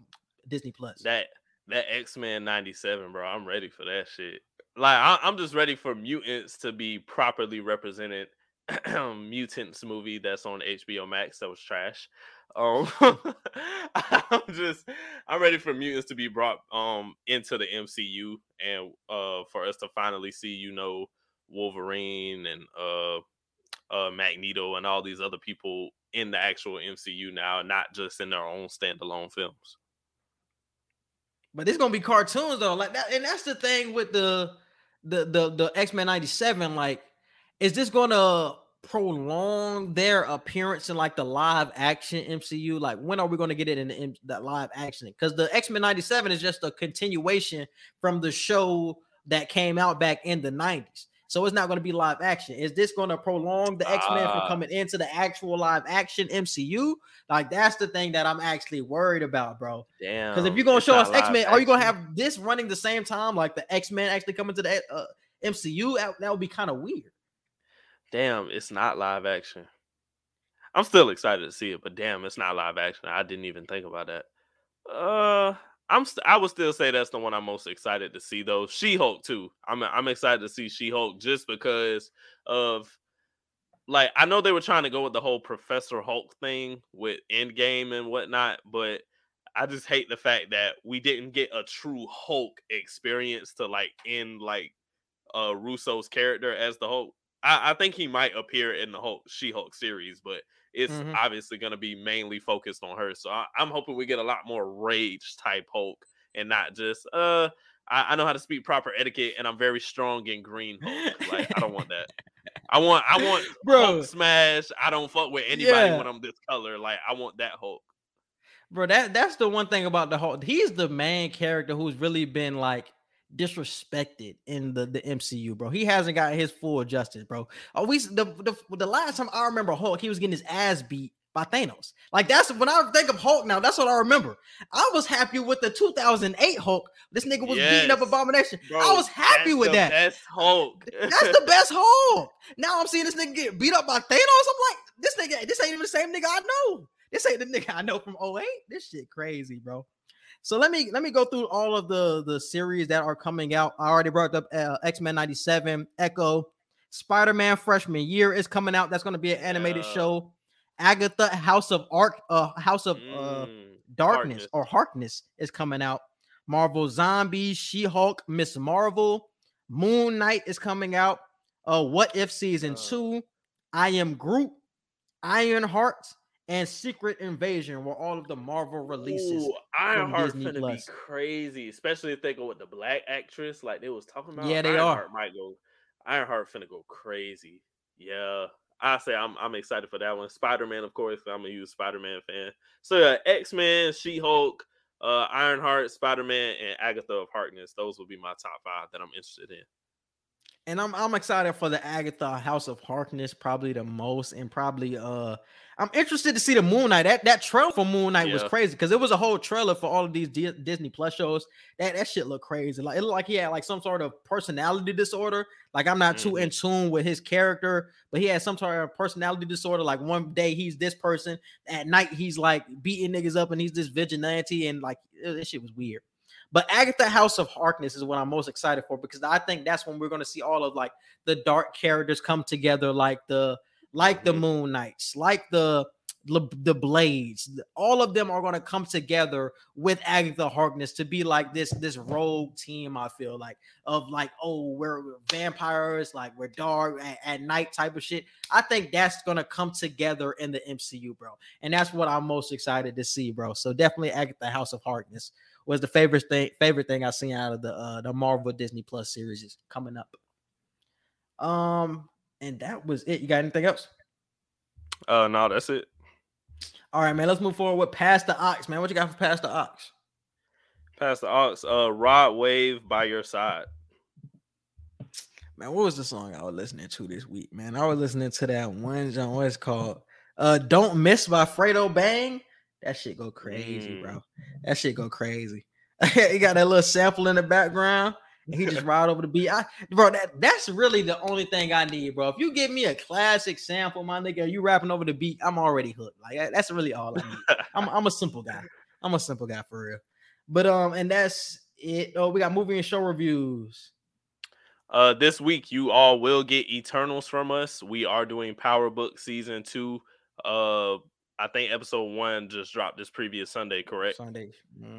Disney Plus? that that X Men '97, bro. I'm ready for that shit. Like I, I'm just ready for mutants to be properly represented <clears throat> mutants movie that's on HBO Max that was trash. Um, <laughs> I'm just I'm ready for mutants to be brought um into the MCU and uh for us to finally see you know Wolverine and uh uh Magneto and all these other people in the actual MCU now, not just in their own standalone films. But it's gonna be cartoons though, like that, and that's the thing with the the the the X Men '97. Like, is this gonna prolong their appearance in like the live action MCU? Like, when are we going to get it in the, in the live action? Because the X Men '97 is just a continuation from the show that came out back in the '90s. So it's not going to be live action. Is this going to prolong the X Men uh, from ah. coming into the actual live action MCU? Like that's the thing that I'm actually worried about, bro. Damn. Because if you're going to show us X Men, are you going to have this running the same time, like the X Men actually coming to the uh, MCU? That, that would be kind of weird. Damn, it's not live action. I'm still excited to see it, but damn, it's not live action. I didn't even think about that. Uh, I'm st- I would still say that's the one I'm most excited to see though. She Hulk too. I'm I'm excited to see She Hulk just because of like I know they were trying to go with the whole Professor Hulk thing with Endgame and whatnot, but I just hate the fact that we didn't get a true Hulk experience to like end like uh Russo's character as the Hulk. I, I think he might appear in the Hulk She Hulk series, but it's mm-hmm. obviously going to be mainly focused on her. So I, am hoping we get a lot more rage type Hulk and not just uh I, I, know how to speak proper etiquette and I'm very strong in green Hulk. Like I don't want that. I want I want <laughs> Bro. Hulk smash. I don't fuck with anybody yeah. when I'm this color. Like I want that Hulk. Bro, that that's the one thing about the Hulk. He's the main character who's really been like disrespected in the, the MCU, bro. He hasn't got his full justice, bro. Oh, we the, the the last time I remember Hulk, he was getting his ass beat by Thanos. Like that's when I think of Hulk now, that's what I remember. I was happy with the 2008 Hulk. This nigga was yes. beating up Abomination. Bro, I was happy with that. Best Hulk. <laughs> that's the best Hulk. Now I'm seeing this nigga get beat up by Thanos. I'm like, this nigga, this ain't even the same nigga I know. This ain't the nigga I know from 08. This shit crazy, bro. So let me let me go through all of the the series that are coming out. I already brought up uh, X Men '97, Echo, Spider Man freshman year is coming out. That's going to be an animated yeah. show. Agatha House of Arc, uh, House of uh, mm, Darkness or Harkness is coming out. Marvel Zombies, She Hulk, Miss Marvel, Moon Knight is coming out. Uh, What If season uh, two, I Am Groot, Iron Heart, and Secret Invasion were all of the Marvel releases. Ooh, Ironheart gonna Plus. be crazy, especially if they go with the black actress like they was talking about. Yeah, they Ironheart are. Might go. Ironheart finna go crazy. Yeah, I say I'm I'm excited for that one. Spider Man, of course, I'm a huge Spider Man fan. So yeah, X Men, She Hulk, uh, Ironheart, Spider Man, and Agatha of Harkness. Those will be my top five that I'm interested in and I'm I'm excited for the Agatha House of Harkness probably the most, and probably uh I'm interested to see the Moon Knight. That that trailer for Moon Knight yeah. was crazy because it was a whole trailer for all of these D- Disney Plus shows. That that shit looked crazy. Like it looked like he had like some sort of personality disorder. Like I'm not mm-hmm. too in tune with his character, but he had some sort of personality disorder. Like one day he's this person, at night he's like beating niggas up, and he's this vigilante, and like this shit was weird. But Agatha House of Harkness is what I'm most excited for because I think that's when we're going to see all of like the dark characters come together, like the like the mm-hmm. Moon Knights, like the the Blades. All of them are going to come together with Agatha Harkness to be like this this rogue team. I feel like of like oh we're, we're vampires, like we're dark at, at night type of shit. I think that's going to come together in the MCU, bro, and that's what I'm most excited to see, bro. So definitely Agatha House of Harkness was the favorite thing favorite thing I've seen out of the uh the Marvel Disney Plus series is coming up. Um, and that was it. You got anything else? Uh no, that's it. All right, man. Let's move forward with Pass the Aux, man. What you got for Pass the Aux? Pass the Aux, uh Rod Wave by your side. Man, what was the song I was listening to this week, man? I was listening to that one John what's called uh Don't Miss by Fredo Bang. That shit go crazy, mm. bro. That shit go crazy. <laughs> he got that little sample in the background. And he just ride over the beat. I, bro, that, that's really the only thing I need, bro. If you give me a classic sample, my nigga, you rapping over the beat, I'm already hooked. Like that's really all I need. <laughs> I'm, I'm a simple guy. I'm a simple guy for real. But um, and that's it. Oh, we got movie and show reviews. Uh, this week you all will get Eternals from us. We are doing Power Book season two. Uh, I think episode one just dropped this previous Sunday, correct? Sunday.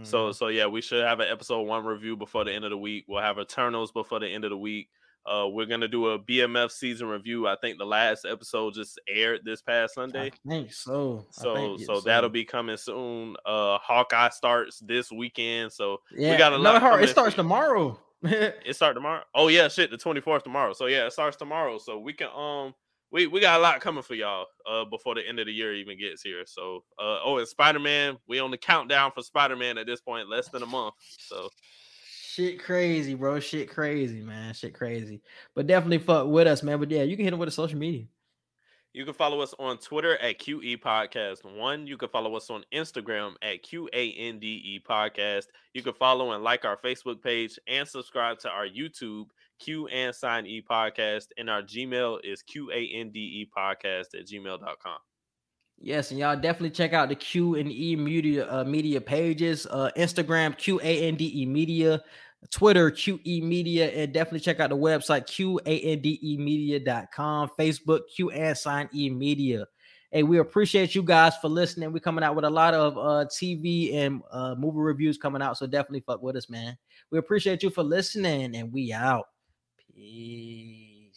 So Mhm. so yeah, we should have an episode one review before the end of the week. We'll have Eternals before the end of the week. Uh, we're gonna do a BMF season review. I think the last episode just aired this past Sunday. I think so. So think so that'll be coming soon. Uh, Hawkeye starts this weekend. So yeah. got a no, lot it hard- It starts you. tomorrow. <laughs> it start tomorrow. Oh yeah, shit, the twenty fourth tomorrow. So yeah, it starts tomorrow. So we can um we we got a lot coming for y'all uh before the end of the year even gets here. So uh oh, and Spider Man, we on the countdown for Spider Man at this point, less than a month. So Shit crazy, bro. Shit crazy, man. Shit crazy. But definitely fuck with us, man. But yeah, you can hit it with the social media. You can follow us on Twitter at QE Podcast One. You can follow us on Instagram at QANDE Podcast. You can follow and like our Facebook page and subscribe to our YouTube Q and Sign E Podcast. And our Gmail is QANDE E Podcast at gmail.com. Yes, and y'all definitely check out the Q and E media uh, media pages. Uh, Instagram Q A N D E Media, Twitter QE Media, and definitely check out the website QANDE Media.com, Facebook Q and Sign E Media. Hey, we appreciate you guys for listening. We're coming out with a lot of uh, TV and uh, movie reviews coming out, so definitely fuck with us, man. We appreciate you for listening, and we out. e